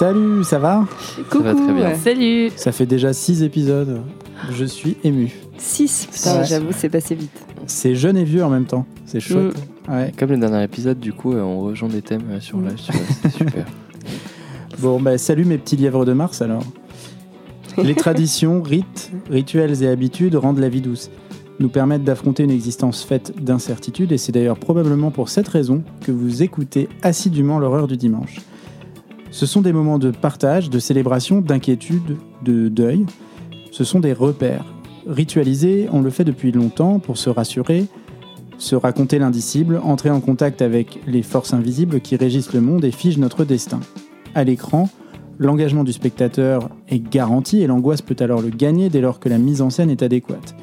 Salut, ça va Coucou. va très bien. Salut. Ça fait déjà 6 épisodes. Je suis ému. 6. Putain, Ouais. j'avoue, c'est passé vite. C'est jeune et vieux en même temps. C'est chouette. Ouais. Comme le dernier épisode, du coup, euh, on rejoint des thèmes euh, sur C'est super. Bon, bah, salut mes petits lièvres de Mars alors. Les traditions, rites, rituels et habitudes rendent la vie douce, nous permettent d'affronter une existence faite d'incertitudes et c'est d'ailleurs probablement pour cette raison que vous écoutez assidûment l'horreur du dimanche. Ce sont des moments de partage, de célébration, d'inquiétude, de deuil. Ce sont des repères. Ritualisés, on le fait depuis longtemps pour se rassurer, se raconter l'indicible, entrer en contact avec les forces invisibles qui régissent le monde et figent notre destin. À l'écran, l'engagement du spectateur est garanti et l'angoisse peut alors le gagner dès lors que la mise en scène est adéquate.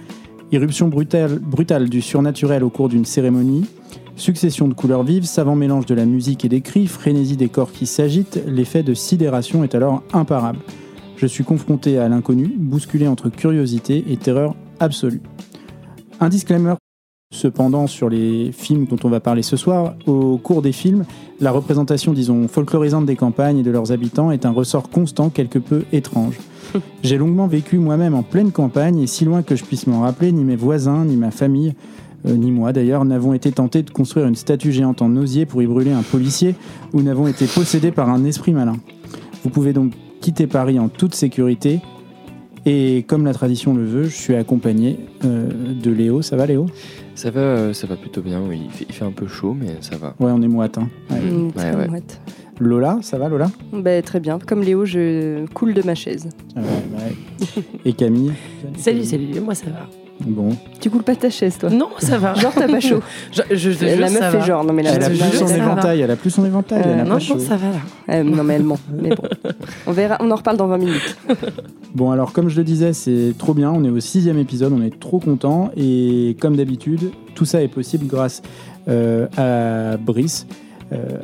Irruption brutale, brutale du surnaturel au cours d'une cérémonie, succession de couleurs vives, savant mélange de la musique et des cris, frénésie des corps qui s'agitent, l'effet de sidération est alors imparable. Je suis confronté à l'inconnu, bousculé entre curiosité et terreur absolue. Un disclaimer cependant sur les films dont on va parler ce soir. Au cours des films, la représentation, disons, folklorisante des campagnes et de leurs habitants est un ressort constant quelque peu étrange. J'ai longuement vécu moi-même en pleine campagne et si loin que je puisse m'en rappeler, ni mes voisins, ni ma famille, ni moi d'ailleurs, n'avons été tentés de construire une statue géante en osier pour y brûler un policier ou n'avons été possédés par un esprit malin. Vous pouvez donc quitter Paris en toute sécurité et comme la tradition le veut, je suis accompagné euh, de Léo. Ça va Léo? Ça va, euh, ça va plutôt bien. Oui, il fait, il fait un peu chaud, mais ça va. Ouais, on est moite. Hein. Ouais. Mm, très ouais. mouette. Lola, ça va Lola? Bah, très bien. Comme Léo, je coule de ma chaise. Ah ouais, ouais. Et Camille? Salut, salut, moi ça va. Bon. Tu coules pas ta chaise, toi Non, ça va. Genre, t'as pas chaud. Je, je, je, la je- meuf ça fait va. genre. Non, mais la Elle a plus son éventail, elle a plus son éventail, elle a Euh, pas Non, chaud. non, ça va là. Euh, non, mais elle ment. Mais bon. On verra, on en reparle dans 20 minutes. Bon, alors comme je le disais, c'est trop bien. On est au sixième épisode, on est trop content. Et comme d'habitude, tout ça est possible grâce euh, à Brice,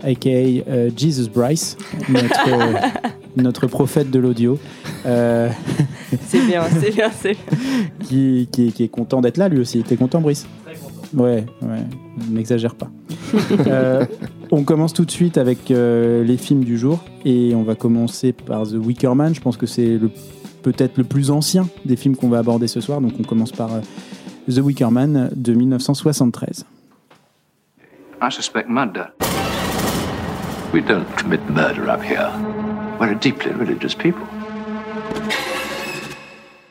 aka euh, Jesus Bryce, notre, euh, notre prophète de l'audio, euh, C'est bien, c'est bien, c'est bien. qui, qui est- qui est content d'être là lui aussi. T'es content, Brice? Ouais, ouais, n'exagère pas. Euh, on commence tout de suite avec euh, les films du jour et on va commencer par The Wicker Man. Je pense que c'est le peut-être le plus ancien des films qu'on va aborder ce soir. Donc on commence par euh, The Wicker Man de 1973. I suspect murder. We don't commit murder up here. We're a deeply religious people.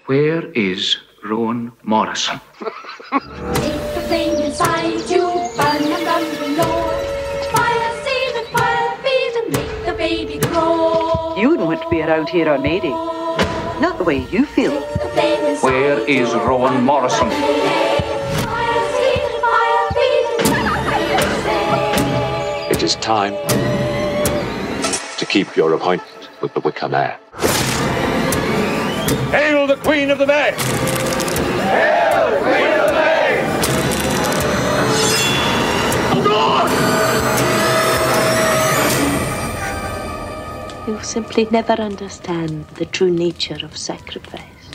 Where is Rowan Morrison? Take the flame inside you, burn and run below. Fire seed and fire feed and make the baby grow. You wouldn't want to be around here on 80. Not the way you feel. Take the flame inside Where is Rowan Morrison? Fire seed and fire feed and It is time to keep your appointment with the Wicker Man. Hail the Queen of the May! Hail the Queen of the May! Abroad! You simply never understand the true nature of sacrifice.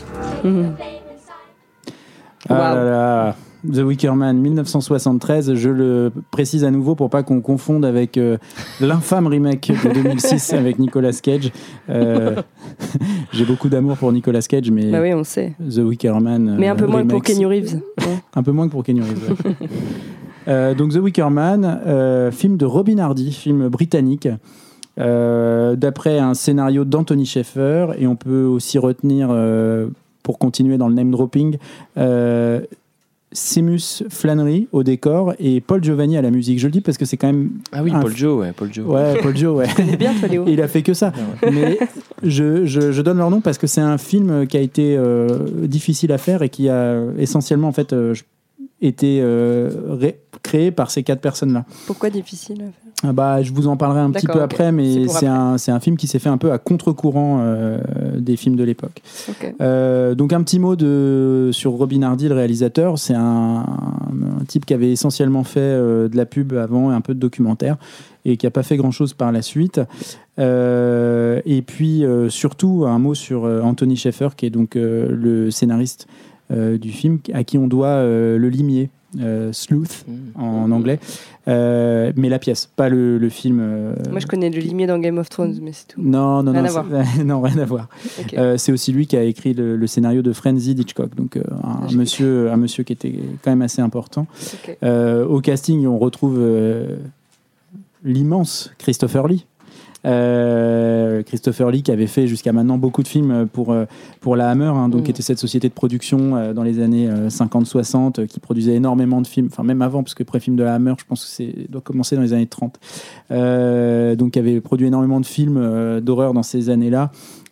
Ah Wow. là là, The Wicker Man 1973, je le précise à nouveau pour pas qu'on confonde avec euh, l'infâme remake de 2006 avec Nicolas Cage. Euh, J'ai beaucoup d'amour pour Nicolas Cage, mais Bah oui, on sait. The Wicker Man. Mais un euh, peu moins que pour Kenny Reeves. Un peu moins que pour Kenny Reeves. ouais. Euh, donc The Wicker Man, euh, film de Robin Hardy, film britannique, euh, d'après un scénario d'Anthony Sheffer, et on peut aussi retenir, euh, pour continuer dans le name dropping, euh, Seamus Flannery au décor et Paul Giovanni à la musique. Je le dis parce que c'est quand même Ah oui, Un Paul f- Joe, ouais, Paul Joe. ouais Paul Joe ouais. C'est bien, toi, Léo. Et il a fait que ça. Mais je, je- je donne leur nom parce que c'est un film qui a été euh, difficile à faire et qui a essentiellement en fait euh, été euh, ré- créé par ces quatre personnes-là. Pourquoi difficile Ah bah, je vous en parlerai un petit peu après, mais c'est un, film qui s'est fait un peu à contre-courant euh, des films de l'époque. Euh, donc un petit mot de, sur Robin Hardy, le réalisateur. C'est un, un type qui avait essentiellement fait euh, de la pub avant et un peu de documentaire et qui n'a pas fait grand-chose par la suite. Et puis surtout un mot sur Anthony Sheffer, qui est donc le scénariste euh, du film, à qui on doit euh, Le Limier. Euh, Sleuth Mm. en anglais, Euh, mais la pièce, pas le, le film. euh, Moi, je connais le limier dans Game of Thrones, mais c'est tout. Non, non, Rien non, à c'est- non, rien à voir. Euh, c'est aussi lui qui a écrit le, le scénario de Frenzy d'Hitchcock, donc euh, un, j'ai- monsieur, un monsieur qui était quand même assez important. Euh, au casting, on retrouve euh, l'immense Christopher Lee. Euh, Christopher Lee qui avait fait jusqu'à maintenant beaucoup de films pour, euh, pour la Hammer, hein, donc Mm. qui était cette société de production euh, dans les années 50-60 euh, qui produisait énormément de films, enfin même avant, parce que pré-film de la Hammer, je pense que c'est doit commencer dans les années 30. Euh, donc qui avait produit énormément de films d'horreur dans ces années-là.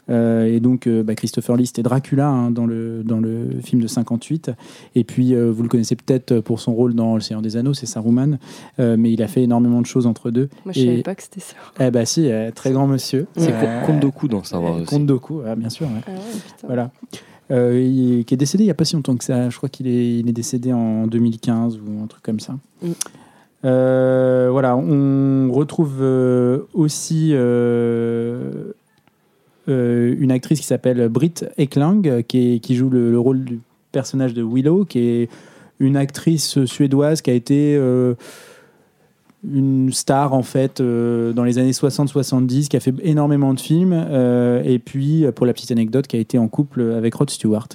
Euh, et donc, euh, bah, Christopher Lee, c'était Dracula hein, dans, le, dans le film de 58. Et puis, euh, vous le connaissez peut-être pour son rôle dans Le Seigneur des Anneaux, c'est Saruman. Euh, mais il a fait énormément de choses entre deux. Moi, je Et- savais pas que c'était ça. Eh bah si, euh, très grand monsieur. C'est Comte Doku dans Star Wars aussi. Comte Doku, bien sûr. ouais. Ah ouais. Voilà. Euh, il- qui est décédé il n'y a pas si longtemps que ça. Je crois qu'il est, il est décédé en 2015 ou un truc comme ça. Mm. Euh, voilà, on retrouve euh, aussi une actrice qui s'appelle Britt Eklang, qui, est- qui joue le, le rôle du personnage de Willow, qui est une actrice suédoise qui a été euh, une star en fait euh, dans les années 60-70, qui a fait énormément de films, euh, et puis pour la petite anecdote, qui a été en couple avec Rod Stewart.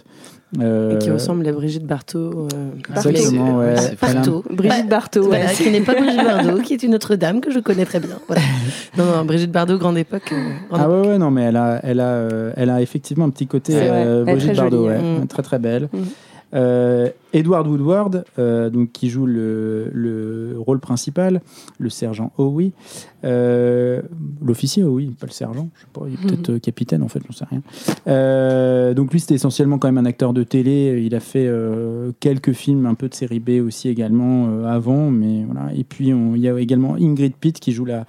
Euh, Et qui ressemble à Brigitte Barthaud. euh, Exactement, ouais. Barthaud. Brigitte Bardot, Voilà, ouais. qui n'est pas Brigitte Bardot, qui est une autre dame que je connais très bien. Voilà. Non, non, Brigitte Bardot, grande époque. euh, grande Ah ouais, ouais, non, mais elle a, elle a, euh, elle a effectivement un petit côté euh, Brigitte Bardot, jolie, ouais. hein. très très belle. Mhm. Euh, Edward Woodward, euh, donc qui joue le, le rôle principal, le sergent Howie, euh, l'officier Howie, pas le sergent, je sais pas, il est peut-être euh, capitaine en fait, j'en sais rien. Donc lui, c'était essentiellement quand même un acteur de télé. Il a fait quelques films, un peu de série B aussi également avant, mais voilà. Et puis il y a également Ingrid Pitt qui joue la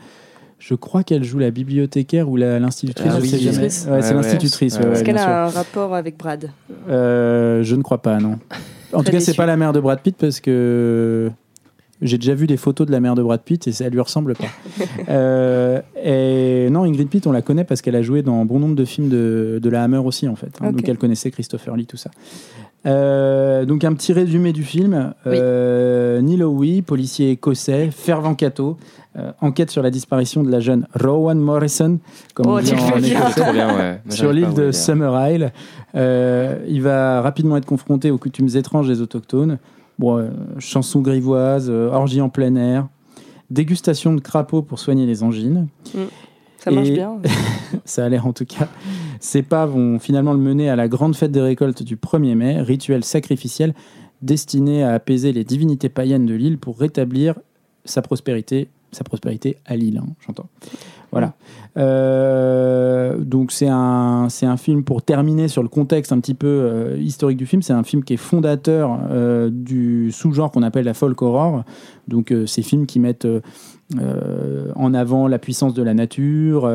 je crois qu'elle joue la bibliothécaire ou la- l'institutrice. Ah je oui. sais jamais. L'institutrice. Ouais, c'est Ouais, l'institutrice. Ouais. Est-ce qu'elle bien a un rapport avec Brad? Euh, je ne crois pas, non. En tout Très cas, c'est déçu. pas la mère de Brad Pitt parce que j'ai déjà vu des photos de la mère de Brad Pitt et ça lui ressemble pas. Euh, et non, Ingrid Pitt, on la connaît parce qu'elle a joué dans bon nombre de films de, de la Hammer aussi, en fait. hein. Ok. Donc elle connaissait Christopher Lee, tout ça. Euh, donc un petit résumé du film. Euh, Neil Howe, policier écossais, fervent catho, euh, enquête sur la disparition de la jeune Rowan Morrison, comme on Oh, dit en bien. ouais. Moi, sur l'île de. Summer Isle. Euh, il va rapidement être confronté aux coutumes étranges des autochtones. Bon, euh, chansons grivoises, euh, orgies en plein air, dégustation de crapauds pour soigner les angines. Ça marche Et- bien. Ça a l'air en tout cas. Ces pas vont finalement le mener à la grande fête des récoltes du 1er mai, rituel sacrificiel destiné à apaiser les divinités païennes de l'île pour rétablir sa prospérité, sa prospérité à l'île, hein, j'entends. Voilà. Euh, donc c'est un, c'est un film pour terminer sur le contexte un petit peu euh, historique du film. C'est un film qui est fondateur euh, du sous-genre qu'on appelle la folk horror. Donc ces films qui mettent en avant la puissance de la nature,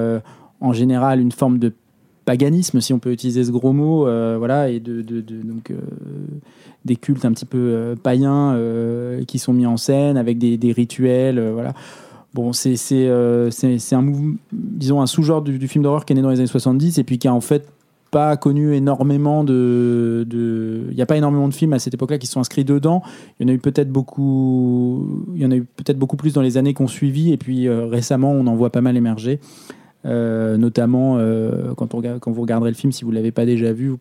en général une forme de paganisme, si on peut utiliser ce gros mot, voilà, et de, donc, des cultes un petit peu païens qui sont mis en scène avec des, des rituels, voilà. Bon, c'est euh, un un sous-genre du, film d'horreur qui est né dans les années 70 et puis qui a en fait pas connu énormément de, il a pas énormément de films à cette époque-là qui sont inscrits dedans. Il y en a eu peut-être beaucoup, il y en a eu peut-être beaucoup plus dans les années qu'on suivi et puis euh, récemment on en voit pas mal émerger. Euh, notamment quand, quand vous regarderez le film, si vous ne l'avez pas déjà vu,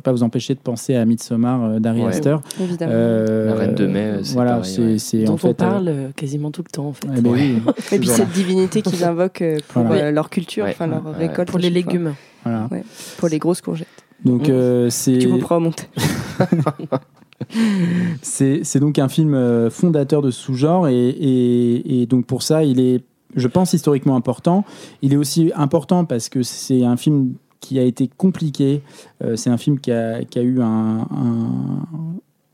pourrez pas vous empêcher de penser à Midsommar euh, d'Ari Ouais. Aster. Évidemment. Euh, La Reine de Mai, c'est voilà, pareil, c'est ouais. c'est dont en fait. on parle euh, quasiment tout le temps, en fait. euh, eh ben oui, Et puis cette divinité qu'ils invoquent euh, pour Voilà. euh, leur culture, Ouais. enfin leur Ouais. récolte. Pour à les légumes. voilà. Pour les grosses courgettes. Donc Mm. euh, c'est Tu vous prends au monter. c'est c'est donc un film euh, fondateur de ce sous-genre et, et- et donc pour ça il est je pense historiquement important il est aussi important parce que c'est un film qui a été compliqué. Euh, c'est un film qui a, eu un,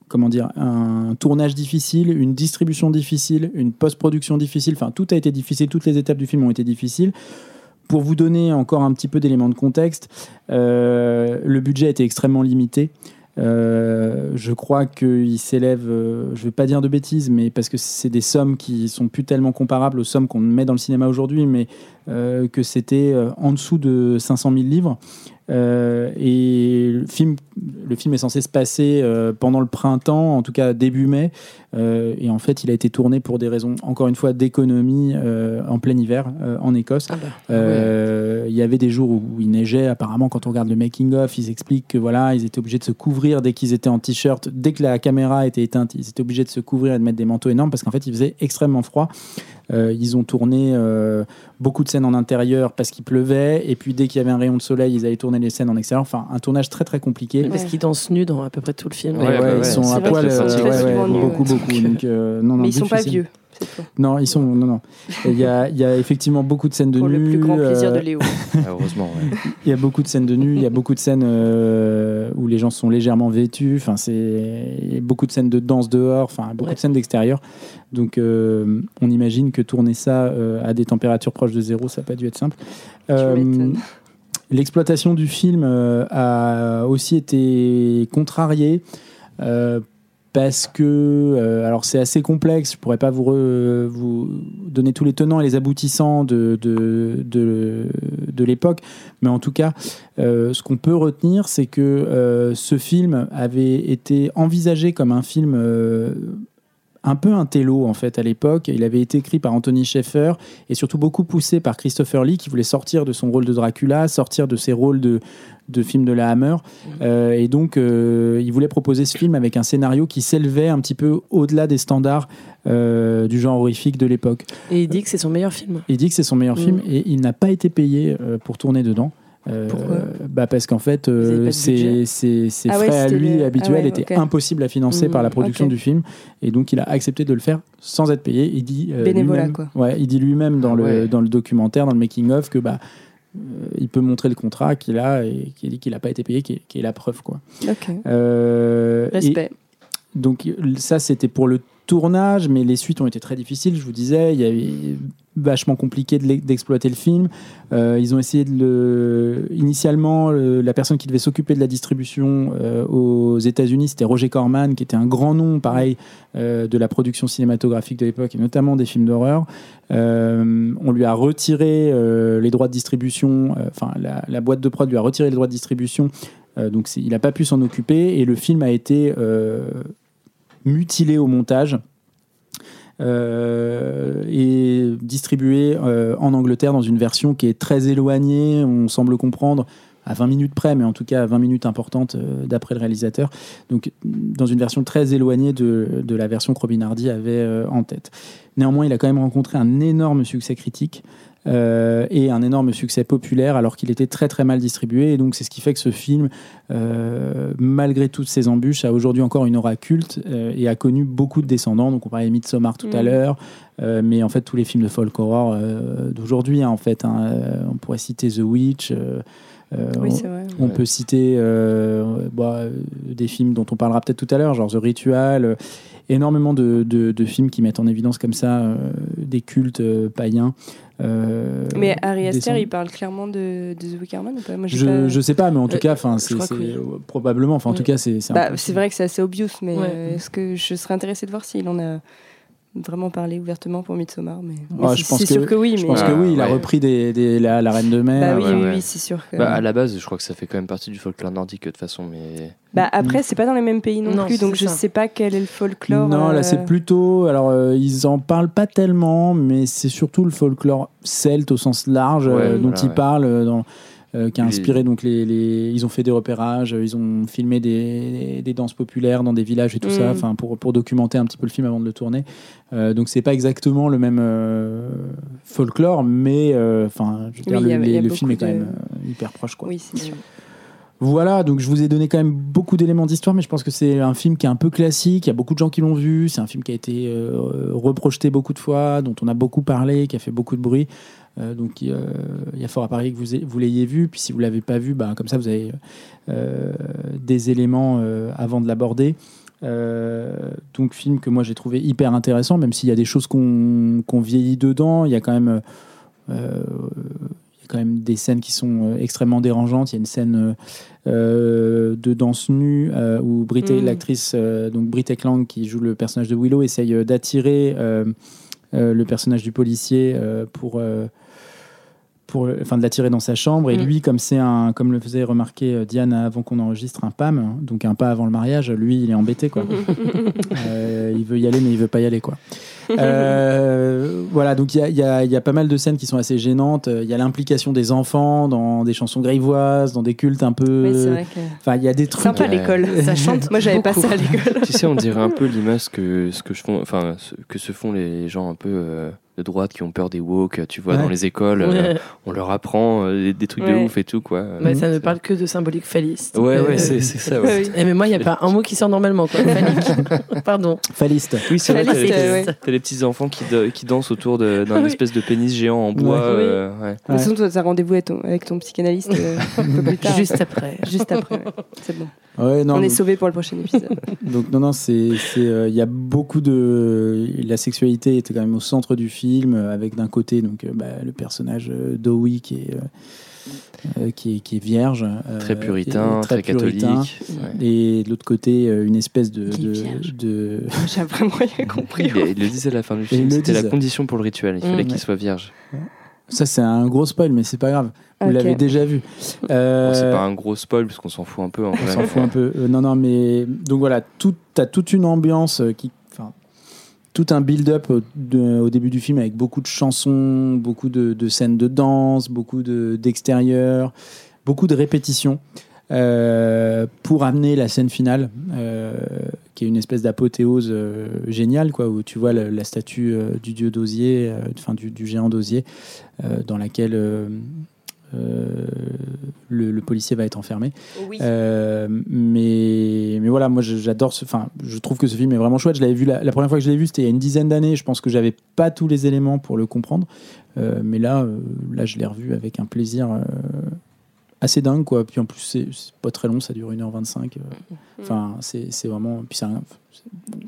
comment dire un tournage difficile une distribution difficile une post-production difficile. Enfin tout a été difficile. Toutes les étapes du film ont été difficiles. Pour vous donner encore un petit peu d'éléments de contexte, euh, le budget était extrêmement limité. Euh, je crois qu'il s'élève, euh, je vais pas dire de bêtises, mais parce que c'est des sommes qui sont plus tellement comparables aux sommes qu'on met dans le cinéma aujourd'hui, mais euh, que c'était euh, en dessous de 500 000 livres. Euh, et le film, le film est censé se passer euh, pendant le printemps, en tout cas début mai. Euh, et en fait, il a été tourné pour des raisons, encore une fois, d'économie en plein hiver en Écosse. Ah bah, Il y avait des jours où il neigeait. Apparemment, quand on regarde le making of, ils expliquent que voilà, ils étaient obligés de se couvrir dès qu'ils étaient en t-shirt, dès que la caméra était éteinte, ils étaient obligés de se couvrir et de mettre des manteaux énormes parce qu'en fait, il faisait extrêmement froid. Euh, ils ont tourné euh, beaucoup de scènes en intérieur parce qu'il pleuvait, et puis dès qu'il y avait un rayon de soleil, ils allaient tourner les scènes en extérieur. Enfin, un tournage très très compliqué. Parce qu'ils dansent nus dans à peu près tout le film. Ouais, Ouais, ouais, ils sont à poil, euh, beaucoup, beaucoup. Donc, euh, non, non, Mais ils sont pas difficile. vieux. Non, ils sont, non, non. Il y a, il y a effectivement beaucoup de scènes de Pour le nus. plus grand plaisir de euh, Léo. Ah, heureusement, ouais. Il y a beaucoup de scènes de nus, il y a beaucoup de scènes euh, où les gens sont légèrement vêtus. Enfin, c'est il y a beaucoup de scènes de danse dehors. Enfin, beaucoup Ouais. de scènes d'extérieur. Donc, euh, on imagine que tourner ça euh, à des températures proches de zéro, ça n'a pas dû être simple. Euh, m'étonnes. L'exploitation du film euh, a aussi été contrariée. euh, parce que, euh, alors c'est assez complexe, je pourrais pas vous, vous donner tous les tenants et les aboutissants de, de, de, l'époque, mais en tout cas, euh, ce qu'on peut retenir, c'est que euh, ce film avait été envisagé comme un film un peu un télo en fait à l'époque. Il avait été écrit par Anthony Sheffer et surtout beaucoup poussé par Christopher Lee qui voulait sortir de son rôle de Dracula, sortir de ses rôles de, de films de la Hammer. Euh, et donc, euh, il voulait proposer ce film avec un scénario qui s'élevait un petit peu au-delà des standards euh, du genre horrifique de l'époque. Et il dit que c'est son meilleur film. Il dit que c'est son meilleur Mm. film et il n'a pas été payé pour tourner dedans. Euh, Pourquoi? bah Parce qu'en fait, euh, ses, ses- ses Ah ouais, frais à lui le- habituels ah ouais, étaient impossibles à financer par la production ok. du film. Et donc, il a accepté de le faire sans être payé. Il dit euh, Bénévolat, lui-même- quoi. Ouais, il dit lui-même dans, Ah le, ouais. dans le documentaire, dans le making-of, que bah, euh, il peut montrer le contrat qu'il a et qui dit qu'il n'a pas été payé, qui est, qui est la preuve. Quoi. Ok. Euh, et- Respect. donc ça, c'était pour le tournage, mais les suites ont été très difficiles. Je vous disais, il y avait vachement compliqué d'exploiter le film. Euh, ils ont essayé de le. Initialement, le- la personne qui devait s'occuper de la distribution euh, aux États-Unis, c'était Roger Corman, qui était un grand nom, pareil, euh, de la production cinématographique de l'époque, et notamment des films d'horreur. On lui a retiré les droits de distribution. Enfin, la, boîte de prod lui a retiré les droits de distribution. Donc, il n'a pas pu s'en occuper, et le film a été mutilé au montage et distribué euh, en Angleterre dans une version qui est très éloignée, on semble comprendre, à 20 minutes près, mais en tout cas à 20 minutes importantes euh, d'après le réalisateur. Donc dans une version très éloignée de, de la version que Robin Hardy avait euh, en tête. Néanmoins, il a quand même rencontré un énorme succès critique. Euh, et un énorme succès populaire alors qu'il était très très mal distribué et donc c'est ce qui fait que ce film euh, malgré toutes ces embûches a aujourd'hui encore une aura culte euh, et a connu beaucoup de descendants donc on parlait de Midsommar tout à Mm. l'heure mais en fait tous les films de folk horror d'aujourd'hui hein, en fait hein, on pourrait citer The Witch euh, Oui, on- c'est vrai. on Ouais. peut citer euh, bah, des films dont on parlera peut-être tout à l'heure, genre The Ritual, euh, énormément de, de- de films qui mettent en évidence comme ça des cultes païens. Euh, Mais Harry Aster, il parle clairement de, de The Wickerman ou pas? Moi, Je, pas- je sais pas, mais en tout Euh, cas, enfin, c'est oui. euh, probablement. Enfin, en Ouais. tout cas, c'est Bah, c'est vrai que c'est assez obvious, mais Ouais. euh, est-ce que je serais intéressée de voir s'il en a vraiment parlé ouvertement pour Midsommar mais, mais Ouais, c'est- je pense c'est que- sûr que oui Je mais pense que oui, il a ouais. repris des, des- la, la Reine de Mer. bah oui, ouais, oui, ouais. oui, c'est sûr que Bah, à la base, je crois que ça fait quand même partie du folklore nordique de toute façon, mais. Bah, après c'est pas dans les mêmes pays non, Non, plus donc je ça. sais pas quel est le folklore Non, là euh, c'est plutôt. Alors euh, ils en parlent pas tellement, mais c'est surtout le folklore celte au sens large Ouais, euh, dont voilà, ils ouais. parlent, euh, dans, euh, qui a inspiré donc les, les- Ils ont fait des repérages, euh, ils ont filmé des, des danses populaires dans des villages et tout ça, Mm. enfin pour, pour documenter un petit peu le film avant de le tourner. Euh, donc c'est pas exactement le même euh, folklore, mais enfin je veux dire, Oui, le, il y a les- le film est quand de- même euh, hyper proche quoi. oui c'est sûr Voilà, donc je vous ai donné quand même beaucoup d'éléments d'histoire, mais je pense que c'est un film qui est un peu classique. Il y a beaucoup de gens qui l'ont vu. C'est un film qui a été euh, reprojeté beaucoup de fois, dont on a beaucoup parlé, qui a fait beaucoup de bruit. Euh, donc euh, il y a fort à parier que vous, vous l'ayez vu. Puis si vous l'avez pas vu, bah, comme ça vous avez euh, des éléments avant de l'aborder. Donc film que moi j'ai trouvé hyper intéressant, même s'il y a des choses qu'on qu'on vieillit dedans. Il y a quand même quand même des scènes qui sont extrêmement dérangeantes. Il y a une scène euh, de danse nue euh, où Brit, Mm. l'actrice euh, donc Brit Eklang qui joue le personnage de Willow essaye d'attirer le personnage du policier pour pour, enfin, de l'attirer dans sa chambre. Et Mm. lui, comme c'est un, comme le faisait remarquer euh, Diane avant qu'on enregistre un PAM, hein, donc un pas avant le mariage, lui, il est embêté, quoi. Euh, il veut y aller, mais il veut pas y aller, quoi. Euh, voilà, donc il y a, il y a- y a pas mal de scènes qui sont assez gênantes. Il y a l'implication des enfants dans des chansons grivoises, dans des cultes un peu. Oui, c'est vrai que. Enfin, il y a des trucs. Sympa l'école. Ça chante. Moi, j'avais pas ça à l'école. tu sais, on dirait un peu l'image que ce que je font, enfin, que se font les gens un peu euh, de droite qui ont peur des woke. Tu vois, Ouais. dans les écoles, euh, on leur apprend euh, des, des trucs de Ouais. ouf et tout, quoi. Mais ça ne C'est- parle que de symbolique phalliste. Ouais, Euh, ouais, c'est c'est ça. Ouais. Oui. Eh, mais moi, il n'y a pas un mot qui sort normalement, quoi. Phallique. Pardon. Phalliste. Oui, c'est vrai. T'as les, euh, les petits enfants qui, qui dansent autour de- d'un Oui. espèce de pénis géant en bois. Euh, ouais. De toute façon, toi, t'as rendez-vous avec ton, avec ton psychanalyste euh, un peu plus tard. Juste après. Juste après. ouais. C'est bon. Ouais, non, On est sauvé pour le prochain épisode. Donc non, non, c'est, c'est, euh, il y a beaucoup de, la sexualité était quand même au centre du film, euh, avec d'un côté donc euh, bah, le personnage euh, d'Owie qui est, euh, euh, qui est qui est vierge, euh, Très puritain, très, puritain. catholique. Ouais. et de l'autre côté euh, une espèce de, J'ai vraiment rien compris. Il, il le disait à la fin du film, c'était la condition pour le rituel. Il fallait Mm. qu'il soit vierge. ça c'est un gros spoil, mais c'est pas grave, vous l'avez déjà vu. Euh, Bon, c'est pas un gros spoil parce qu'on s'en fout un peu en On s'en fout un peu. Euh, non, non, mais donc voilà, tout, t'as toute une ambiance euh, qui, tout un build-up au, début du film avec beaucoup de chansons, beaucoup de, scènes de danse, beaucoup de d'extérieur, beaucoup de répétitions euh, pour amener la scène finale, euh, qui est une espèce d'apothéose euh, géniale, quoi, où tu vois la, statue du dieu d'osier, enfin du, du géant d'osier, dans laquelle le, le policier va être enfermé. Oui. Euh, mais, mais voilà, moi j'adore ce. Enfin, je trouve que ce film est vraiment chouette. Je l'avais vu la, la première fois que je l'ai vu, c'était il y a une dizaine d'années. Je pense que j'avais pas tous les éléments pour le comprendre. Euh, mais là, euh, là, je l'ai revu avec un plaisir euh, assez dingue, quoi. Puis en plus, c'est pas très long, ça dure 1h25. euh. Enfin, c'est c'est vraiment. Puis un-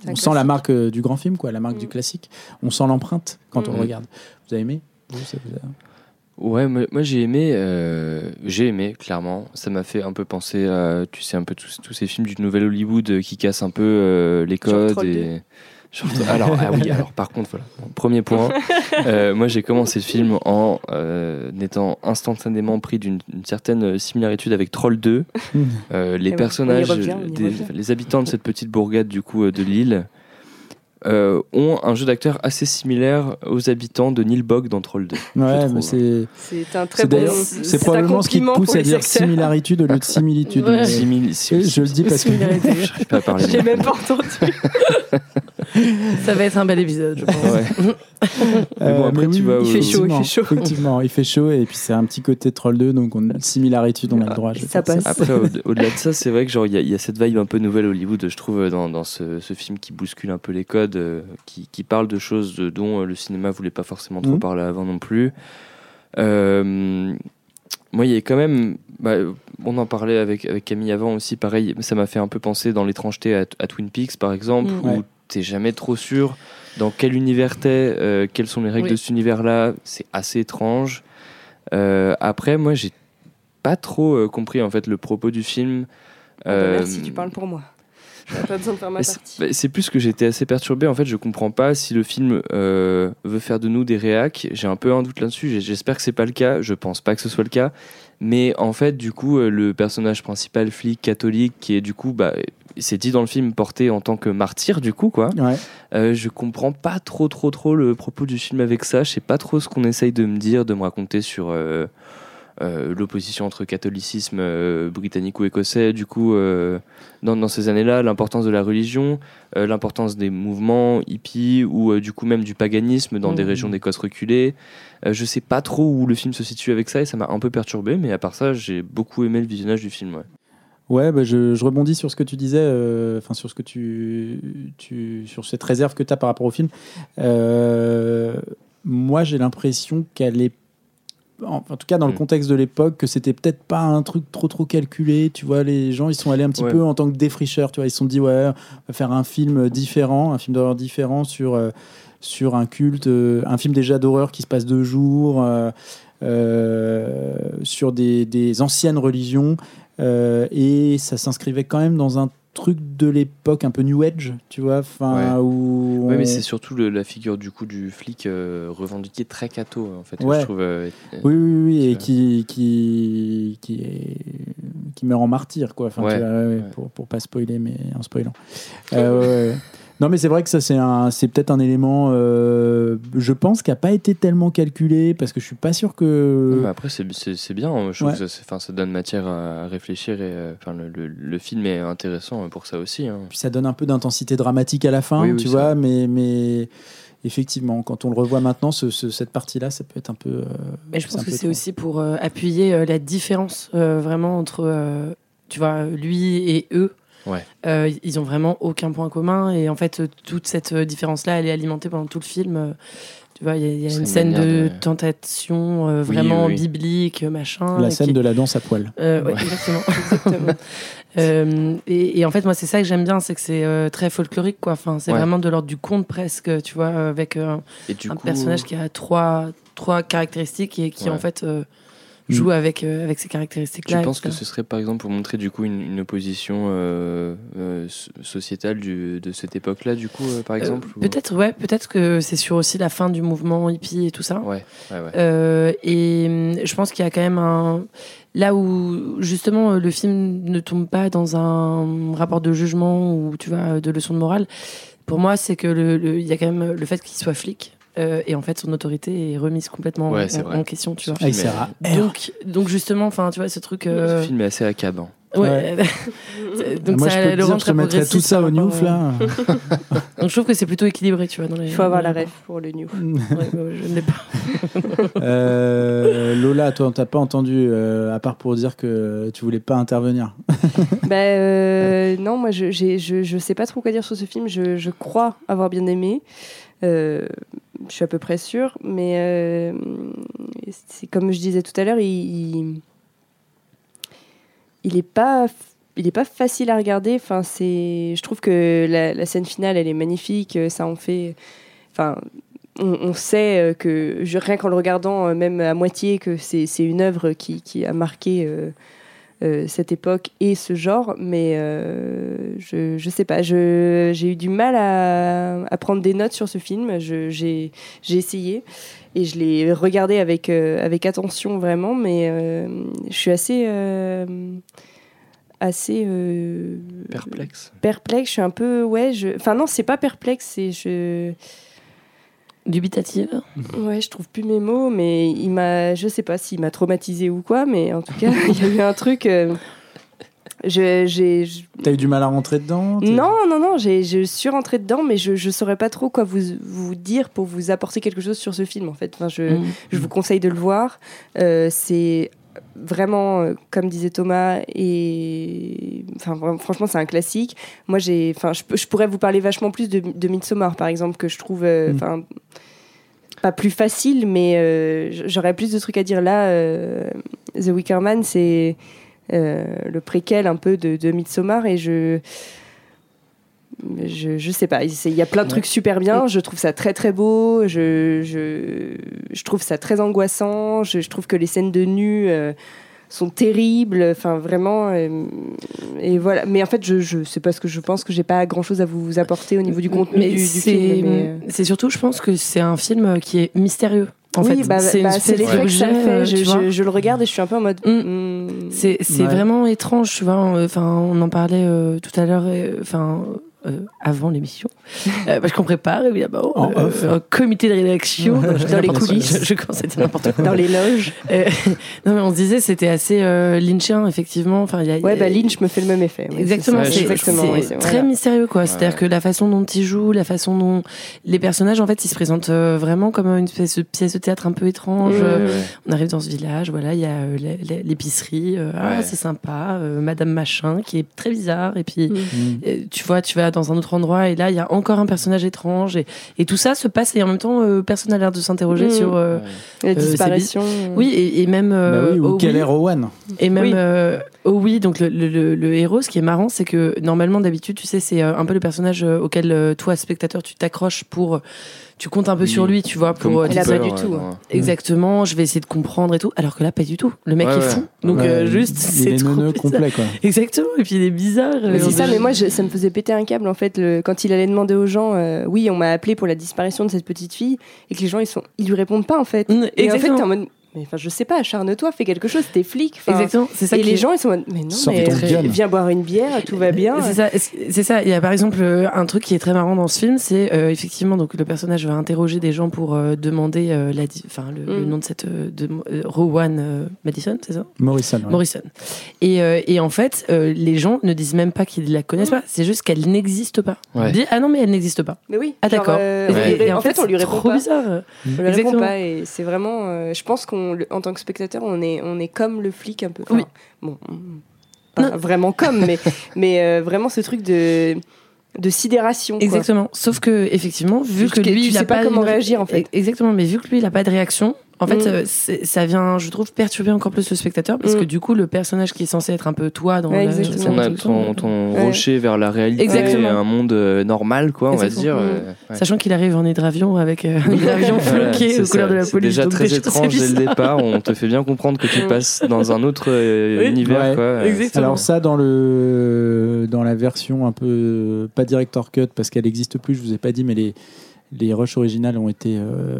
on un sent la marque euh, du grand film, quoi, la marque du classique. On sent l'empreinte quand on le regarde. Vous avez aimé? Vous, ça vous a- Ouais, moi, moi, j'ai aimé, euh, j'ai aimé clairement. Ça m'a fait un peu penser à, tu sais, un peu tous, tous ces films du nouvel Hollywood euh, qui cassent un peu euh, les codes et. Alors ah oui, alors par contre voilà. Bon, premier point, euh, moi j'ai commencé le film en étant instantanément pris d'une une certaine similitude avec Troll 2. Euh, les Et personnages, revient, des- les habitants de cette petite bourgade du coup de l'île euh, ont un jeu d'acteur assez similaire aux habitants de Nilbog dans Troll 2. je Ouais, mais c'est. C'est un très C'est bon. d'ailleurs, c'est probablement ce qui te pousse à dire similarité au lieu de similitude. Ouais. Je le dis parce que Similarité. J'arrive pas à parler. J'ai même pas entendu. Ça va être un bel épisode, je pense. Ouais. Mais bon, après, mais tu vas Il fait chaud, il effectivement, fait chaud. Effectivement, il fait chaud et puis c'est un petit côté troll 2, donc on a similarité, on a le droit. je Ça faire passe. Après, au- au-delà de ça, c'est vrai que genre il y, a- il y a cette vibe un peu nouvelle Hollywood, je trouve, dans, dans ce, ce film qui bouscule un peu les codes, euh, qui, qui parle de choses dont euh, le cinéma voulait pas forcément trop Mhm. parler avant non plus. Euh, moi, il y a quand même, bah, on en parlait avec, avec Camille avant aussi, pareil, ça m'a fait un peu penser dans l'étrangeté à, à Twin Peaks, par exemple, Mhm. où t'es jamais trop sûr dans quel univers t'es, euh, quelles sont les règles Oui. de cet univers-là, c'est assez étrange. Euh, après, moi, j'ai pas trop euh, compris en fait le propos du film. Ah bah Merci, tu parles pour moi. Pas besoin de faire ma c'est- partie. C'est plus que j'étais assez perturbé. En fait, je comprends pas si le film veut faire de nous des réacs. J'ai un peu un doute là-dessus. J'espère que c'est pas le cas. Je pense pas que ce soit le cas. Mais en fait, du coup, euh, le personnage principal, flic catholique, qui est du coup, bah, c'est dit dans le film, porté en tant que martyr, du coup, quoi. Ouais. Euh, je comprends pas trop, trop, trop le propos du film avec ça. Je sais pas trop ce qu'on essaye de me dire, de me raconter sur euh, euh, l'opposition entre catholicisme euh, britannique ou écossais. Du coup, euh, dans, dans ces années-là, l'importance de la religion, l'importance des mouvements hippies ou du coup même du paganisme dans des Mhm. régions d'Écosse reculées. Je sais pas trop où le film se situe avec ça et ça m'a un peu perturbé. Mais à part ça, j'ai beaucoup aimé le visionnage du film. Ouais. Ouais, bah, je, je rebondis sur ce que tu disais, euh, enfin sur ce que tu, tu, sur cette réserve que tu as par rapport au film. Euh, moi, j'ai l'impression qu'elle est, en, en tout cas dans le Mm. contexte de l'époque, que c'était peut-être pas un truc trop trop calculé. Tu vois, les gens ils sont allés un petit Ouais. peu en tant que défricheurs. Tu vois, ils se sont dit ouais, on va faire un film différent, un film d'horreur différent sur euh, sur un culte, euh, un film déjà d'horreur qui se passe deux jours. euh, sur des, des anciennes religions et ça s'inscrivait quand même dans un truc de l'époque un peu New Age, tu vois, enfin, où. Ouais, mais c'est surtout le- la figure du coup du flic euh, revendiqué très cato en fait. que Ouais. Je trouve. euh, Oui, oui, oui, et qui, qui, qui, est, qui meurt en martyr, quoi. Enfin, vois. Pour, pour pas spoiler, mais en spoilant. Euh. Non, mais c'est vrai que ça, c'est un- c'est peut-être un élément, euh, je pense, qui n'a pas été tellement calculé, parce que je suis pas sûr que. Mais après, c'est- c'est c'est bien. hein. Je trouve Ouais. que ça, c'est- enfin, ça donne matière à réfléchir. Et, euh, enfin, le, le- le film est intéressant pour ça aussi. hein. Puis ça donne un peu d'intensité dramatique à la fin, Oui, tu vois, mais, mais effectivement, quand on le revoit maintenant, ce- ce- cette partie-là, ça peut être un peu. euh, Mais je pense que c'est trop. aussi pour euh, appuyer euh, la différence euh, vraiment entre, euh, tu vois, lui et eux. Ouais. Euh, ils ont vraiment aucun point commun et en fait toute cette différence-là, elle est alimentée pendant tout le film. Tu vois, il y a, y une une scène de de- tentation euh, Oui, vraiment oui, oui. biblique, machin. La scène qui- de la danse à poil. Euh, ouais, Ouais. exactement. exactement. Euh, et, et en fait, moi, c'est ça que j'aime bien, c'est que c'est euh, très folklorique, quoi. Enfin, c'est Ouais. vraiment de l'ordre du conte presque, tu vois, avec euh, un coup, personnage qui a trois, trois caractéristiques et qui Ouais. en fait Mm. joue avec, euh, avec ces caractéristiques-là. penses que etc. ce serait par exemple pour montrer du coup une, une opposition euh, euh, so- sociétale du- de cette époque-là, du coup, par exemple ou- Peut-être, ouais, peut-être que c'est sur aussi la fin du mouvement hippie et tout ça. Ouais, ouais, ouais. Et hum, je pense qu'il y a quand même un. Là où justement le film ne tombe pas dans un rapport de jugement ou tu vois de leçon de morale, pour moi c'est que le, y a quand même le fait qu'il soit flic euh, et en fait son autorité est remise complètement Ouais, en- question, tu vois. Ah, est-. Donc, donc justement, enfin tu vois ce truc. euh, Ce film est assez accabant. ouais. donc Moi, ça je peux te le dire, je te très mettrais tout ça au Newf, là. Donc je trouve que c'est plutôt équilibré, tu vois. Dans les, Il faut avoir la ref pour le new. Ouais, ouais, je ne l'ai pas. Euh, Lola, toi, on t'a pas entendu, euh, à part pour dire que tu voulais pas intervenir. bah, euh, non, moi je, je, je sais pas trop quoi dire sur ce film. Je, je crois avoir bien aimé. Euh, je suis à peu près sûre. Mais euh, c'est comme je disais tout à l'heure, il, il, est pas. Il est pas facile à regarder. Enfin, c'est. Je trouve que la, scène finale, elle est magnifique. Ça en fait. Enfin, on, sait euh, que rien qu'en le regardant, euh, même à moitié, que c'est une œuvre qui, qui a marqué euh, euh, cette époque et ce genre, mais euh, je, je sais pas, j'ai eu du mal à, à prendre des notes sur ce film. J'ai essayé et je l'ai regardé avec, euh, avec attention vraiment, mais je suis assez. assez Perplexe. perplexe, je suis un peu ouais, je enfin non, c'est pas perplexe, c'est je Dubitative. Ouais, je trouve plus mes mots, mais il m'a, je sais pas s'il m'a traumatisé ou quoi, mais en tout cas, il y a eu un truc. euh, je, j'ai, je- T'as eu du mal à rentrer dedans non, non, non, j'ai, je suis rentrée dedans, mais je, je saurais pas trop quoi vous, vous dire pour vous apporter quelque chose sur ce film, en fait. Enfin, je, Mm. je vous conseille de le voir. Euh, c'est vraiment, euh, comme disait Thomas, et enfin, franchement, c'est un classique. Moi, j'ai, enfin, je, pourrais vous parler vachement plus de, de Midsommar, par exemple, que je trouve, euh, Mm. enfin, pas plus facile, mais euh, j'aurais plus de trucs à dire là. euh, The Wicker Man, c'est euh, le préquel un peu de, de Midsommar, et je je, je sais pas, il y a plein de Ouais. trucs super bien, je trouve ça très très beau, je, je, je trouve ça très angoissant, je, je trouve que les scènes de nu euh, sont terribles, enfin vraiment, euh, et voilà. Mais en fait, je, je sais pas ce que je pense que j'ai pas grand chose à vous apporter au niveau du contenu Mais du, film. euh, c'est surtout, je pense que c'est un film qui est mystérieux. En oui, fait, bah, c'est bah, l'effet que ça fait. Je, tu vois. je- je le regarde et je suis un peu en mode. Mm. hmm. C'est Ouais. vraiment étrange, tu vois. Enfin, on en parlait euh, tout à l'heure, euh, enfin, euh, avant l'émission. Euh, parce qu'on prépare, évidemment, En euh, off. un comité de rédaction. Dans les coulisses. Je, je commence à dire n'importe quoi. dans les loges. Euh, non, mais on se disait, c'était assez euh, lynchien, effectivement. Enfin, il y a, Ouais, bah Lynch me fait le même effet. ouais, Exactement, c'est. Ouais, très voilà. mystérieux quoi. C'est-à-dire Ouais. que la façon dont il joue, la façon dont les personnages en fait ils se présentent euh, vraiment comme une pièce de théâtre un peu étrange. Ouais, Ouais, ouais. On arrive dans ce village, voilà, il y a euh, l'é- l'é- l'épicerie, euh, ah c'est sympa, euh, Madame Machin qui est très bizarre et puis Mm. Tu vois, tu vas dans un autre endroit et là il y a encore un personnage étrange et, et tout ça se passe et en même temps euh, personne n'a l'air de s'interroger Mm. sur. euh, La c'est disparition. Oui et, et même. Bah euh, oui, ou Owen, Keller Owen. et même Oui. Oh oui, donc le, le- le- le héros, ce qui est marrant, c'est que normalement, d'habitude, tu sais, c'est euh, un peu le personnage euh, auquel euh, toi, spectateur, tu t'accroches pour. Tu comptes un peu Oui. sur lui, tu vois, pour. Elle a pas du ouais, tout. Exactement, je vais essayer de comprendre et tout. Alors que là, pas du tout. Le mec Ouais, est ouais. fou. Donc, Ouais, euh, juste, il c'est est trop bizarre. complet, quoi. Exactement, et puis il est bizarre. Mais euh, c'est ça, mais moi, je- ça me faisait péter un câble en fait le- quand il allait demander aux gens, euh, oui, on m'a appelé pour la disparition de cette petite fille, et que les gens ils sont, ils lui répondent pas en fait. Mm, Et en fait, en mode, mais enfin, je sais pas, acharne-toi, fais quelque chose, t'es flic. Exactement, c'est ça Et les est- gens ils sont en mode, mais non, Sors mais euh, viens boire une bière, tout va bien. C'est ça, c'est ça. Il y a par exemple euh, un truc qui est très marrant dans ce film, c'est euh, effectivement donc le personnage va interroger des gens pour euh, demander euh, la, enfin le, le Mm. nom de cette euh, de euh, Rowan euh, Madison, c'est ça? Morrison. ouais. Morrison. Et, euh, et en fait, euh, les gens ne disent même pas qu'ils la connaissent pas. C'est juste qu'elle n'existe pas. Ouais. On dit, ah non mais elle n'existe pas. Mais oui. Ah d'accord. euh, Et- en fait, on lui c'est répond trop pas. bizarre. On lui répond Exactement. pas et c'est vraiment. euh, je pense qu'on, en tant que spectateur, on est, on est comme le flic un peu. Enfin, Oui. Bon, pas vraiment comme, mais, mais euh, vraiment ce truc de, de sidération. quoi. Exactement. Sauf que effectivement, vu Juste que lui, tu il a sais pas pas comment réagir, en fait. Exactement. Mais vu que lui, il a pas de réaction. En fait, Mm. euh, ça vient, je trouve, perturber encore plus le spectateur parce Mm. que du coup, le personnage qui est censé être un peu toi dans Ouais, la. Ton, la- ton, ton Ouais. rocher vers la réalité, Exactement. un monde euh, normal, quoi, on va se dire. Exactement. euh, ouais. Sachant qu'il arrive en hydravion avec euh, un hydravion floqué c'est aux couleurs de la C'est police. déjà très déjà, étrange dès le départ. On te fait bien comprendre que tu Mm. passes dans un autre euh, Oui. univers, Ouais, quoi. exactement. Alors ça dans le dans la version un peu pas director cut parce qu'elle n'existe plus, je vous ai pas dit, mais les les rushs originales ont été euh,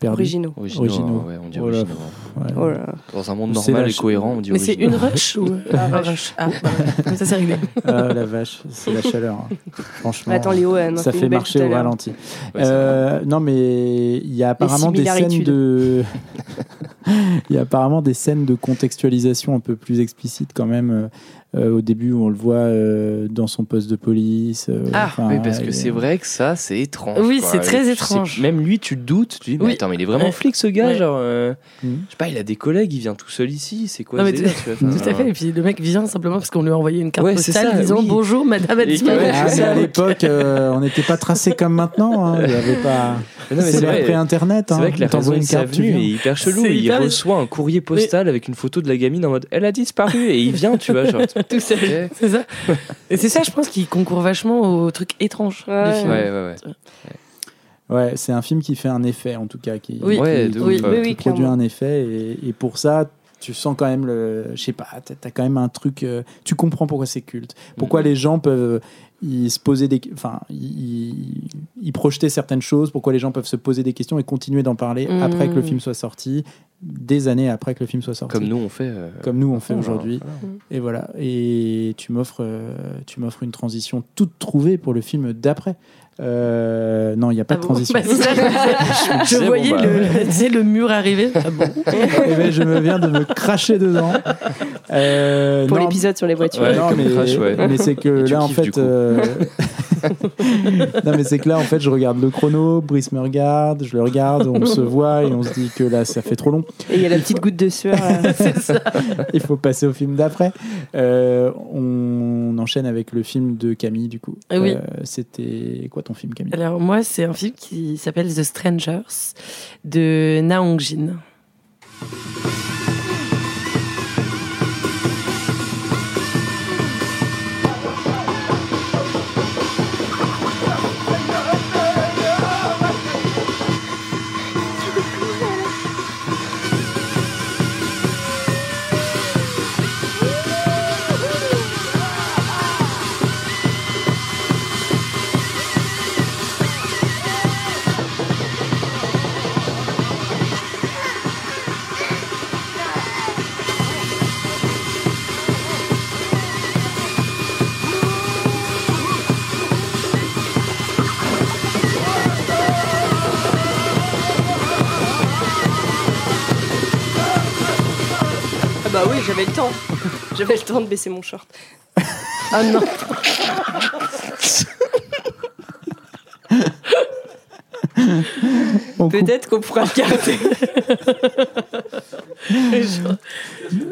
perdus. Originaux. Originaux, Originaux. ouais, on dit Oh là, originaux. Ouais. Oh là. Dans un monde normal et cohérent, on dit Mais c'est une rush ou un rush? Ah, bah, comme ça c'est réglé. Ah la vache, c'est la chaleur. hein. Franchement. Attends, Léo, ça fait marcher au ralenti. Ouais. Euh, non, mais il y a apparemment des scènes de. Il y a apparemment des scènes de contextualisation un peu plus explicites quand même. Euh, au début, où on le voit euh, dans son poste de police. euh, Ah, Oui, parce que c'est vrai que ça, c'est étrange. Oui, c'est très étrange. même lui, tu te doutes. Tu dis, mais Oui. attends, mais il est vraiment Ouais. flic ce gars. Ouais. Genre, euh, Mhm. je sais pas, il a des collègues, il vient tout seul ici. C'est quoi Tout à fait. Et puis le mec vient simplement parce qu'on lui a envoyé une carte Ouais, c'est postale ça, disant oui. bonjour madame Ah, c'est à l'époque, on n'était pas tracé comme maintenant. hein. Il y avait pas. C'est c'est l'ère vrai. C'est hein. vrai que la raison une carte, est hyper chelou. C'est Il reçoit un courrier postal avec une photo de la gamine en mode elle a disparu et il vient, tu vois. Genre, Tout seul. C'est ça. Et c'est ça, je pense, qui concourt vachement au truc étrange Ouais. du film. Ouais, ouais, ouais. Ouais, c'est un film qui fait un effet, en tout cas, qui, Oui. Qui- de qui- Oui, qui oui, produit clairement. un effet. Et, et pour ça, tu sens quand même le. Je sais pas, t'as as quand même un truc. euh, tu comprends pourquoi c'est culte. Pourquoi Mhm. les gens peuvent. Ils se des. Enfin, ils, ils projetaient certaines choses. Pourquoi les gens peuvent se poser des questions et continuer d'en parler Mhm. après que le film soit sorti, des années après que le film soit sorti. Comme nous, on fait. euh, Comme nous, on fait aujourd'hui. voilà. Et voilà. Et tu m'offres, euh, tu m'offres une transition toute trouvée pour le film d'après. Euh, non, il n'y a pas Ah de bon transition. Bah, ça, je, je disais, bon, voyais bah, le, mur arriver. Ah bon Eh ben, je me viens de me cracher dedans. Euh, Pour l'épisode sur les voitures. Ouais, non, comme mais, crash, ouais. mais c'est que Et là en fait. euh, non mais c'est que là en fait je regarde le chrono, Brice me regarde, je le regarde, on se voit et on se dit que là ça fait trop long. Et il y a la petite goutte de sueur. C'est ça. Il faut passer au film d'après. Euh, on enchaîne avec le film de Camille du coup. Oui. Euh, C'était quoi ton film Camille? Alors, moi, c'est un film qui s'appelle The Strangers de Na Hong Jin. J'avais le temps. J'avais le temps de baisser mon short. Ah non Peut-être qu'on pourra le garder.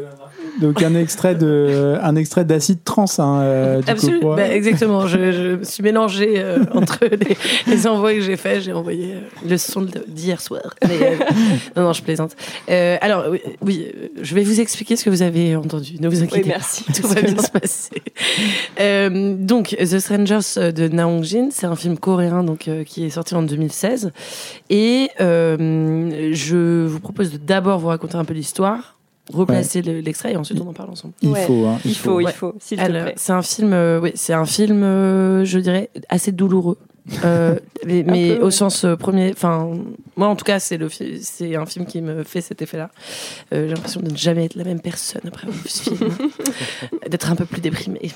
Donc un extrait de, un extrait d'acide trans, hein, euh, du Absolument. Bah, exactement. Je, je me suis mélangée euh, entre les, les envois que j'ai faits. J'ai envoyé euh, le son d'hier soir. Mais, euh, non, non, je plaisante. Euh, alors, oui, oui, je vais vous expliquer ce que vous avez entendu. Ne vous inquiétez Oui, pas. merci. Tout va bien se passer. Euh, donc, The Strangers de Na Hong Jin, c'est un film coréen donc, euh, qui est sorti en 2016. Et euh, je vous propose de d'abord vous raconter un peu l'histoire, replacer le- l'extrait et ensuite on en parle ensemble. Il Ouais. faut, hein, Il faut, il Ouais. faut, s'il te Alors, plaît. c'est un film, euh, oui, c'est un film, euh, je dirais, assez douloureux. Euh, mais mais peu, au ouais. sens euh, premier, enfin, moi en tout cas, c'est le, c'est un film qui me fait cet effet-là. Euh, j'ai l'impression de ne jamais être la même personne après avoir vu ce film, d'être un peu plus déprimée.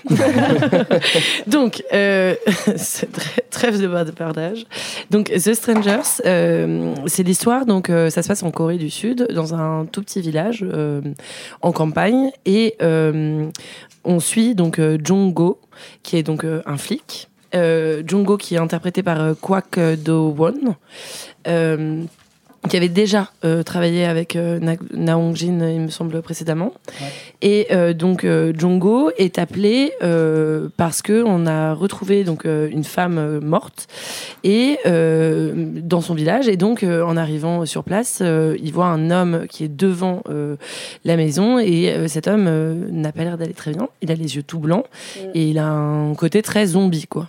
Donc, euh, trêve de bavardage. Donc, The Strangers, euh, c'est l'histoire. Donc, euh, ça se passe en Corée du Sud, dans un tout petit village euh, en campagne, et euh, on suit donc euh, Jong-go, qui est donc euh, un flic. Euh, Jong-go qui est interprété par euh, Kwak Do-won. Euh, qui avait déjà euh, travaillé avec euh, Na, Na Hong-jin, il me semble, précédemment. Et euh, donc, euh, Jongo est appelé euh, parce que on a retrouvé donc euh, une femme euh, morte et euh, dans son village. Et donc, euh, en arrivant sur place, euh, il voit un homme qui est devant euh, la maison et euh, cet homme euh, n'a pas l'air d'aller très bien. Il a les yeux tout blancs et il a un côté très zombie, quoi.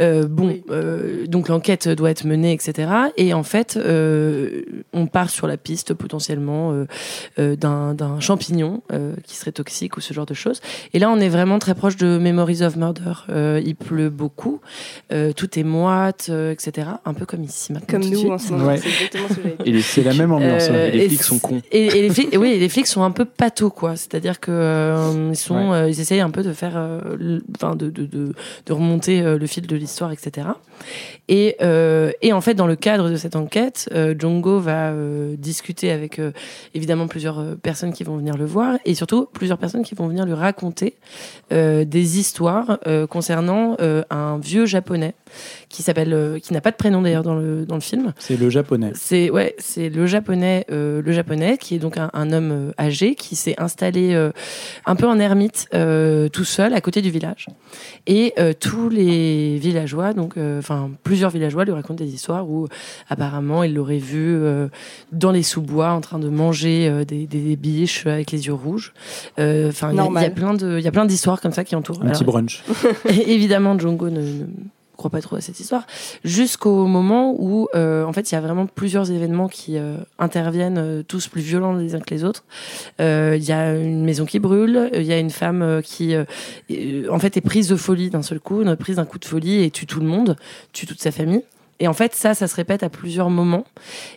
Euh, bon, Oui. euh, donc l'enquête doit être menée, etc. Et en fait, euh, on part sur la piste potentiellement euh, euh, d'un d'un champignon euh, qui serait toxique ou ce genre de choses. Et là, on est vraiment très proche de Memories of Murder. Euh, il pleut beaucoup, euh, tout est moite, euh, etc. Un peu comme ici maintenant. Comme nous suite. en ce moment, Ouais. c'est exactement ce que j'avais dit. Et les C'est la même ambiance. Euh. Et les flics sont cons. Et, et les flics, et oui, les flics sont un peu patos, quoi. C'est-à-dire que euh, ils sont, Ouais. euh, ils essayent un peu de faire, euh, enfin, de, de, de, de remonter euh, le fil de l'histoire, etc. Et, euh, et en fait, dans le cadre de cette enquête, euh, Jongo va euh, discuter avec euh, évidemment plusieurs personnes qui vont venir le voir et surtout plusieurs personnes qui vont venir lui raconter des histoires concernant un vieux japonais qui s'appelle, qui n'a pas de prénom d'ailleurs dans le dans le film. C'est le japonais. C'est ouais, c'est le japonais, le japonais qui est donc un, un homme âgé qui s'est installé un peu en ermite, tout seul à côté du village. Et tous les villageois, donc enfin plusieurs villageois lui racontent des histoires où apparemment il l'aurait vu euh, dans les sous-bois en train de manger euh, des, des, des biches avec les yeux rouges. Euh, Enfin, il y a- plein de, il y a plein d'histoires comme ça qui entourent. Un petit Alors, brunch. et évidemment, Django ne, ne croit pas trop à cette histoire, jusqu'au moment où, euh, en fait, il y a vraiment plusieurs événements qui euh, interviennent, euh, tous plus violents les uns que les autres. Euh, Il y a une maison qui brûle, il y a une femme euh, qui, euh, en fait, est prise de folie d'un seul coup, prise d'un coup de folie et tue tout le monde, tue toute sa famille. Et en fait, ça, ça se répète à plusieurs moments.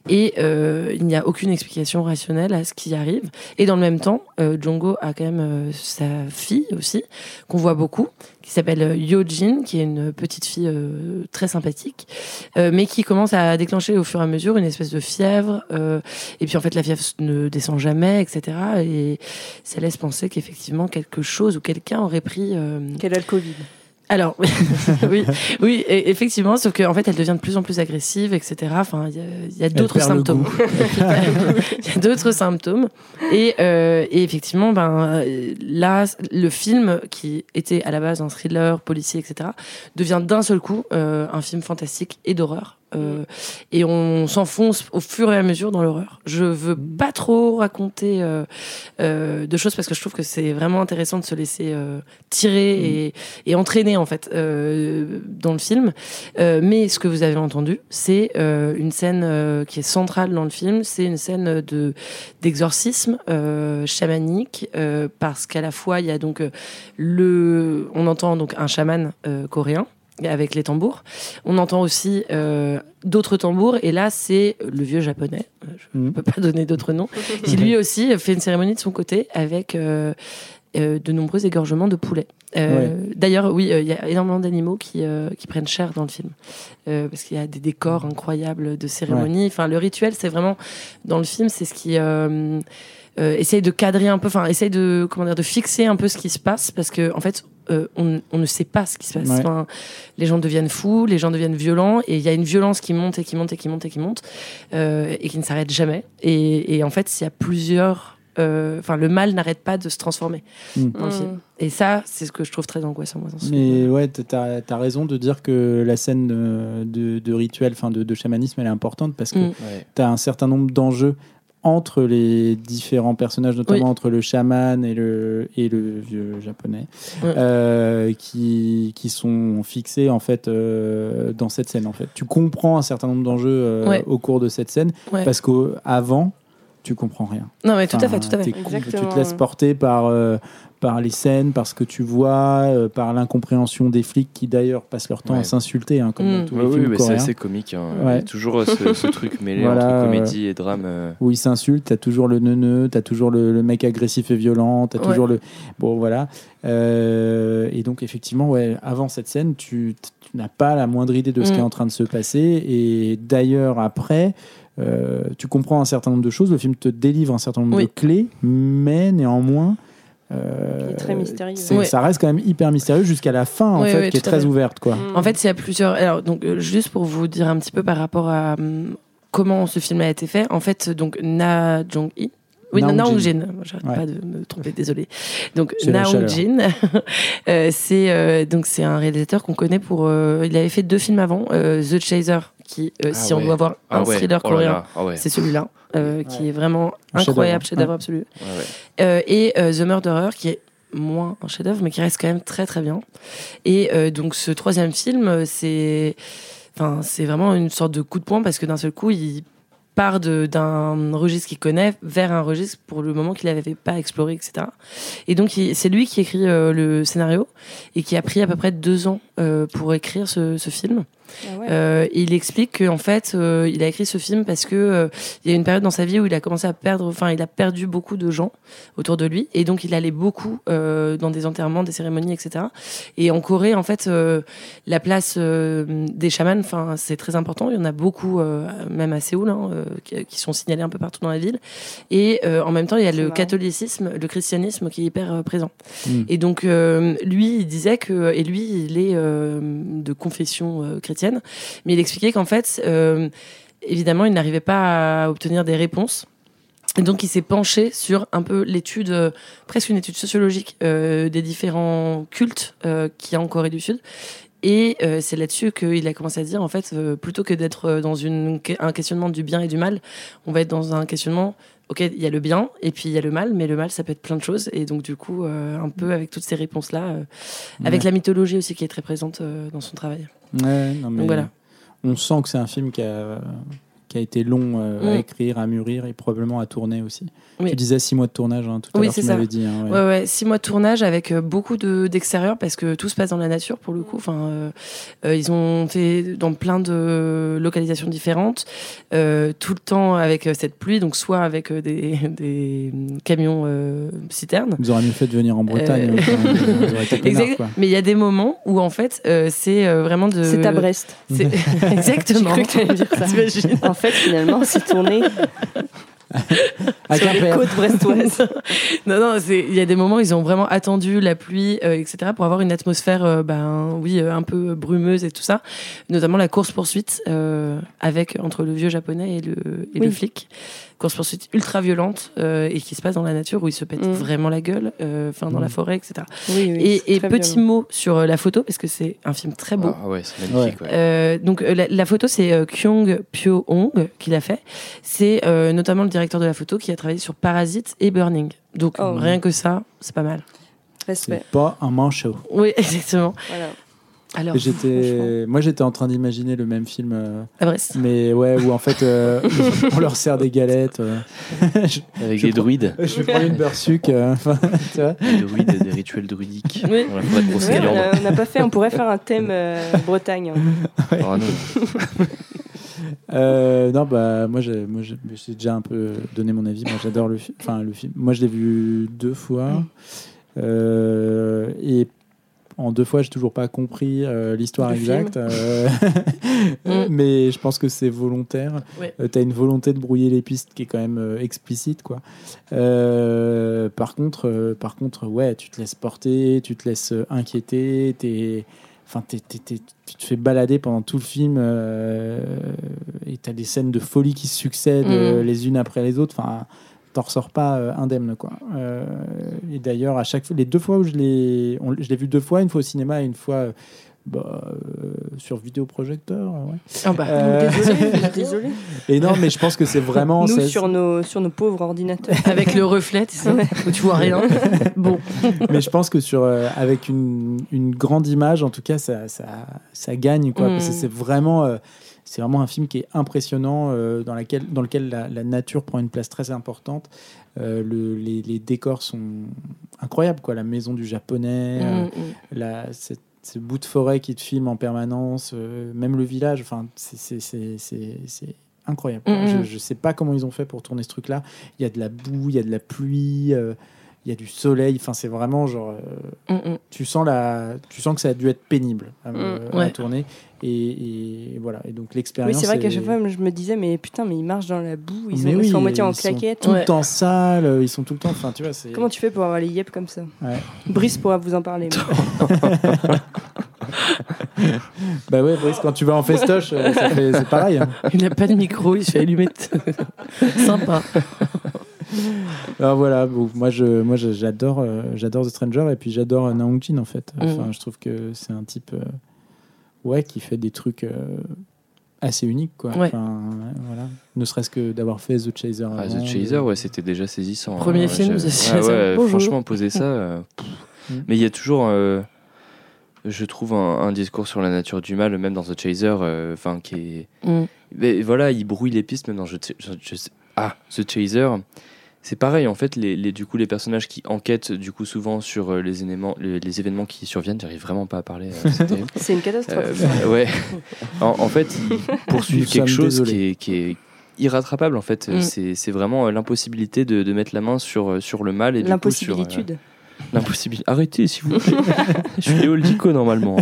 Et euh, il n'y a aucune explication rationnelle à ce qui arrive. Et dans le même temps, euh, Django a quand même euh, sa fille aussi, qu'on voit beaucoup, qui s'appelle euh, Yojin, qui est une petite fille euh, très sympathique, euh, mais qui commence à déclencher au fur et à mesure une espèce de fièvre. et puis en fait, la fièvre ne descend jamais, etc. Et ça laisse penser qu'effectivement, quelque chose ou quelqu'un aurait pris... le Covid. Alors, oui, oui, et- effectivement, sauf qu'en fait, elle devient de plus en plus agressive, etc. Enfin, il y a, d'autres symptômes. Il y a d'autres symptômes. Et, euh, et effectivement, ben, euh, là, le film, qui était à la base un thriller policier, etc., devient d'un seul coup euh, un film fantastique et d'horreur. Euh, et on s'enfonce au fur et à mesure dans l'horreur. Je veux pas trop raconter euh, euh, de choses parce que je trouve que c'est vraiment intéressant de se laisser euh, tirer et, et entraîner en fait euh, dans le film. Euh, mais ce que vous avez entendu, c'est euh, une scène euh, qui est centrale dans le film. C'est une scène de d'exorcisme euh, chamanique euh, parce qu'à la fois il y a donc le, on entend donc un chaman euh, coréen avec les tambours. On entend aussi euh, d'autres tambours, et là, c'est le vieux japonais, je ne Mhm. peux pas donner d'autres noms, qui lui aussi fait une cérémonie de son côté avec euh, euh, de nombreux égorgements de poulets. Euh, D'ailleurs, oui, euh, il y a énormément d'animaux qui, euh, qui prennent cher dans le film, Euh, parce qu'il y a des décors incroyables de cérémonies. Enfin, le rituel, c'est vraiment, dans le film, c'est ce qui... euh, euh, essaye de cadrer un peu, enfin, essaye de, comment dire, de fixer un peu ce qui se passe, parce que, en fait, euh, on, on ne sait pas ce qui se passe. Ouais. Enfin, les gens deviennent fous, les gens deviennent violents, et il y a une violence qui monte et qui monte et qui monte et qui monte, euh, et qui ne s'arrête jamais. Et, et en fait, il y a plusieurs euh, enfin, le mal n'arrête pas de se transformer Mm. dans le film. Mm. Et ça, c'est ce que je trouve très angoissant. Moi, dans ce film. Mais ouais, t'as as raison de dire que la scène de, de rituel, enfin de, de chamanisme, elle est importante parce que Mm. Ouais. tu as un certain nombre d'enjeux entre les différents personnages, notamment Oui. entre le chaman et le, et le vieux japonais, Ouais. euh, qui, qui sont fixés en fait euh, dans cette scène. En fait, tu comprends un certain nombre d'enjeux euh, Ouais. au cours de cette scène Ouais. parce qu'avant tu comprends rien. Non, mais tout à fait, tout à fait. tu te laisses porter par, euh, par les scènes, par ce que tu vois, euh, par l'incompréhension des flics qui d'ailleurs passent leur temps Ouais. à s'insulter, hein, comme Mm. dans tous Ouais, les oui, films mais c'est coréens. assez comique. hein. Ouais. Il y a toujours euh, ce, ce truc mêlé Voilà, entre comédie et drame. euh. où ils s'insultent, t'as toujours le neuneu, t'as toujours le, le mec agressif et violent, t'as Ouais. toujours le... Bon, voilà. Euh, et donc, effectivement, ouais, avant cette scène, tu, tu n'as pas la moindre idée de ce Mm. qui est en train de se passer. Et d'ailleurs, après, euh, tu comprends un certain nombre de choses, le film te délivre un certain nombre Oui. de clés, mais néanmoins... euh, Il est très mystérieux. Ouais. Ça reste quand même hyper mystérieux jusqu'à la fin, en Ouais, fait, ouais, qui est très fait. ouverte, quoi. Mm. En fait, il y a plusieurs. Alors, donc, euh, juste pour vous dire un petit peu par rapport à hum, comment ce film a été fait, en fait, donc, Na Jong-hee. Oui, Na Na Hong-jin. Hong-jin. J'arrête Ouais. pas de me tromper, désolé. Donc, C'est la Na chaleur. Hong-jin, euh, c'est euh, donc c'est un réalisateur qu'on connaît pour. euh, il avait fait deux films avant, euh, The Chaser, qui, euh, Ah si on doit voir un Ah ouais. thriller Oh coréen. Ah ouais. c'est celui-là, euh, qui est vraiment Un incroyable, chef-d'œuvre. absolu. Ouais, ouais. Euh, et euh, The Murderer, qui est moins un chef-d'œuvre, mais qui reste quand même très très bien. Et euh, donc ce troisième film, c'est, enfin, c'est vraiment une sorte de coup de poing parce que d'un seul coup, il part de- d'un registre qu'il connaît vers un registre pour le moment qu'il n'avait pas exploré, etc. Et donc c'est lui qui écrit euh, le scénario et qui a pris à peu près deux ans euh, pour écrire ce, ce film. Ah ouais. Euh, il explique qu'en fait, euh, il a écrit ce film parce que euh, il y a une période dans sa vie où il a commencé à perdre, enfin, il a perdu beaucoup de gens autour de lui, et donc il allait beaucoup euh, dans des enterrements, des cérémonies, etc. Et en Corée, en fait, euh, la place euh, des chamans, enfin, c'est très important. Il y en a beaucoup, euh, même à Séoul, hein, euh, qui, sont signalés un peu partout dans la ville. Et euh, en même temps, il y a le marrant. catholicisme, le christianisme qui est hyper euh, présent. Mm. Et donc, euh, lui, il disait que, et lui, il est euh, de confession euh, mais il expliquait qu'en fait, euh, évidemment, il n'arrivait pas à obtenir des réponses. Et donc, il s'est penché sur un peu l'étude, euh, presque une étude sociologique euh, des différents cultes qu'il y a en Corée du Sud. Et c'est là-dessus qu'il a commencé à dire, en fait, plutôt que d'être dans un questionnement du bien et du mal, on va être dans un questionnement ok, il y a le bien et puis il y a le mal, mais le mal, ça peut être plein de choses. Et donc, du coup, euh, un peu avec toutes ces réponses-là, euh, avec la mythologie aussi qui est très présente euh, dans son travail. Ouais, non, mais Donc voilà. On sent que c'est un film qui a, qui a été long euh, à Mm. écrire, à mûrir et probablement à tourner aussi. Oui. Tu disais six mois de tournage hein, tout à Oui, l'heure, tu c'est ça. m'avais dit. hein, ouais. Ouais, ouais, six mois de tournage avec euh, beaucoup de d'extérieur parce que tout se passe dans la nature pour le coup. Enfin, euh, euh, ils ont fait dans plein de localisations différentes, euh, tout le temps avec cette pluie, donc soit avec des, des camions euh, citernes. Ils auraient mieux fait de venir en Bretagne. Été Exact. Mais il y a des moments où en fait euh, c'est vraiment de. C'est à Brest. C'est- Exactement. J'ai cru que dire ça. En fait, finalement, c'est tourné sur les côtes brestoises. non, non, c'est- il y a des moments où ils ont vraiment attendu la pluie, euh, etc., pour avoir une atmosphère, euh, ben oui, euh, un peu brumeuse et tout ça. Notamment la course poursuite euh, avec entre le vieux japonais et le et le Oui. flic. Course poursuite ultra violente euh, et qui se passe dans la nature où ils se pètent Mm. vraiment la gueule, euh, enfin dans Mm. la forêt, etc. Oui, oui, et et petit violent. mot sur la photo parce que c'est un film très beau. Ah ouais, c'est magnifique. Ouais. Euh, donc la, la photo c'est euh, Kyung Pyo Hong qui l'a fait. C'est euh, notamment le directeur de la photo qui a travaillé sur Parasite et Burning. Donc Oh. rien que ça, c'est pas mal. Respect. C'est pas un manchot. Oui, exactement. Voilà. Alors, J'étais, moi, j'étais en train d'imaginer le même film, euh, à Brest. mais ouais, où en fait, euh, on leur sert des galettes. euh. je, Avec je des prends- druides. je vais prendre une euh, enfin, vois. Des druides, des rituels druidiques. Oui. Ouais, on a- on n'a pas fait, on pourrait faire un thème euh, Bretagne. hein. Oh non. Euh, non, bah, moi, j'ai, moi, j'ai, j'ai déjà un peu donné mon avis. Moi, j'adore le, fi- enfin, le film. Moi, je l'ai vu deux fois. Euh, et en deux fois, j'ai toujours pas compris euh, l'histoire exacte. euh, Mm. mais je pense que c'est volontaire. Ouais. Euh, T'as une volonté de brouiller les pistes qui est quand même explicite, quoi. Par contre, par contre, ouais, tu te laisses porter, tu te laisses inquiéter, enfin, tu te fais balader pendant tout le film euh, et t'as des scènes de folie qui se succèdent Mm. euh, les unes après les autres. Enfin, t'en ressors pas euh, indemne quoi. Euh, et d'ailleurs à chaque fois, les deux fois où je l'ai, je l'ai vu deux fois, une fois au cinéma et une fois bah, euh, sur vidéoprojecteur. ouais. Ah bah, Euh, Désolé, désolé. et non, mais je pense que c'est vraiment. Nous sur nos, sur nos pauvres ordinateurs. Avec le reflet, tu sais, où tu vois rien. Bon, mais je pense que sur euh, avec une, une grande image, en tout cas, ça, ça, ça gagne quoi. Parce que Mm. c'est vraiment. euh, c'est vraiment un film qui est impressionnant, euh, dans, laquelle, dans lequel la, la nature prend une place très importante. Euh, le- les, les décors sont incroyables, quoi. La maison du japonais, Mm, mm. la, cette- ce bout de forêt qui te filme en permanence, euh, même le village, enfin, c'est- incroyable. Mhm. Je, je sais pas comment ils ont fait pour tourner ce truc-là. Il y a de la boue, il y a de la pluie, euh, il y a du soleil. Enfin, c'est vraiment genre, euh, Mm, mm. tu sens la, tu sens que ça a dû être pénible à, Mm. à Ouais. tourner. Et, et voilà. Et donc Oui, l'expérience. c'est vrai qu'à chaque fois, je me disais, mais putain, mais ils marchent dans la boue, ils, Mais sont, ils oui, sont à moitié en ils sont claquettes. tout Ouais. le temps sales, ils sont tout le temps. Enfin, tu vois, c'est. Comment tu fais pour avoir les yep comme ça? Ouais. Brice pourra vous en parler. mais- Bah ouais, Brice, quand tu vas en festoche, euh, c'est pareil. hein. il n'a pas de micro, il se fait allumer. Sympa. Alors voilà, bon, moi je, moi j'adore, euh, j'adore The Stranger et puis j'adore euh, Naong Jin en fait. Enfin, Mm. je trouve que c'est un type, euh, ouais, qui fait des trucs euh, assez uniques quoi. Ouais. Enfin, ouais, voilà. Ne serait-ce que d'avoir fait The Chaser. Ah, avant, The Chaser, ouais, c'était déjà saisissant. hein. Premier film, The Chaser. Ouais, ouais, Bonjour. franchement, poser ça. euh. Mm. Mais il y a toujours, euh, je trouve, un, un discours sur la nature du mal, même dans The Chaser, euh, enfin, qui est. Mm. Mais voilà, il brouille les pistes, même dans je, je- je Ah, The Chaser. C'est pareil, en fait, les, les- du coup, les personnages qui enquêtent, du coup, souvent sur euh, les, événements, les, les événements qui surviennent, j'arrive vraiment pas à parler. euh, c'est une catastrophe. Euh, ouais. En, en fait, ils poursuivent quelque chose qui est, qui est irrattrapable. En fait, Mm. c'est c'est vraiment l'impossibilité de, de mettre la main sur, sur le mal et du coup, sur, euh. L'impossibilité. Arrêtez, s'il vous plaît. Je suis Léo le Dico, normalement.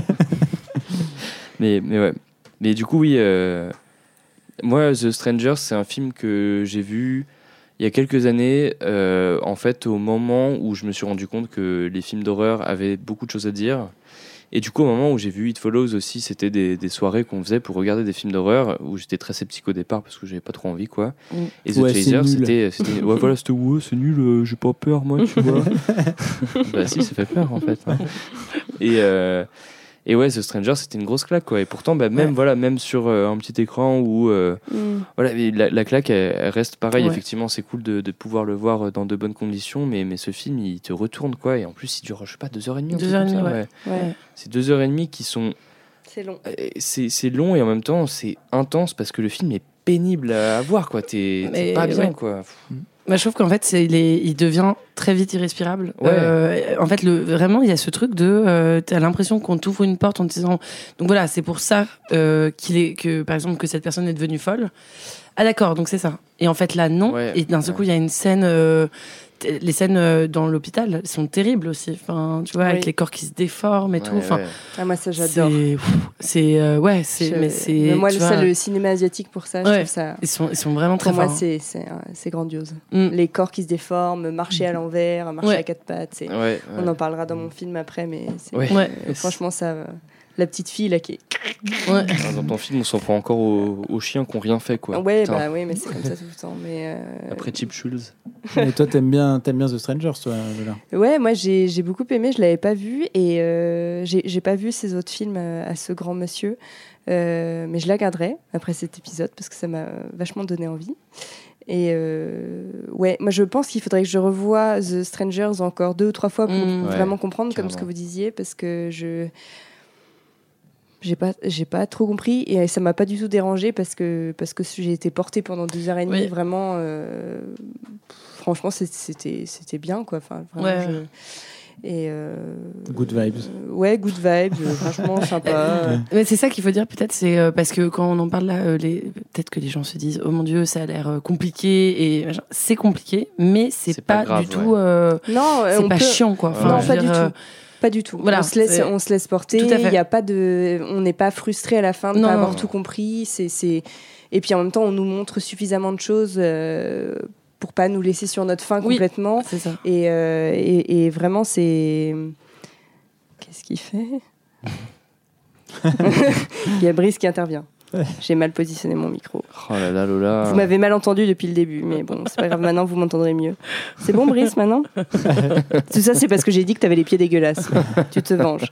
mais, mais ouais. Mais du coup, oui. euh, moi, The Strangers, c'est un film que j'ai vu il y a quelques années, euh, en fait, au moment où je me suis rendu compte que les films d'horreur avaient beaucoup de choses à dire. Et du coup, au moment où j'ai vu It Follows aussi, c'était des, des soirées qu'on faisait pour regarder des films d'horreur où j'étais très sceptique au départ parce que j'avais pas trop envie, quoi. Mm. Et The Ouais, Chaser, c'était- Ouais, voilà, c'était ouais, c'est nul, euh, j'ai pas peur, moi, tu vois. bah, si, ça fait peur, en fait. hein. Et, euh, et ouais, The Stranger, c'était une grosse claque, quoi. Et pourtant, bah, même, Ouais. voilà, même sur euh, un petit écran où. euh, Mm. voilà, mais la, la claque, elle, elle reste pareil. Ouais. Effectivement, c'est cool de, de pouvoir le voir dans de bonnes conditions, mais, mais ce film, il te retourne, quoi. Et en plus, il dure, je sais pas, deux heures et demie. Deux heures et demie, ça, ouais. Ouais, C'est deux heures et demie qui sont. c'est long. euh, C'est long et en même temps, c'est intense parce que le film est pénible à voir, quoi. T'es pas bien, ouais. quoi. Bah, je trouve qu'en fait, il, est- il devient très vite irrespirable. Ouais. Euh, en fait, le, vraiment, il y a ce truc de. Euh, T'as l'impression qu'on t'ouvre une porte en te disant. Donc voilà, c'est pour ça euh, qu'il est, que, par exemple, que cette personne est devenue folle. Ah d'accord, donc c'est ça. Et en fait, là, non. Ouais, et d'un seul ouais. coup, il y a une scène. Les scènes euh, dans l'hôpital sont terribles aussi. Enfin, tu vois, avec les corps qui se déforment et tout. Ouais, Enfin, ouais. Ah, moi, ça, j'adore. c'est. Euh, ouais, c'est. Je- Mais c'est. moi, le, vois, le cinéma asiatique pour ça, je Ouais. trouve ça. Ils sont, ils sont vraiment très Pour moi, forts. c'est c'est euh, c'est grandiose. Mm. Les corps qui se déforment, marcher à l'envers, marcher Ouais. à quatre pattes. c'est- Ouais, ouais. On en parlera dans mon film après, mais c'est- Ouais. Ouais. franchement, ça. La petite fille là qui est. Ouais. Ah, Dans ton film, on s'en prend encore aux, aux chiens qui n'ont rien fait, quoi. ouais, Putain. bah oui, mais c'est comme ça tout le temps. Mais euh, Après Chip Schulz. Et toi, t'aimes bien, t'aimes bien The Strangers, toi, Lola Ouais, moi j'ai j'ai beaucoup aimé, je l'avais pas vu et euh, j'ai j'ai pas vu ces autres films euh, à ce grand monsieur, Euh, mais je la regarderai après cet épisode parce que ça m'a vachement donné envie. Et euh, ouais, moi je pense qu'il faudrait que je revoie The Strangers encore deux ou trois fois pour Mm. Ouais, vraiment comprendre comme ce que vous disiez parce que je j'ai pas j'ai pas trop compris et ça m'a pas du tout dérangé parce que parce que j'ai été portée pendant deux heures et demie Oui. vraiment euh, franchement c'était c'était bien quoi enfin vraiment, Ouais. je- et euh, Good vibes. euh, ouais good vibes franchement sympa Mais c'est ça qu'il faut dire peut-être, c'est parce que quand on en parle là, les... peut-être que les gens se disent oh mon dieu, ça a l'air compliqué et c'est compliqué, mais c'est pas, pas grave, du tout, non euh, c'est pas peut- chiant quoi. Non, pas du dire, tout. Pas du tout. Voilà, on, se laisse, on se laisse porter. Tout à fait. Il y a pas de, on n'est pas frustré à la fin de Non, pas avoir non. tout compris. C'est, c'est... Et puis en même temps, on nous montre suffisamment de choses euh, pour pas nous laisser sur notre faim Oui. complètement. C'est ça. Et, euh, et, et vraiment, c'est. Qu'est-ce qu'il fait? Il y a Brice qui intervient. J'ai mal positionné mon micro. Oh là là, Lola. Vous m'avez mal entendu depuis le début, mais bon, c'est pas grave, maintenant vous m'entendrez mieux. C'est bon, Brice, maintenant? Tout ça, c'est parce que j'ai dit que t'avais les pieds dégueulasses. Tu te venges.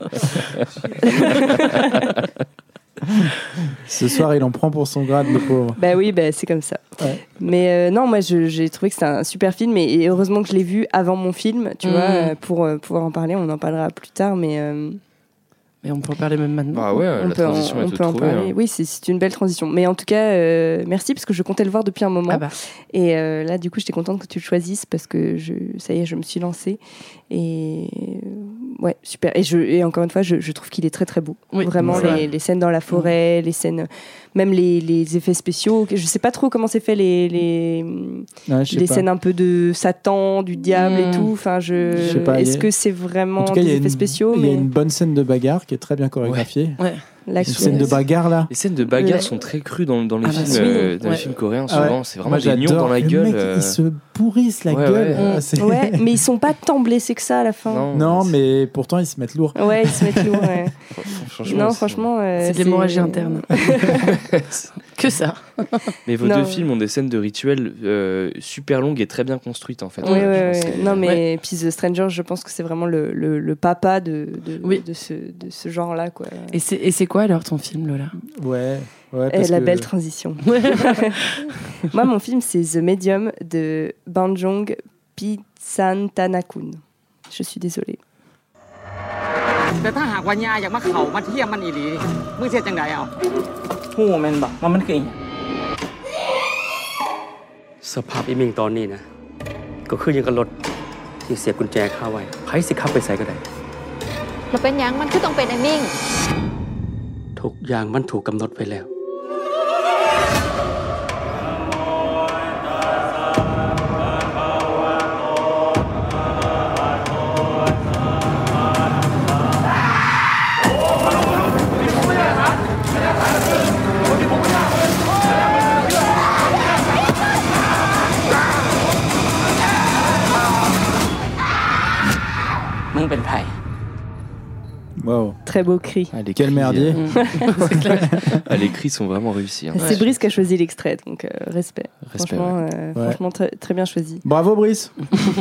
Ce soir, il en prend pour son grade, le pauvre. Bah oui, bah, c'est comme ça. Ouais. Mais euh, non, moi j'ai trouvé que c'était un super film et, et heureusement que je l'ai vu avant mon film, tu Mhm. vois, euh, pour euh, pouvoir en parler. On en parlera plus tard, mais euh, Mais on peut en parler même maintenant. Bah ouais, on la peut, en, transition on peut en parler. hein. Oui, c'est- c'est une belle transition. Mais en tout cas, euh, merci parce que je comptais le voir depuis un moment. Ah bah. Et euh, là, du coup, j'étais contente que tu le choisisses parce que je, ça y est, je me suis lancée. Et ouais, super. Et, je, et encore une fois, je, je trouve qu'il est très très beau. Oui, Vraiment, vrai. les, les scènes dans la forêt, les scènes, même les, les effets spéciaux. Je sais pas trop comment c'est fait les, les, Ouais, les scènes un peu de Satan, du diable et Mm. tout. Enfin, je, Je sais pas, est-ce a- que c'est vraiment En tout cas, il y des a effets une, spéciaux il y a mais une bonne scène de bagarre qui est très bien chorégraphiée. la Une scène de bagarre là. Les scènes de bagarre Ouais. sont très crues dans, dans les Ah bah films, euh, dans Ouais. les films coréens. Ah ouais. Souvent, c'est vraiment des nions j'adore. dans la Les gueule. mecs, euh, Ils se pourrissent la Ouais, gueule. ouais. Ah, c'est- Ouais, mais ils sont pas tant blessés que ça à la fin. Non, Non, mais pourtant ils se mettent lourd. Ouais, ils se mettent lourd. ouais. non, c'est- franchement. euh, C'est de l'hémorragie interne. que ça. Mais vos Non. deux films ont des scènes de rituels euh, super longues et très bien construites en fait. Oui, oui. c'est- Non, mais puis The Stranger, je pense que c'est vraiment le, le, le papa de, de, Oui. de ce, de ce genre-là. quoi. Et c'est et c'est quoi alors ton film, Lola? Ouais. ouais parce la que- belle transition. Moi, mon film, c'est The Medium de Banjong Pitsantanakun. Je suis désolée. ทุกอย่างมันถูกกำหนดไปแล้ว Waouh. Très beau cri. Ah, les Quel merdier. euh, ah, les cris sont vraiment réussis. hein. C'est Brice qui a choisi l'extrait, donc euh, respect. Respect, franchement, euh, Ouais. franchement très, très bien choisi. Bravo Brice.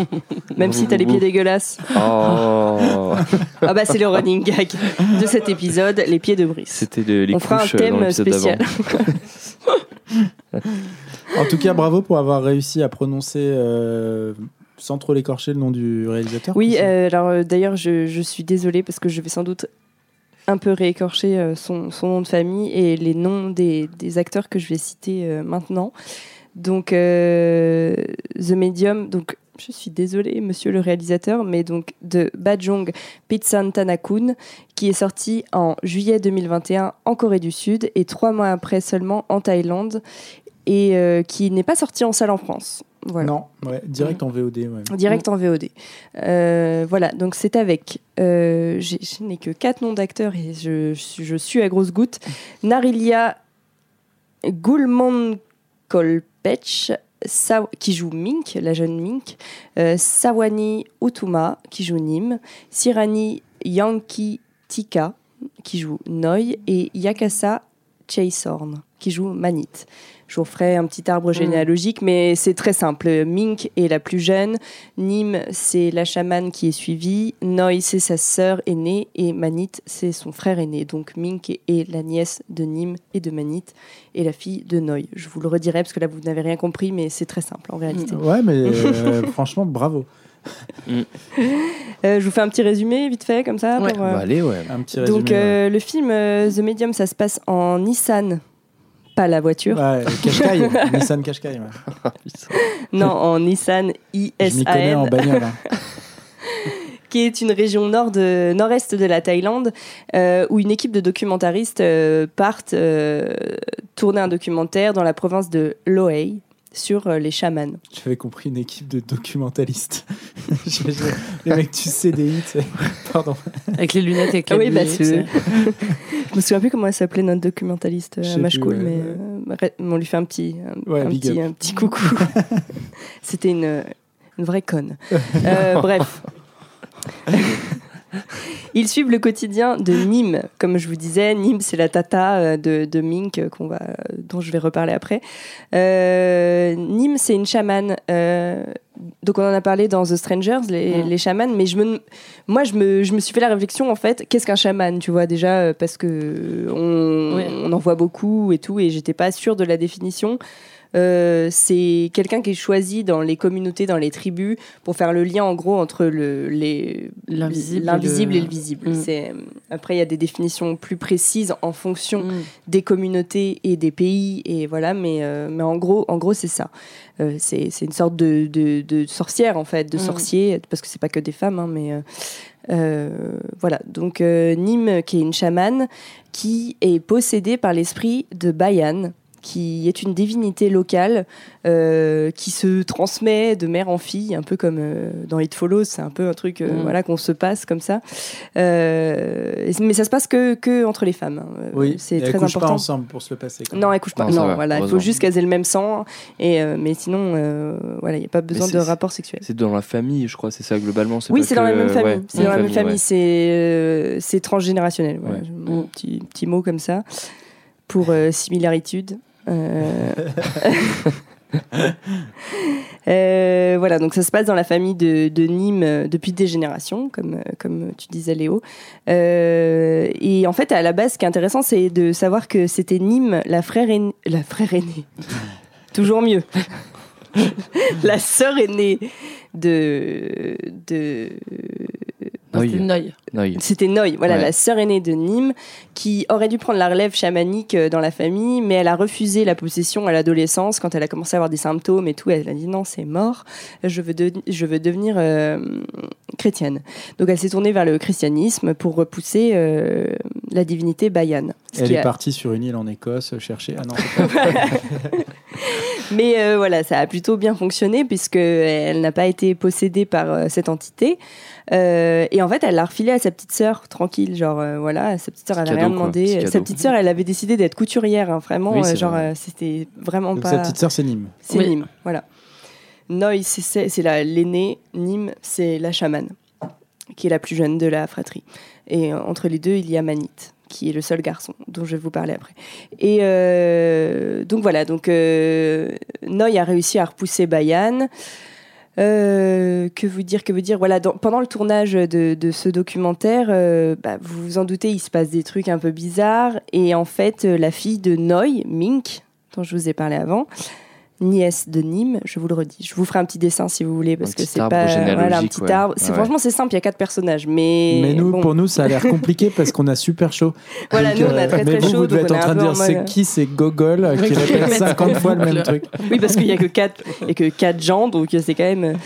Même si t'as les pieds dégueulasses. Oh, Ah bah c'est le running gag de cet épisode, les pieds de Brice. c'était le- les On fera un euh, thème spécial. En tout cas, bravo pour avoir réussi à prononcer euh, sans trop l'écorcher le nom du réalisateur. Oui, euh, alors euh, d'ailleurs, je, je suis désolée parce que je vais sans doute un peu réécorcher euh, son, son nom de famille et les noms des, des acteurs que je vais citer maintenant. Donc, The Medium, donc je suis désolée, monsieur le réalisateur, mais donc de Bajong Pitsantanakun, qui est sorti en juillet 2021 en Corée du Sud et trois mois après seulement en Thaïlande et qui n'est pas sorti en salle en France. Voilà. Non, ouais, direct en VOD. Ouais. Direct en VOD. Euh, voilà, donc c'est avec. euh, je n'ai que quatre noms d'acteurs et je, je, je suis à grosse goutte. Narilia Gulmon Kolpech, Sa- qui joue Mink, la jeune Mink. euh, Sawani Utuma, qui joue Nim. Sirani Yankee Tika, qui joue Noi. Et Yakasa Chasorn, qui joue Manit. Je vous ferai un petit arbre généalogique, mais c'est très simple. Mink est la plus jeune, Nim, c'est la chamane qui est suivie, Noi, c'est sa sœur aînée, et Manit, c'est son frère aîné. Donc Mink est la nièce de Nim et de Manit, et la fille de Noi. Je vous le redirai parce que là, vous n'avez rien compris, mais c'est très simple en réalité. Ouais, mais euh, franchement, bravo. Euh, je vous fais un petit résumé vite fait, comme ça. Ouais. pour, euh, Bah, allez, ouais. Un petit résumé. Donc, euh, le film euh, The Medium, ça se passe en Nissan, pas la voiture. ouais. Qashqai, Nissan Qashqai. ouais. Non, en Nissan Je m'y connais en ISAN, bagnole. hein. qui est une région nord de, nord-est de la Thaïlande, euh, où une équipe de documentaristes euh, partent euh, tourner un documentaire dans la province de Loei sur euh, les chamans. J'avais compris une équipe de documentalistes. Les mecs du CDI, tu sais. Pardon. Avec les lunettes avec Ah la oui, bah. Je me souviens plus comment elle s'appelait notre documentaliste à ouais. mais euh, on lui fait un petit, un, Ouais, un big petit, un petit coucou. C'était une, une vraie conne. Euh, bref. Ils suivent le quotidien de Nîmes. Comme je vous disais, Nîmes, c'est la tata euh, de, de Mink euh, qu'on va, dont je vais reparler après. Euh, Nîmes, c'est une chamane. euh, donc on en a parlé dans The Strangers, les, Mm. les chamans, mais je me, moi je me, je me suis fait la réflexion en fait, qu'est-ce qu'un chaman, tu vois déjà, euh, parce que on, Oui. on en voit beaucoup et tout, et j'étais pas sûre de la définition. Euh, c'est quelqu'un qui est choisi dans les communautés, dans les tribus, pour faire le lien en gros entre le, les, L'invisible et l'invisible le- et le visible. Mm. C'est, après, il y a des définitions plus précises en fonction Mm. des communautés et des pays, et voilà, mais, euh, mais en gros, en gros c'est ça. Euh, c'est, c'est une sorte de, de, de sorcière, en fait, de Mm. sorcier, parce que c'est pas que des femmes, hein, mais. euh, euh, voilà, donc euh, Nîmes, qui est une chamane, qui est possédée par l'esprit de Bayan, qui est une divinité locale euh, qui se transmet de mère en fille, un peu comme euh, dans It Follows, c'est un peu un truc euh, Mm. voilà, qu'on se passe comme ça. Euh, mais ça se passe que, que entre les femmes. hein. Oui, c'est elles très couchent important. pas ensemble pour se le passer. quand Non, elles couchent pas. Non, va, voilà, il faut juste qu'elles aient le même sang. Et, euh, mais sinon, euh, voilà, il n'y a pas besoin de rapport sexuel. C'est dans la famille, je crois, c'est ça globalement. Oui, c'est dans la même famille. ouais, c'est dans la même famille. ouais. C'est euh, c'est transgénérationnel. Voilà, Ouais. Mon petit, petit mot comme ça pour euh, similaritude. Euh, euh, voilà, donc ça se passe dans la famille de, Nîmes euh, depuis des générations, comme, comme tu disais Léo. Et en fait, à la base, ce qui est intéressant, c'est de savoir que c'était Nîmes, la frère aînée. La frère aînée. Toujours mieux. la sœur aînée de. de. C'était Noy. Noy. c'était Noy, voilà, Ouais. la sœur aînée de Nîmes, qui aurait dû prendre la relève chamanique euh, dans la famille, mais elle a refusé la possession à l'adolescence quand elle a commencé à avoir des symptômes et tout. Elle a dit non, c'est mort, je veux, de- je veux devenir euh, chrétienne. Donc elle s'est tournée vers le christianisme pour repousser euh, la divinité Bayan. Elle est a- partie sur une île en Écosse chercher. Ah non, c'est pas- Mais euh, voilà, ça a plutôt bien fonctionné puisque elle n'a pas été possédée par euh, cette entité. Euh, et en fait, elle l'a refilé à sa petite sœur, tranquille, genre euh, voilà, sa petite sœur elle rien quoi. demandé. Sa cadeau. petite sœur, elle avait décidé d'être couturière, hein, vraiment, Oui, genre vrai. euh, c'était vraiment Donc pas. sa petite sœur, c'est Nîmes. C'est Oui. Nîmes, voilà. Noy, c'est- c'est c'est la- l'aînée, Nîmes, c'est la chamane, qui est la plus jeune de la fratrie. Et euh, entre les deux, il y a Manit, qui est le seul garçon, dont je vais vous parler après. Et euh, donc voilà, donc euh, Noy a réussi à repousser Bayan. Euh, que vous dire, que vous dire? Voilà, pendant le tournage de, ce documentaire, bah, vous vous en doutez, il se passe des trucs un peu bizarres. Et en fait, la fille de Noy, Mink, dont je vous ai parlé avant, nièce de Nîmes, je vous le redis. Je vous ferai un petit dessin si vous voulez, parce Un que c'est pas voilà un petit ouais. arbre. C'est Ouais. franchement c'est simple, il y a quatre personnages, mais Mais nous, bon, pour nous, ça a l'air compliqué parce qu'on a super chaud. Voilà, Donc, nous, on a euh, très, mais très vous, chaud, vous devez être en train de dire c'est qui ces gogoles euh, qui mettre 50 en fois le même truc. Oui, parce qu'il y a que quatre et que quatre gens, donc euh, c'est quand même.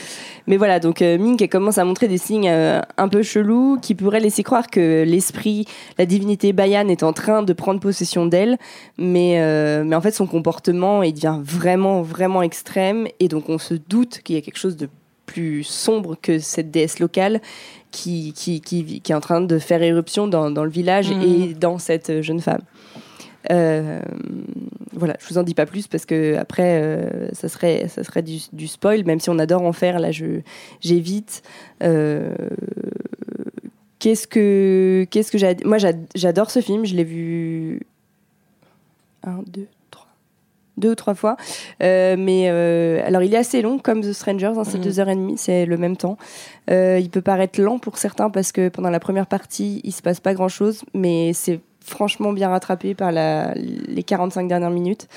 Mais voilà, donc euh, Mink commence à montrer des signes euh, un peu chelous qui pourraient laisser croire que l'esprit, la divinité Bayan est en train de prendre possession d'elle, mais euh, mais en fait son comportement il devient vraiment vraiment extrême et donc on se doute qu'il y a quelque chose de plus sombre que cette déesse locale qui, qui, qui, qui est en train de faire éruption dans, dans le village Mhm. et dans cette jeune femme. Euh, voilà, je vous en dis pas plus parce que après euh, ça serait ça serait du, du spoil, même si on adore en faire. Là, j'évite. Euh, qu'est-ce que qu'est-ce que j'ai moi j'ad- j'adore ce film. Je l'ai vu un, deux, trois, deux ou trois fois. Euh, mais euh, alors il est assez long comme The Strangers, hein, c'est Mhm. deux heures et demie, c'est le même temps. Euh, il peut paraître lent pour certains parce que pendant la première partie il se passe pas grand chose, mais c'est franchement bien rattrapé par la, les 45 dernières minutes.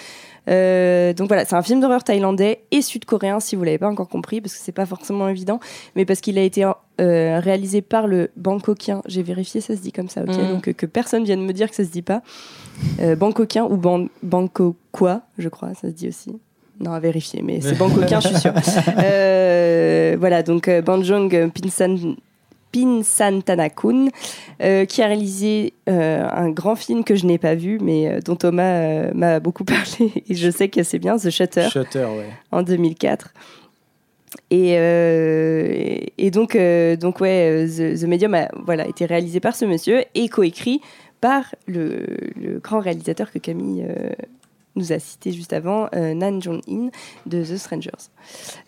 Euh, donc voilà, c'est un film d'horreur thaïlandais et sud-coréen si vous l'avez pas encore compris parce que c'est pas forcément évident, mais parce qu'il a été euh, réalisé par le Bangkokien. J'ai vérifié, ça se dit comme ça, ok. Mhm. Donc euh, que personne vienne me dire que ça se dit pas. Bangkokien ou ban Bangkokois, je crois, ça se dit aussi. Non, à vérifier, mais c'est Bangkokien, je suis sûre. Voilà, donc Banjong Pinsan. Pinsantanakun, euh, qui a réalisé euh, un grand film que je n'ai pas vu, mais euh, dont Thomas euh, m'a beaucoup parlé, et je sais que c'est bien, The Shutter, Shutter, ouais. en 2004. Et, et- donc, donc ouais, The, The Medium a voilà, été réalisé par ce monsieur et coécrit par le, le grand réalisateur que Camille nous a cité juste avant euh, Nan Jong-in de The Strangers.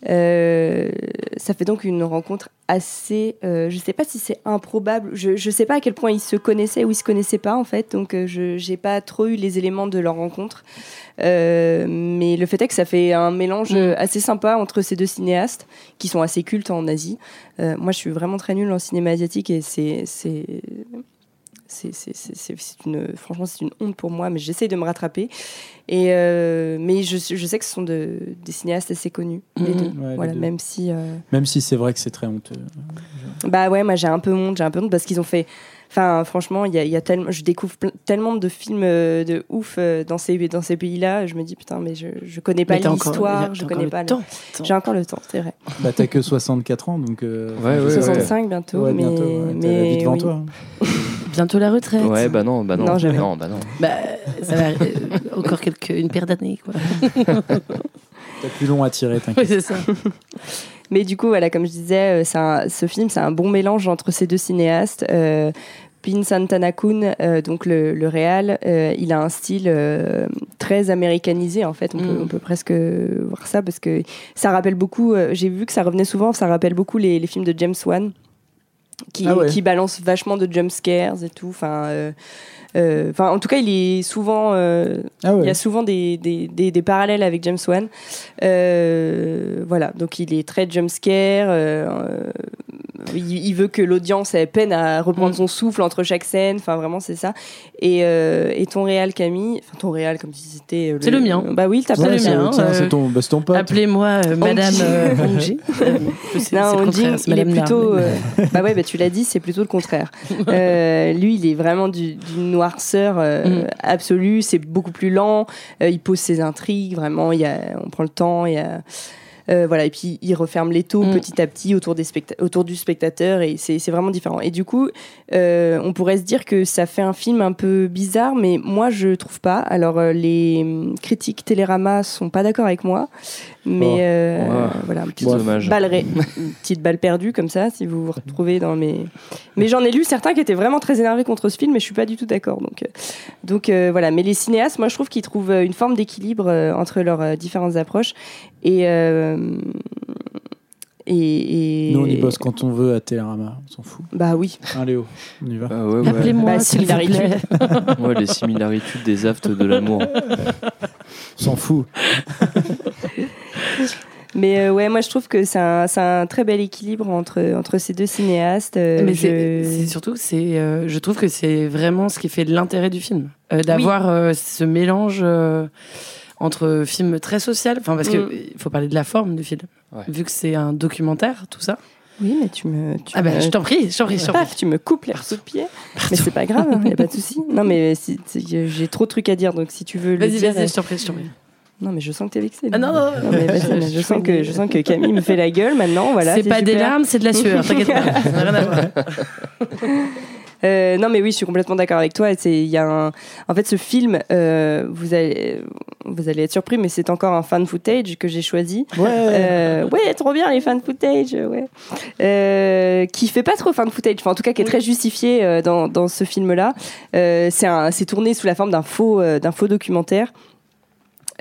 Euh, ça fait donc une rencontre assez. euh, je ne sais pas si c'est improbable. Je ne sais pas à quel point ils se connaissaient ou ils se connaissaient pas en fait. Donc je n'ai pas trop eu les éléments de leur rencontre. Mais le fait est que ça fait un mélange euh, assez sympa entre ces deux cinéastes qui sont assez cultes en Asie. Moi, je suis vraiment très nulle en cinéma asiatique et c'est c'est une franchement c'est une honte pour moi, mais j'essaye de me rattraper. Et euh, mais je, je sais que ce sont de- des cinéastes assez connus les Mhm. deux. Ouais, les voilà, deux. même si euh, Même si c'est vrai que c'est très honteux. bah ouais, moi j'ai un peu honte, j'ai un peu honte parce qu'ils ont fait. Enfin, franchement, il y a, il y a tellement, je découvre tellement de films euh, de ouf euh, dans ces, dans ces pays-là. Je me dis, putain, mais je, je connais pas l'histoire, je encore connais le pas. le- temps. J'ai encore le temps, c'est vrai. Bah, t'as que 64 ans, donc. euh, Ouais, ouais, sais pas. 65 bientôt, Ouais, mais- bientôt, la mais vie devant oui. toi. hein. Bientôt la retraite. Ouais, bah non, bah non. Non, jamais. non, bah non. Bah, ça va, euh, encore quelques, une paire d'années, quoi. T'as plus long à tirer, Oui, t'inquiète. c'est ça. Mais du coup, voilà, comme je disais, c'est un- ce film, c'est un bon mélange entre ces deux cinéastes. Euh, Pin Santanakun, euh, donc le, le réal, euh, il a un style euh, très américanisé en fait. On, peut, Mm. on peut presque voir ça parce que ça rappelle beaucoup. J'ai vu que ça revenait souvent. Ça rappelle beaucoup les, les films de James Wan, qui, Ah ouais. qui balancent vachement de jump scares et tout. Enfin, enfin, en tout cas, il est souvent. Ah ouais. il y a souvent des, des, des- des parallèles avec James Wan. Voilà, donc il est très jumpscare. Euh, euh, il, il veut que l'audience ait peine à reprendre Mm. son souffle entre chaque scène. Enfin, vraiment, c'est ça. Et, euh, et ton réal, Camille, enfin, ton réal, comme si c'était. euh, C'est le mien. Bah oui, t'as C'est pas le le mien. euh, c'est ton, bah, c'est ton pote. Appelez-moi euh, Madame Onji. Onji. Non, c'est il est Madame plutôt. Euh, bah ouais, bah tu l'as dit, c'est plutôt le contraire. Euh, lui, il est vraiment du- d'une noirceur euh, Mm. absolue. C'est beaucoup plus lent. Euh, il pose ses intrigues. Vraiment, il y a, on prend le temps. Il y a, euh, voilà, et puis il referme les taux Mm. petit à petit autour, des autour du spectateur et c'est c'est vraiment différent. Et du coup, euh, on pourrait se dire que ça fait un film un peu bizarre, mais moi je trouve pas. Alors euh, les hum, critiques Télérama sont pas d'accord avec moi, mais Oh. euh, Ouais. voilà, une petite dommage. balle, petite balle perdue comme ça, si vous vous retrouvez dans mes. Mais j'en ai lu certains qui étaient vraiment très énervés contre ce film, mais je suis pas du tout d'accord. Donc, euh, donc euh, voilà. Mais les cinéastes, moi je trouve qu'ils trouvent euh, une forme d'équilibre euh, entre leurs euh, différentes approches et. euh, et, et- Nous, on y bosse quand on veut à Télérama, on s'en fout. Bah oui. Hein, Léo, on y va. Ah ouais, ouais. Appelez-moi, Bah. Ouais, les similarités des aftes de l'amour. On s'en fout. Mais euh, ouais, moi je trouve que c'est un, c'est un très bel équilibre entre, entre ces deux cinéastes. euh, Mais je- c'est c'est surtout, c'est, euh, je trouve que c'est vraiment ce qui fait l'intérêt du film, Euh, d'avoir euh, ce mélange euh, entre film très social, enfin parce Mm. qu'il faut parler de la forme du film, Ouais. vu que c'est un documentaire, tout ça. Oui, mais tu me. Tu Ah ben, je t'en prie, je t'en prie, je t'en prie. Paf, tu me coupes les sous de pied. Mais c'est pas grave, il n'y a pas de souci. Non, mais si- j'ai trop de trucs à dire, donc si tu veux le Vas-y, dire. vas-y, je t'en prie, je t'en prie. Non, mais je sens que t'es vexée. Ah non, non, non. mais vas-y, mais je, Je sens que, je sens que Camille me fait la gueule maintenant. Voilà, c'est pas des larmes, c'est de la sueur, t'inquiète pas, ça n'a rien à voir. Euh, non, mais oui, je suis complètement d'accord avec toi. c'est- Il y a un... En fait, ce film, euh, vous, allez, vous allez être surpris, mais c'est encore un fan footage que j'ai choisi. Ouais. Euh, ouais, trop bien les fan footage, ouais. Euh, qui fait pas trop fan footage, enfin en tout cas qui est très justifié euh, dans, dans ce film-là. Euh, c'est un- c'est tourné sous la forme d'un faux, euh, d'un faux documentaire.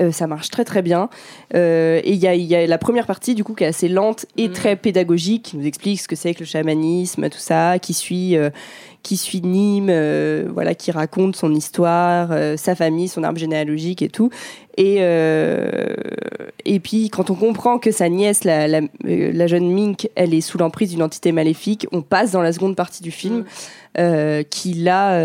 Euh, ça marche très très bien. Euh, et il y a, il y a la première partie du coup qui est assez lente et très pédagogique, qui nous explique ce que c'est que le chamanisme, tout ça, qui suit, euh, qui suit Nîmes, voilà, qui raconte son histoire, sa famille, son arbre généalogique et tout. Et, et puis quand on comprend que sa nièce, la, la, la jeune Mink, elle est sous l'emprise d'une entité maléfique, on passe dans la seconde partie du film euh, qui là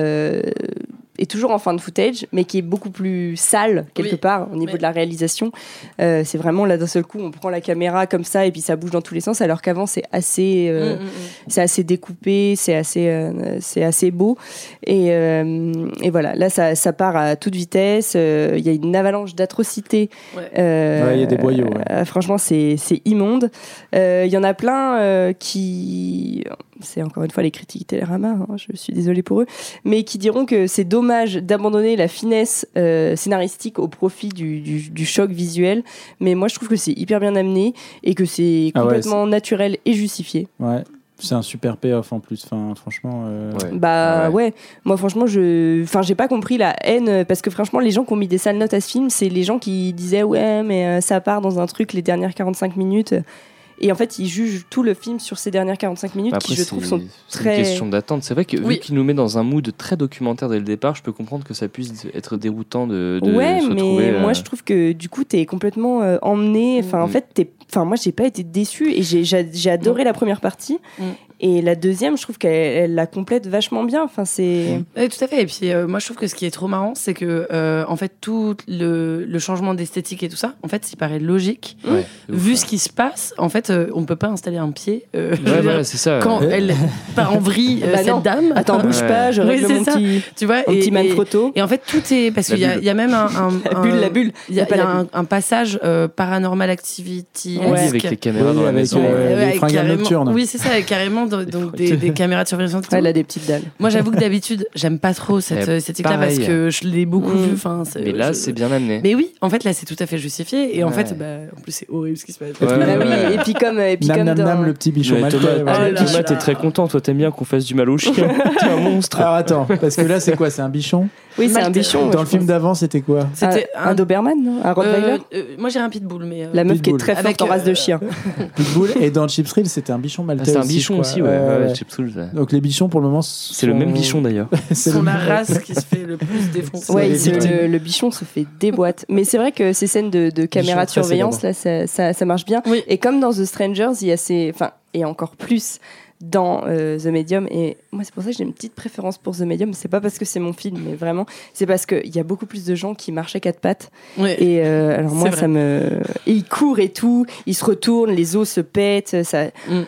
est toujours en fin de footage, mais qui est beaucoup plus sale quelque Oui. part au niveau Oui. de la réalisation. Euh, c'est vraiment là d'un seul coup, on prend la caméra comme ça et puis ça bouge dans tous les sens, alors qu'avant c'est assez, euh, Mm, mm, mm. c'est assez découpé, c'est assez, euh, c'est assez beau. Et, euh, et voilà, là ça, ça part à toute vitesse. euh, Il y a une avalanche d'atrocités. Ouais. Euh, Ouais, il y a des boyaux, ouais. euh, franchement, c'est c'est immonde. Euh, Il y en a plein euh, qui, c'est encore une fois les critiques Télérama, hein, je suis désolée pour eux, mais qui diront que c'est dommage d'abandonner la finesse euh, scénaristique au profit du, du- du choc visuel. Mais moi, je trouve que c'est hyper bien amené et que c'est Ah ouais, complètement naturel et justifié. Ouais. c'est un super payoff en plus. Enfin, franchement. euh, Bah ouais. moi franchement je enfin j'ai pas compris la haine parce que franchement les gens qui ont mis des sales notes à ce film, c'est les gens qui disaient ouais mais euh, ça part dans un truc les dernières 45 minutes et en fait ils jugent tout le film sur ces dernières 45 minutes Après, qui je c'est- trouve sont c'est très une question d'attente. C'est vrai que Oui. vu qu'il nous met dans un mood très documentaire dès le départ, je peux comprendre que ça puisse être déroutant de, de ouais, se mais moi euh, je trouve que du coup t'es complètement euh, emmené. Enfin, en Mm. fait, t'es. Enfin, moi j'ai pas été déçue et j'ai j'ai- j'ai adoré la première partie. Et la deuxième, je trouve qu'elle elle la complète vachement bien. Enfin, c'est. Oui, tout à fait. Et puis, euh, moi, je trouve que ce qui est trop marrant, c'est que, euh, en fait, tout le, le changement d'esthétique et tout ça, en fait, il paraît logique. Ouais, ouf, Vu ouais. ce qui se passe, en fait, euh, on peut pas installer un pied. euh, Ouais, voilà, c'est ça. Quand Ouais. elle part en vrille, euh, Bah cette non. dame. Attends, bouge Ouais. pas, je Oui, règle c'est mon ça. petit. Tu vois, et, petit et- manfrotto. Et en fait, tout est. Parce qu'il y, a- y même un. un- La un- bulle, la bulle. Il y a, Y a pas il y a la un, passage euh, paranormal activity. Oui, avec les caméras Oui, dans la maison. ouais. les fringales carrément- nocturnes. Oui, c'est ça, avec donc, donc, des, des caméras de surveillance. et tout. Elle a des petites dalles. Moi, j'avoue que d'habitude, j'aime pas trop cette euh, esthétique-là parce que je l'ai beaucoup Mm. vu. Enfin, Mais là, je- c'est bien amené. Mais oui, en fait, là, c'est tout à fait justifié. Et en Ouais. fait, bah, en plus, c'est horrible ce qui se passe. Ouais, Bah ouais, oui, ouais. et puis comme, et puis Nam comme nam dans- nam, le petit bichon Ouais, maltais. Thomas. Oh t'es très content. Toi, t'aimes bien qu'on fasse du mal au chien. T'es un monstre. Alors attends, parce que là c'est quoi? C'est un bichon? Oui, c'est un bichon. Dans ouais, le film d'avant c'était quoi? C'était un, Doberman, Un Rottweiler? Euh, euh, moi, j'ai un pitbull, mais. euh, La meuf qui est très forte en race de chien. Pitbull. Et dans Chips Thrill c'était un bichon Ah, maltais. c'est un aussi, bichon je aussi, crois. ouais. Ouais, ouais, ouais. Chips Soul, ouais. Donc les bichons pour le moment C'est le même bichon d'ailleurs. C'est la race qui se fait le plus défoncer. Ouais, le, le bichon se fait déboîte. Mais c'est vrai que ces scènes de, de caméra de surveillance, là, ça, ça, ça marche bien. Oui. Et comme dans The Strangers, il y a ces. Enfin, et encore plus dans euh, The Medium. Et moi, c'est pour ça que j'ai une petite préférence pour The Medium. C'est pas parce que c'est mon film, mais vraiment, c'est parce qu'il y a beaucoup plus de gens qui marchent à quatre pattes. Et euh, alors, moi, ça me. Et ils courent et tout, ils se retournent, les os se pètent. Ça... Mm.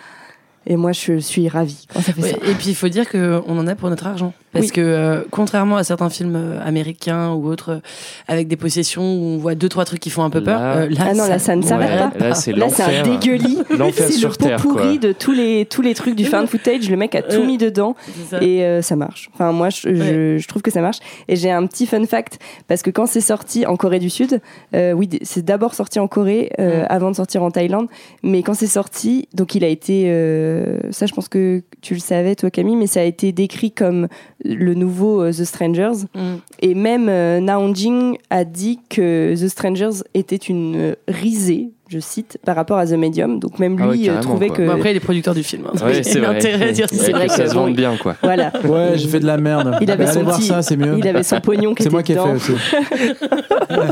Et moi, je suis ravie quand ça fait Ouais, ça. et puis il faut dire qu'on en a pour notre argent. Parce Oui. que euh, contrairement à certains films euh, américains ou autres euh, avec des possessions où on voit deux trois trucs qui font un peu peur, Là- euh, là, Ah non, là, ça ne s'arrête Ouais, pas. Là, c'est Là, c'est un dégueulis. L'enfer C'est le sur pot pourri de tous les, tous les trucs du fan footage. Le mec a tout mis dedans ça. et euh, ça marche. Enfin, moi, je, je- je trouve que ça marche. Et j'ai un petit fun fact parce que quand c'est sorti en Corée du Sud, euh, oui, c'est d'abord sorti en Corée avant de sortir en Thaïlande. Mais quand c'est sorti, donc il a été. euh, ça, je pense que tu le savais, toi, Camille, mais ça a été décrit comme le nouveau euh, The Strangers. Mm. Et même euh, Na Jing a dit que The Strangers était une euh, risée, je cite, par rapport à The Medium. Donc même lui Ah ouais, euh, carrément, trouvait quoi. que. Bon, après, il est producteur du film. hein, Ouais, c'est a vrai. intérêt à dire C'est vrai que que ça se vende bien, quoi. Voilà. Ouais, j'ai fait de la merde. Il avait son petit- ça, c'est mieux. Il avait son pognon qui C'est moi qui ai fait aussi.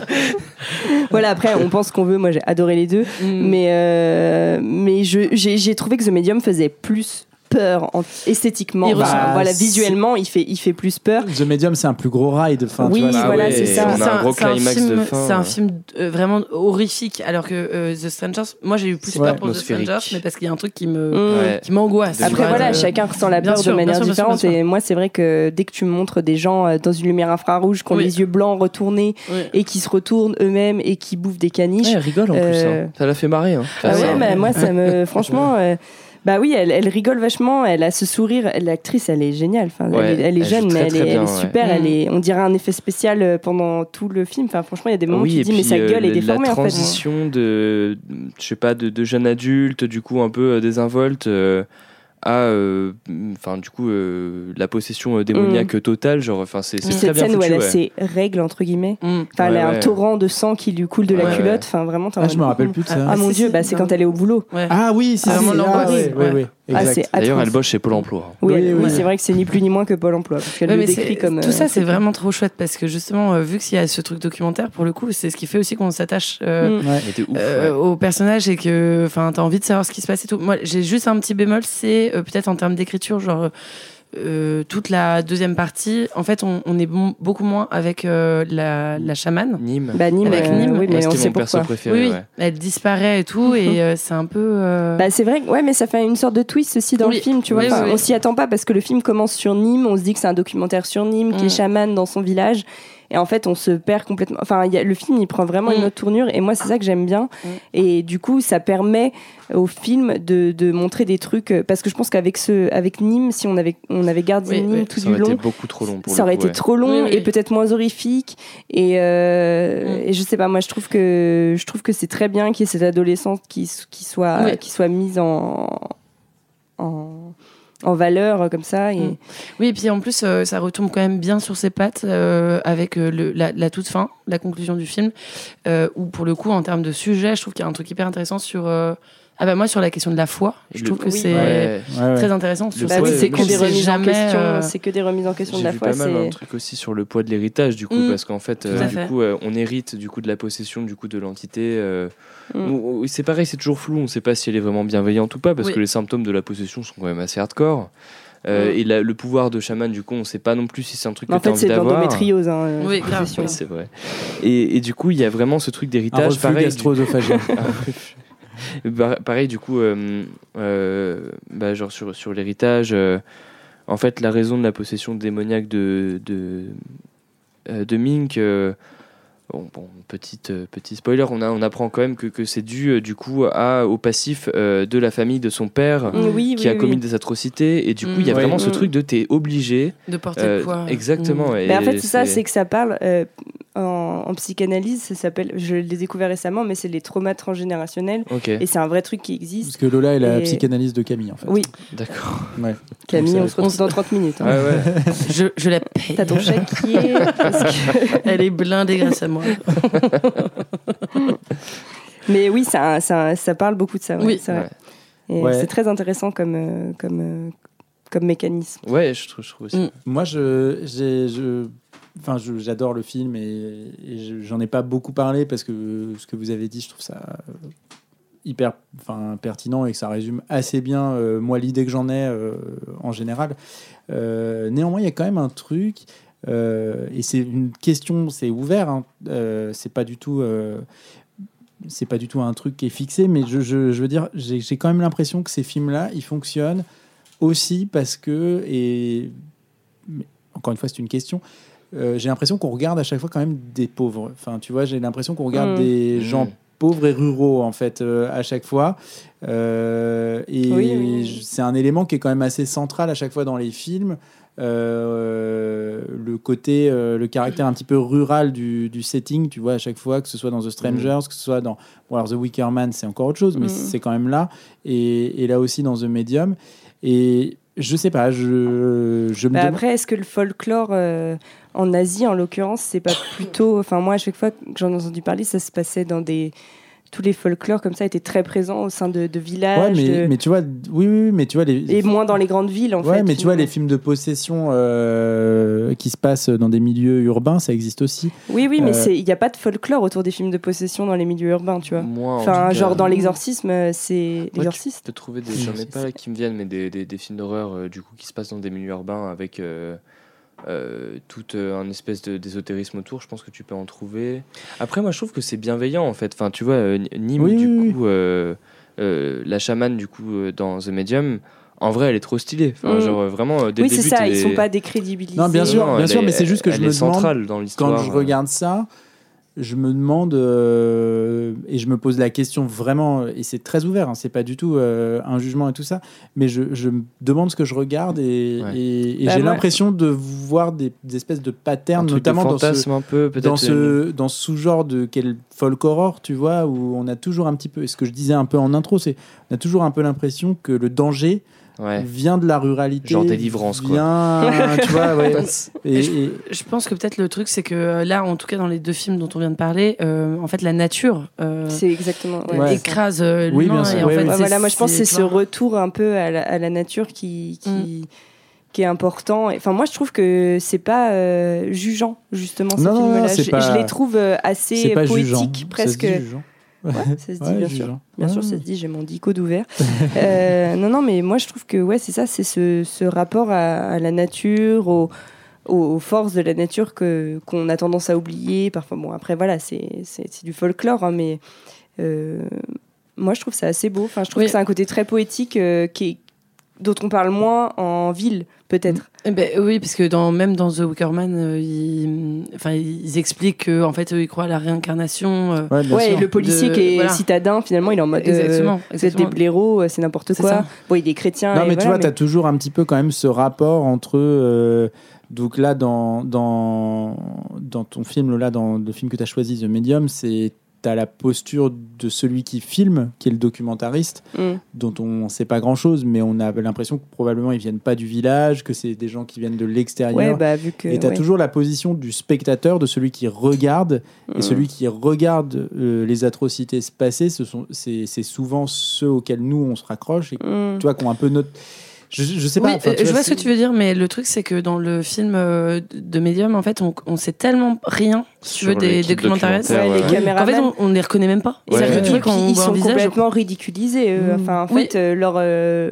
Voilà, après, on pense qu'on veut. Moi, j'ai adoré les deux. Mm. Mais, euh, mais je- j'ai trouvé que The Medium faisait plus peur en- esthétiquement. Enfin, voilà, visuellement, il fait, il fait plus peur. The Medium, c'est un plus gros ride. Enfin, tu Oui, vois, c'est- voilà, ouais, c'est ça. C'est un film- de fin. C'est un ouais. film euh, vraiment horrifique, alors que euh, The Strangers, moi j'ai eu plus Ouais. peur pour The. Strangers, mais parce qu'il y a un truc qui me Mm. Ouais. qui m'angoisse. Après, tu vois, voilà, de- chacun ressent la peur sûr, de manière sûr, bien sûr, différente. bien sûr. Et moi, c'est vrai que dès que tu me montres des gens euh, dans une lumière infrarouge qui ont Oui. les yeux blancs retournés Oui. et qui se retournent eux-mêmes et qui bouffent des caniches. Ouais, elle rigole en plus. Hein. Ça l'a fait marrer. Hein. Ah ouais, ça- bah, moi, ça me. Franchement. Bah oui, elle, elle rigole vachement, elle a ce sourire. elle- L'actrice, elle est géniale. Enfin, Ouais, elle, est- elle est elle jeune, mais elle, très est, elle super. Mm. Elle est, on dirait un effet spécial euh, pendant tout le film. Enfin, franchement, il y a des moments où tu et dis, mais sa gueule euh, est déformée la en fait. transition de, je sais pas, de, de jeune adulte, du coup un peu euh, désinvolte, euh, à, euh, enfin du coup euh, la possession euh, démoniaque totale, genre, enfin c'est c'est très cette bien scène où elle a ses règles, entre guillemets. Mm. Enfin, elle a Ouais, un torrent de sang qui lui coule de la culotte. ouais. Enfin, vraiment, Ah, je me rappelle plus de ça. Ah mon dieu, bah, c'est quand elle est au boulot. Ah oui, c'est Ah, ça. vraiment l'angoisse. Ah, D'ailleurs, elle bosse chez Pôle Emploi. Oui, Oui, elle- oui. oui, c'est vrai que c'est ni plus ni moins que Pôle emploi. Parce qu'elle Ouais, le mais décrit c'est- comme. tout euh, ça, c'est vraiment trop chouette parce que justement, euh, vu qu'il y a ce truc documentaire, pour le coup, c'est ce qui fait aussi qu'on s'attache euh, Mm. Ouais. Euh, ouais. au personnage et que, enfin, t'as envie de savoir ce qui se passe et tout. Moi, j'ai juste un petit bémol, c'est euh, peut-être en termes d'écriture, genre. Euh, toute la deuxième partie, en fait, on, on est bon- beaucoup moins avec euh, la, la chamane. Nîmes. Bah, Nîmes, Avec euh, Nîmes. oui, mais on sait pourquoi. préféré. oui, oui, ouais. elle disparaît et tout, et euh, c'est un peu. euh, Bah, c'est vrai, ouais, mais ça fait une sorte de twist aussi dans Oui. le film, tu vois. Oui, Enfin. On s'y attend pas parce que le film commence sur Nîmes, on se dit que c'est un documentaire sur Nîmes, qui est chaman dans son village. Et en fait, on se perd complètement. Enfin, il y a- le film, il prend vraiment une Mm. autre tournure. Et moi, c'est ça que j'aime bien. Mm. Et du coup, ça permet au film de, de montrer des trucs. euh, Parce que je pense qu'avec ce, avec Nîmes, si on avait, on avait gardé Oui, Nîmes oui. tout Ça du aurait été long, beaucoup trop long pour ça aurait coup, été ouais. trop long Oui, et peut-être moins horrifique. Et, euh, Mm. et je sais pas, moi, je trouve que, je trouve que c'est très bien qu'il y ait cette adolescente qui, soit, Oui. qui soit mise en en, en valeur euh, comme ça. Et... Mm. Oui, et puis en plus, euh, ça retombe quand même bien sur ses pattes euh, avec la, la toute fin, la conclusion du film, où pour le coup, en termes de sujet, je trouve qu'il y a un truc hyper intéressant sur. Ah bah moi sur la question de la foi, je Le- trouve que Oui. c'est Ouais. Très intéressant. Bah oui, c'est que des remises en question. euh, C'est que des remises en question de la vu foi. pas mal un truc aussi sur le poids de l'héritage du coup Mm. parce qu'en fait euh, du fait. coup euh, on hérite du coup de la possession du coup de l'entité euh, Mm. ou- c'est pareil c'est toujours flou on sait pas si elle est vraiment bienveillante ou pas parce Oui. que les symptômes de la possession sont quand même assez hardcore Euh, Mm. et la- le pouvoir de chaman du coup on sait pas non plus si c'est un truc Mais en que tu as fait, envie c'est l'endométriose. Hein, euh, Oui, grave. Oui, c'est vrai et, et du coup il y a vraiment ce truc Un d'héritage reflux pareil du- gastro-œsophagien. Bah, pareil, du coup, euh, euh, bah, sur, l'héritage, euh, en fait, la raison de la possession démoniaque de, Mink, bon, bon, petite, euh, petit spoiler, on, a, on apprend quand même que, que c'est dû euh, du coup à, au passif euh, de la famille de son père oui, qui oui, a commis oui. des atrocités. Et du coup, il y a Mm. vraiment ce truc de t'es obligé. de porter euh, le poids. exactement. Mm. et Mais en fait, c'est ça, c'est que ça parle euh, en, en psychanalyse, ça s'appelle, je l'ai découvert récemment, mais c'est les traumas transgénérationnels. Et c'est un vrai truc qui existe. Parce que Lola est la Et- psychanalyse de Camille, en fait. Oui, d'accord. Ouais. Camille, on se retrouve dans 30 minutes. hein. Ouais, ouais. Je, je la paye. T'as ton chèque qui est. parce que- Elle est blindée grâce à moi. Mais oui, ça, ça, ça parle beaucoup de ça. ouais, Oui. c'est vrai. Ouais. Et Ouais. c'est très intéressant comme, euh, comme, euh, comme mécanisme. Ouais, je trouve, je trouve aussi. Mm. Moi, je, j'ai, je, enfin, je- j'adore le film et, et je- j'en ai pas beaucoup parlé parce que ce que vous avez dit, je trouve ça euh, hyper, enfin, pertinent et que ça résume assez bien euh, moi l'idée que j'en ai euh, en général. Euh, néanmoins, il y a quand même un truc. Euh, et c'est une question, c'est ouvert. Hein, euh, c'est pas du tout. euh, c'est pas du tout un truc qui est fixé, mais je, je- je veux dire, j'ai j'ai quand même l'impression que ces films-là, ils fonctionnent aussi parce que, et encore une fois, c'est une question. euh, j'ai l'impression qu'on regarde à chaque fois quand même des pauvres. Enfin, tu vois, j'ai l'impression qu'on regarde Mm. des Mm. gens pauvres et ruraux en fait euh, à chaque fois. Euh, et Oui, c'est un élément qui est quand même assez central à chaque fois dans les films. Euh, le côté, euh, le caractère un petit peu rural du, du setting, tu vois, à chaque fois, que ce soit dans The Strangers, que ce soit dans bon, alors The Wicker Man, c'est encore autre chose, mais Mm. c'est quand même là, et, et là aussi dans The Medium. Et je sais pas, je, je me Bah après, est-ce que le folklore euh, en Asie, en l'occurrence, c'est pas plutôt. Enfin, moi, à chaque fois que j'en ai entendu parler, ça se passait dans des. Tous les folklores comme ça étaient très présents au sein de, de Ouais, villages. mais, de- mais tu vois, oui, oui, mais tu vois les. Et moins dans les grandes villes, en ouais, fait. mais tu vois, les films de possession euh, qui se passent dans des milieux urbains, ça existe aussi. Oui, oui, mais Euh, c'est il n'y a pas de folklore autour des films de possession dans les milieux urbains, tu vois. Moi, en Enfin, cas- genre dans l'exorcisme, euh, c'est l'exorciste. tu peux trouver des. J'en ai pas là qui me viennent, mais des, des, des films d'horreur euh, du coup qui se passent dans des milieux urbains avec euh, tout euh, un espèce de- d'ésotérisme autour. Je pense que tu peux en trouver. Après, moi, je trouve que c'est bienveillant en fait. Enfin, tu vois, euh, Nîmes, Oui, du oui, coup, euh, euh, la chamane du coup euh, dans The Medium. En vrai, elle est trop stylée. Enfin, Mm. genre vraiment dès Oui, c'est ça, ils sont pas décrédibilisés. Non, bien sûr, Non, bien sûr, est- mais c'est juste que je elle me est centrale demande dans l'histoire. quand je regarde ça, je me demande euh, et je me pose la question vraiment, et c'est très ouvert, hein, c'est pas du tout euh, un jugement et tout ça, mais je, je me demande ce que je regarde et, Ouais. et- et Bah, j'ai l'impression de voir des, des espèces de Un patterns, de notamment dans ce, fantasme un peu, peut-être. dans ce, dans ce sous-genre de quel folk horror, tu vois, où on a toujours un petit peu, et ce que je disais un peu en intro, c'est on a toujours un peu l'impression que le danger Ouais. vient de la ruralité. Genre délivrance, quoi. Vient, tu vois, ouais. Et- Et je, pense que peut-être le truc, c'est que euh, là, en tout cas dans les deux films dont on vient de parler, euh, en fait, la nature euh, C'est exactement. ouais, écrase euh, Oui, l'humain. bien sûr, et en oui, fait, oui. Ouais, c'est- voilà, moi je pense que c'est ce retour un peu à la, à la nature qui, qui, qui est important. Enfin, moi je trouve que c'est pas euh, jugeant, justement, ces Non, non, non, films-là. c'est Je, pas- je les trouve assez poétiques, presque. Dit jugeant. Ouais, ça se dit, Ouais, bien sûr. Bien sûr, ça se dit, j'ai mon dico d'ouvert. Euh, non, non, mais moi je trouve que ouais, c'est ça, c'est ce, ce rapport à, à la nature, au- aux, forces de la nature que qu'on a tendance à oublier. Parfois, bon, après voilà, c'est du folklore, hein, mais euh, moi je trouve ça assez beau. Enfin, je trouve Oui. que c'est un côté très poétique euh, qui est- dont on parle moins en ville, peut-être. Eh ben, oui, parce que dans, même dans The Wicker Man, euh, ils, enfin, ils expliquent qu'en fait, eux, ils croient à la réincarnation. euh, Ouais, bien Ouais, sûr. et le policier De- qui est voilà. citadin, finalement, il est en mode. euh, Exactement, vous êtes exactement. des blaireaux, euh, c'est n'importe C'est quoi. ça. Bon, il est chrétien. Non, et mais tu vois, tu as toujours un petit peu quand même ce rapport entre. euh, donc là, dans, dans, dans ton film, là, dans le film que tu as choisi, The Medium, c'est. Tu as la posture de celui qui filme, qui est le documentariste, Mm. dont on ne sait pas grand-chose, mais on a l'impression que probablement ils viennent pas du village, que c'est des gens qui viennent de l'extérieur. Ouais, bah, et tu as ouais. toujours la position du spectateur, de celui qui regarde, Mm. et celui qui regarde euh, les atrocités se passer, c'est souvent ceux auxquels nous on se raccroche, et Mm. tu vois, qui ont un peu notre... Je, je sais pas. Oui, enfin, euh, tu je vois ce que tu veux dire, mais le truc, c'est que dans le film euh, de Medium, en fait, on, on sait tellement rien, Sur veux, des l'équipe documentaristes. documentaire, Ouais, les ouais. caméramans. En fait, on, on les reconnaît même pas. Ouais. C'est-à-dire que tu vois, quand puis, on ils sont visage, complètement ridiculisés. eux. Mm. Enfin, en Oui. fait, euh, leur, euh,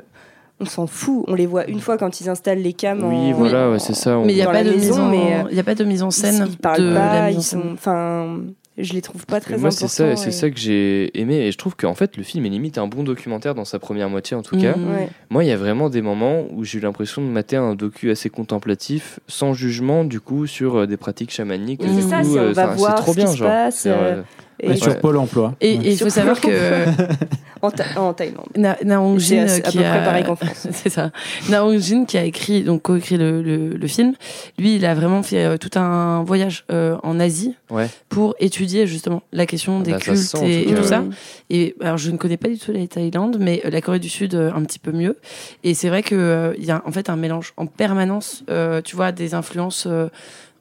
on s'en fout. On les voit une fois quand ils installent les cams. Oui, en- voilà, ouais, c'est ça. on- Mais il n'y a, pas de mise en- mais, euh, il y a pas de mise en scène. Ils, ils parlent de la pas. Ils sont. Enfin, je les trouve pas très Et moi, c'est ça, importants, c'est et- ça que j'ai aimé. Et je trouve qu'en fait, le film est limite un bon documentaire dans sa première moitié, en tout cas. Ouais. Moi, il y a vraiment des moments où j'ai eu l'impression de mater un docu assez contemplatif, sans jugement, du coup, sur euh, des pratiques chamaniques. Mais Du c'est ça, on euh, va voir trop ce bien, qui se genre. passe, euh, et- Ouais, sur Pôle emploi. Et Ouais. et il faut savoir que en, Tha- en Thaïlande. Na- Naong Jin, à- à euh, peu qui près a- pareil qu'en France. c'est ça. Naong Jin qui a écrit, donc coécrit le, le, le film. Lui, il a vraiment fait euh, tout un voyage euh, en Asie Ouais. pour étudier justement la question des bah, cultes sent, et, tout et tout ça. Et alors, je ne connais pas du tout la Thaïlande, mais euh, la Corée du Sud euh, un petit peu mieux. Et c'est vrai que euh, il y a en fait un mélange en permanence. euh, tu vois des influences euh,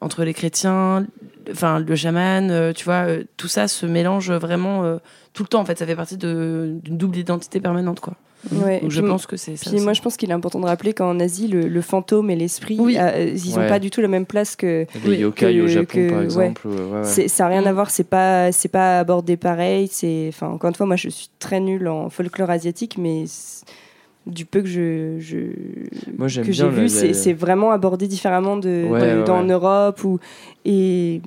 entre les chrétiens, enfin le chaman, euh, tu vois, euh, tout ça se mélange vraiment euh, tout le temps. En fait, ça fait partie d'une double identité permanente, quoi. Ouais, Donc et je puis- pense que c'est ça. Puis moi, je pense qu'il est important de rappeler qu'en Asie, le, le fantôme et l'esprit, Oui. euh, ils n'ont Ouais. pas du tout la même place que. Les Oui. yokai au Japon, que- par ouais. exemple. ouais, ouais. C'est- Ça n'a rien Mm. à voir, c'est pas, c'est pas abordé pareil. C'est, enfin, encore une fois, moi, je suis très nulle en folklore asiatique, mais du peu que je, je Moi, j'aime que j'ai vu, c'est, c'est vraiment abordé différemment de, Ouais, de- ouais, dans ouais. Europe ou et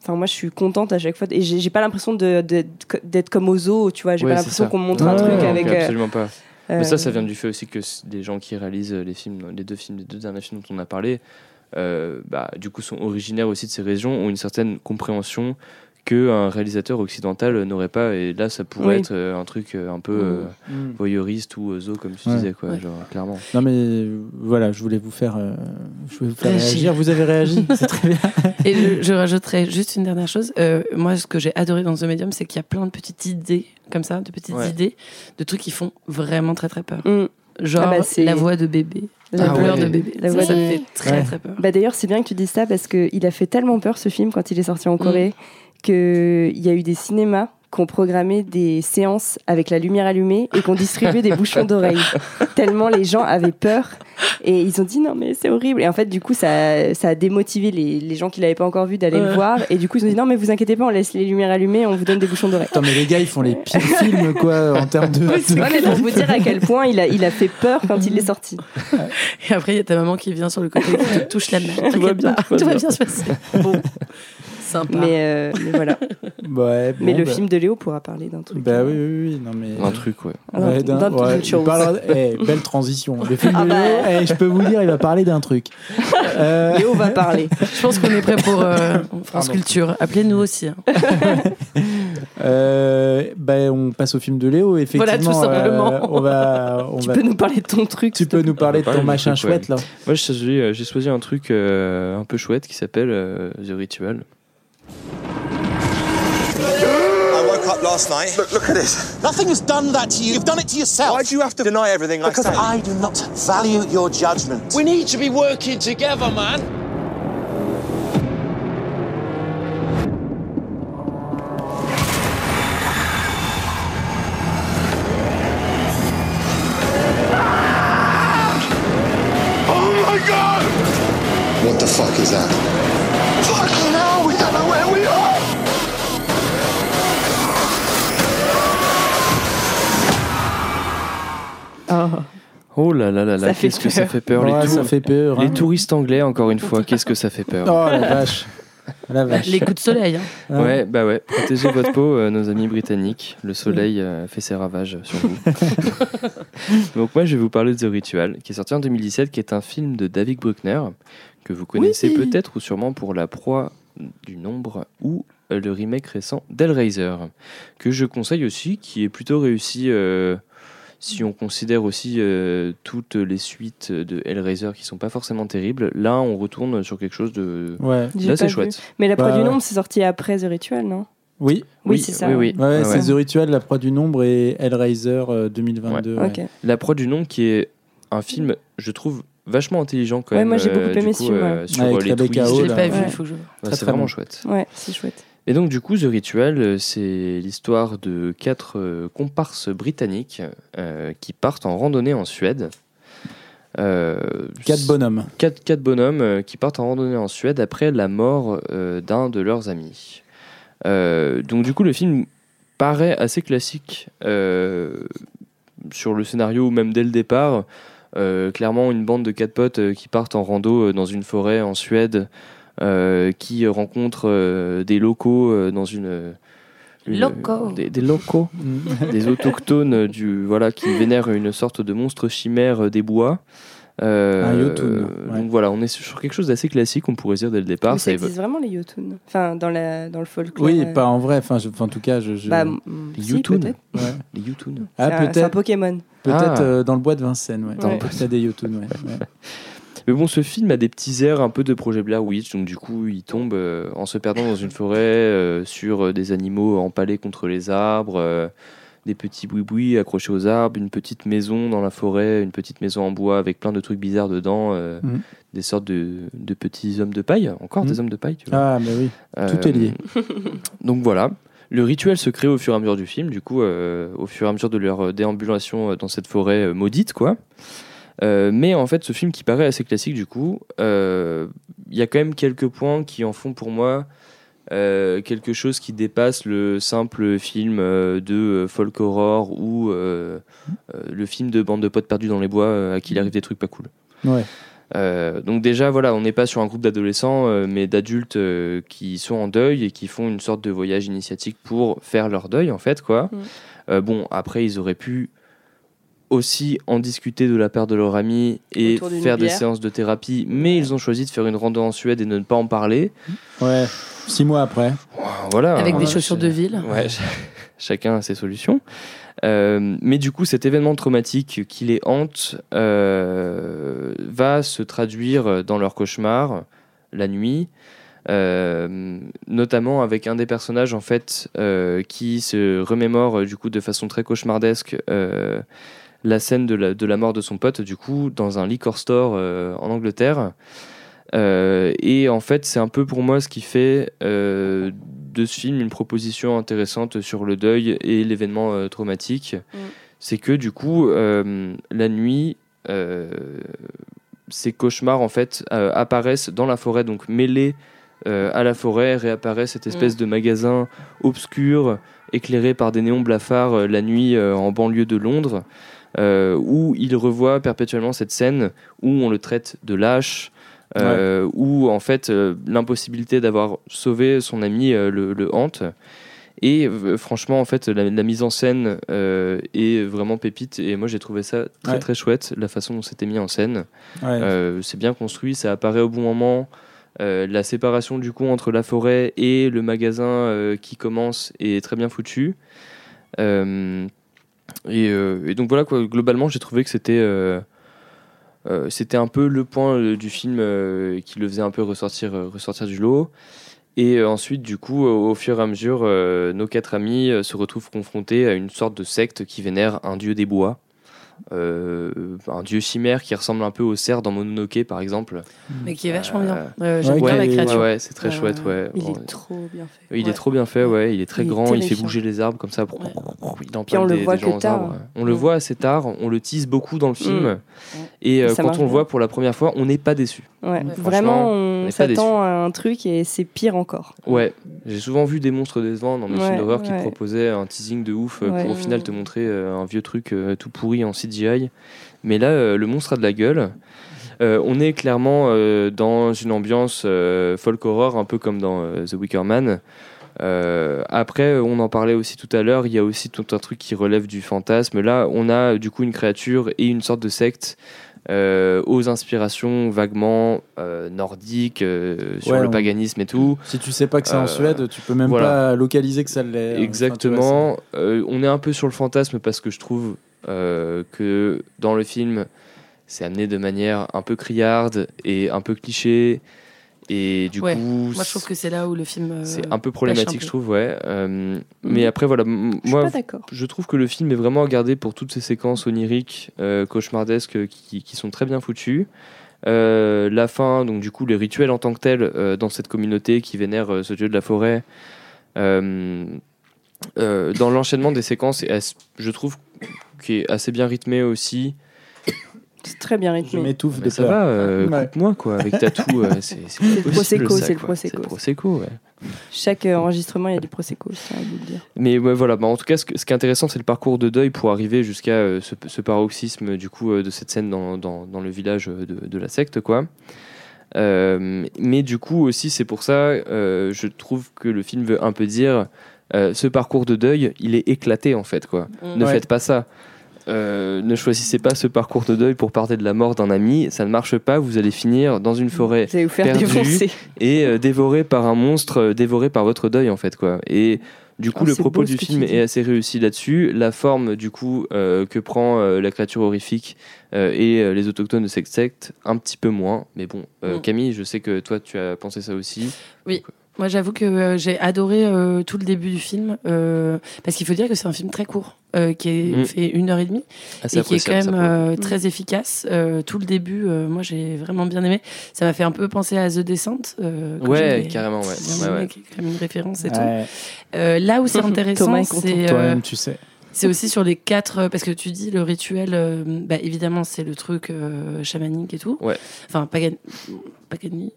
enfin moi je suis contente à chaque fois et j'ai, j'ai pas l'impression de, de- d'être comme au zoo, tu vois. J'ai pas l'impression ça. qu'on me montre un truc avec. Donc, euh, absolument pas. Mais ça, euh, ça vient du fait aussi que les gens qui réalisent les films, les deux films, les deux derniers films dont on a parlé, euh, bah, du coup, sont originaires aussi de ces régions, ont une certaine compréhension que un réalisateur occidental n'aurait pas. Et là, ça pourrait Oui. être euh, un truc euh, un peu euh, Mm. voyeuriste ou zoo, comme tu Ouais. disais, quoi, Ouais. genre, clairement. Non mais euh, voilà, je voulais vous faire, euh, je voulais vous faire Réagir. réagir. Vous avez réagi, c'est très bien. Et je, je rajouterais juste une dernière chose. Euh, moi, ce que j'ai adoré dans The Medium, c'est qu'il y a plein de petites idées comme ça, de petites Ouais. idées, de trucs qui font vraiment très très peur. mm. Genre Ah bah, c'est- la voix de bébé, La Ah ouais. de bébé. La Ça, voix ça de- me fait très Ouais. très peur. Bah d'ailleurs, c'est bien que tu dises ça parce qu'il a fait tellement peur ce film quand il est sorti en Corée qu'il y a eu des cinémas qui ont programmé des séances avec la lumière allumée et qui ont distribué des bouchons d'oreilles. Tellement les gens avaient peur et ils ont dit non mais c'est horrible. Et en fait du coup ça, ça a démotivé les, les gens qui l'avaient pas encore vu d'aller le voir et du coup ils ont dit non mais vous inquiétez pas on laisse les lumières allumées on vous donne des bouchons d'oreilles. Attends, mais les gars, ils font les pires films, quoi, en termes de. de- Ouais, mais pour vous dire à quel point il a, il a fait peur quand il est sorti. Et après, il y a ta maman qui vient sur le côté et qui te touche la main. Tout va bien, tout va bien se passer. Bon, sympa. Mais, euh, mais voilà. Ouais, bon, mais le bah- film de Léo pourra parler d'un truc. Bah euh, oui, oui, oui, non mais. Un truc, ouais. d'un- Ouais, d'un- ouais, parlera- eh, belle transition. Le film Ah de bah. Léo, eh, je peux vous dire, il va parler d'un truc. Euh, Léo va parler. Je pense qu'on est prêt pour euh, France Pardon. Culture. Appelez-nous aussi. hein. euh, ben, on passe au film de Léo, effectivement. Voilà, tout simplement. euh, on va, on Tu va- peux nous parler de ton truc tu peux nous parler de ton parler machin truc, chouette là. Moi, j'ai choisi, j'ai choisi un truc euh, un peu chouette qui s'appelle euh, The Ritual. Last night. Look, look at this. Nothing has done that to you. You've done it to yourself. Why do you have to deny everything I Because? I do not value your judgment. We need to be working together, man. Oh là là là là, qu'est-ce que ça fait peur. Ouais, les, ça fait peur. les hein. touristes anglais, encore une fois, qu'est-ce que ça fait peur. Oh la vache. La vache. Les coups de soleil. hein. Hein. Ouais, bah ouais, protégez votre peau, euh, nos amis britanniques. Le soleil euh, fait ses ravages sur vous. Donc moi, je vais vous parler de The Ritual, qui est sorti en 2017, qui est un film de David Bruckner, que vous connaissez Oui. peut-être ou sûrement pour La proie du nombre ou euh, le remake récent d'Hellraiser, que je conseille aussi, qui est plutôt réussi. euh, si on considère aussi euh, toutes les suites de Hellraiser qui sont pas forcément terribles, là on retourne sur quelque chose de Ouais. J'ai d'assez pas chouette. vu. Mais la proie Bah, du ouais. nombre, c'est sorti après The Ritual, non? Oui. Oui, c'est ça. Oui, oui. Ouais, Ouais, c'est. The Ritual, La Proie du Nombre et Hellraiser euh, 2022. ouais. Ok. La Proie du Nombre, qui est un film, je trouve, vachement intelligent quand Ouais, même. moi, j'ai beaucoup euh, aimé coup, ce film, euh, sur Avec euh, les Rebecca twists. Hall, Je l'ai pas là. vu, Ouais. il faut que je. Ouais, Très, c'est très vraiment bon. chouette. Ouais, c'est chouette. Et donc du coup, The Ritual, euh, c'est l'histoire de quatre euh, comparses britanniques euh, qui partent en randonnée en Suède. Euh, Quatre bonhommes. Quatre, quatre bonhommes qui partent en randonnée en Suède après la mort d'un de leurs amis. Donc du coup, le film paraît assez classique sur le scénario, même dès le départ. Clairement, une bande de quatre potes qui partent en rando dans une forêt en Suède, qui rencontrent euh, des locaux euh, dans une... une- Locaux. Des, des locaux des autochtones du voilà qui vénèrent une sorte de monstre chimère des bois. Euh, Un Yotun, euh, ouais. Donc voilà, on est sur quelque chose d'assez classique, on pourrait dire dès le départ. Mais ça existe vraiment les Yotun Enfin, dans, la, dans le folklore. Oui, euh, pas en vrai. Enfin, je- en tout cas, je. je- Bah, mm, Les si, Yotun. peut-être. Ouais. Les Yotun. Ah, un- C'est un peut-être. Pokémon. Peut-être Ah. euh, dans le bois de Vincennes, ouais. Dans le Ouais. Il y a des Yotun, ouais. Mais bon, ce film a des petits airs un peu de projet Blair Witch, donc du coup, il tombe euh, en se perdant dans une forêt euh, sur euh, des animaux empalés contre les arbres, euh, des petits boui-boui accrochés aux arbres, une petite maison dans la forêt, une petite maison en bois avec plein de trucs bizarres dedans, Mhm. des sortes de, de petits hommes de paille, encore Mhm. des hommes de paille, tu vois. Ah, mais oui. Tout est lié. Donc voilà. Le rituel se crée au fur et à mesure du film, du coup, au fur et à mesure de leur déambulation dans cette forêt maudite, quoi. Euh, mais en fait, ce film qui paraît assez classique, du coup, euh, il y a quand même quelques points qui en font pour moi euh, quelque chose qui dépasse le simple film euh, de folk horror ou euh, euh, le film de bande de potes perdus dans les bois euh, à qui il arrive des trucs pas cool. Ouais. Euh, donc déjà, voilà, on n'est pas sur un groupe d'adolescents, euh, mais d'adultes euh, qui sont en deuil et qui font une sorte de voyage initiatique pour faire leur deuil, en fait, quoi. Mm. Euh, bon, après, ils auraient pu aussi en discuter de la perte de leur ami et faire des séances de thérapie, mais ils ont choisi de faire une rando en Suède et de ne pas en parler. Ouais. Six mois après. Voilà. Avec des Ouais, chaussures de ville. Ouais, ch- chacun a ses solutions. Euh, mais du coup, cet événement traumatique qui les hante euh, va se traduire dans leur cauchemar la nuit, euh, notamment avec un des personnages en fait euh, qui se remémore du coup de façon très cauchemardesque euh, la scène de la, de la mort de son pote du coup dans un liquor store euh, en Angleterre. Euh, et en fait, c'est un peu pour moi ce qui fait euh, de ce film une proposition intéressante sur le deuil et l'événement traumatique. C'est que du coup, la nuit, ces cauchemars en fait euh, apparaissent dans la forêt, donc mêlés euh, à la forêt, réapparaît cette espèce Mm. de magasin obscur, éclairé par des néons blafards euh, la nuit en banlieue de Londres, euh, où il revoit perpétuellement cette scène où on le traite de lâche, euh, où en fait euh, l'impossibilité d'avoir sauvé son ami le, le hante. Et franchement, en fait, la, la mise en scène est vraiment pépite. Et moi, j'ai trouvé ça très Ouais. très chouette, la façon dont c'était mis en scène. Ouais. C'est bien construit, ça apparaît au bon moment. Euh, la séparation du coup entre la forêt et le magasin euh, qui commence est très bien foutue. Euh, et, euh, et donc voilà, quoi, globalement, j'ai trouvé que c'était euh, euh, c'était un peu le point du film qui le faisait un peu ressortir, ressortir du lot. Et ensuite, du coup, au, fur et à mesure, nos quatre amis se retrouvent confrontés à une sorte de secte qui vénère un dieu des bois. Euh, un dieu chimère qui ressemble un peu au cerf dans Mononoke, par exemple. Mais qui est vachement bien. Euh, Ouais, J'aime ouais, bien la créature. ouais, c'est très chouette, ouais. Il Bon, est trop bien fait. il est trop bien fait, ouais. Il est très Il est grand, il fait bouger les arbres comme ça. Il empale Puis on le des- voit des gens tard. arbres. On le voit assez tard, on le tease beaucoup dans le film. Mm. Et euh, Et quand marche on le voit pour la première fois, on n'est pas déçu. Ouais, vraiment, on s'attend à un truc et c'est pire encore. Ouais, j'ai souvent vu des monstres décevants dans mes films d'horreur qui proposaient un teasing de ouf euh, pour au final te montrer euh, un vieux truc euh, tout pourri en CGI. Mais là, le monstre a de la gueule. Euh, on est clairement euh, dans une ambiance euh, folk horror, un peu comme dans The Wicker Man. Après, on en parlait aussi tout à l'heure, il y a aussi tout un truc qui relève du fantasme. Là, on a du coup une créature et une sorte de secte euh, aux inspirations vaguement euh, nordiques, euh, sur Ouais, le paganisme et tout. Si tu sais pas que c'est en Suède, tu peux même voilà. pas localiser que ça l'est. Exactement. On est un peu sur le fantasme parce que je trouve que dans le film, c'est amené de manière un peu criarde et un peu cliché. Et du Ouais. coup, Moi, je trouve que c'est là où le film. euh, c'est un peu problématique, peu. je trouve, ouais. Euh, Mais après, voilà, Je moi, je trouve que le film est vraiment regardé pour toutes ces séquences oniriques, euh, cauchemardesques, qui, qui sont très bien foutues. Euh, la fin, donc du coup, les rituels en tant que tels euh, dans cette communauté qui vénère euh, ce dieu de la forêt. euh, euh, dans l'enchaînement des séquences, je trouve qui est assez bien rythmé aussi. C'est très bien rythmé. Je m'étouffe de ça peur. va, euh, Ouais. coupe-moi quoi, avec Tatou, euh, c'est le Prosecco, ça, c'est le quoi. Prosecco. Le Prosecco, ouais. Chaque euh, enregistrement, il y a du prosecco, je tiens à vous le dire. Mais ouais, voilà, bah, en tout cas, ce, que- ce qui est intéressant, c'est le parcours de deuil pour arriver jusqu'à euh, ce, ce paroxysme du coup euh, de cette scène dans, dans, dans le village de, de la secte, quoi. Euh, mais du coup aussi, c'est pour ça, euh, je trouve que le film veut un peu dire, euh, ce parcours de deuil, il est éclaté en fait, quoi. Mm. Ne Ouais. faites pas ça. Euh, ne choisissez pas ce parcours de deuil pour parler de la mort d'un ami, ça ne marche pas, vous allez finir dans une forêt Vous allez vous faire perdue défoncer. et euh, dévoré par un monstre, euh, dévoré par votre deuil en fait quoi. Et du coup, Oh, le propos du film est assez réussi là-dessus. La forme du coup euh, que prend euh, la créature horrifique euh, et euh, les autochtones de cette secte, un petit peu moins. Mais bon, euh, Mm. Camille, je sais que toi tu as pensé ça aussi. Oui. Moi, j'avoue que euh, j'ai adoré euh, tout le début du film euh, parce qu'il faut dire que c'est un film très court qui est Mm. fait une heure et demie Assez et qui est quand même euh, très efficace. Euh, tout le début, euh, moi, j'ai vraiment bien aimé. Ça m'a fait un peu penser à The Descent. euh, Ouais, carrément, ouais. bien Ouais, qui est quand même une référence et tout. Ouais. Euh, là où c'est intéressant, c'est euh, Toi-même, tu sais. c'est aussi sur les quatre, euh, parce que tu dis le rituel, euh, bah, évidemment, c'est le truc euh, chamanique et tout. Ouais. Enfin, pagan... pagani.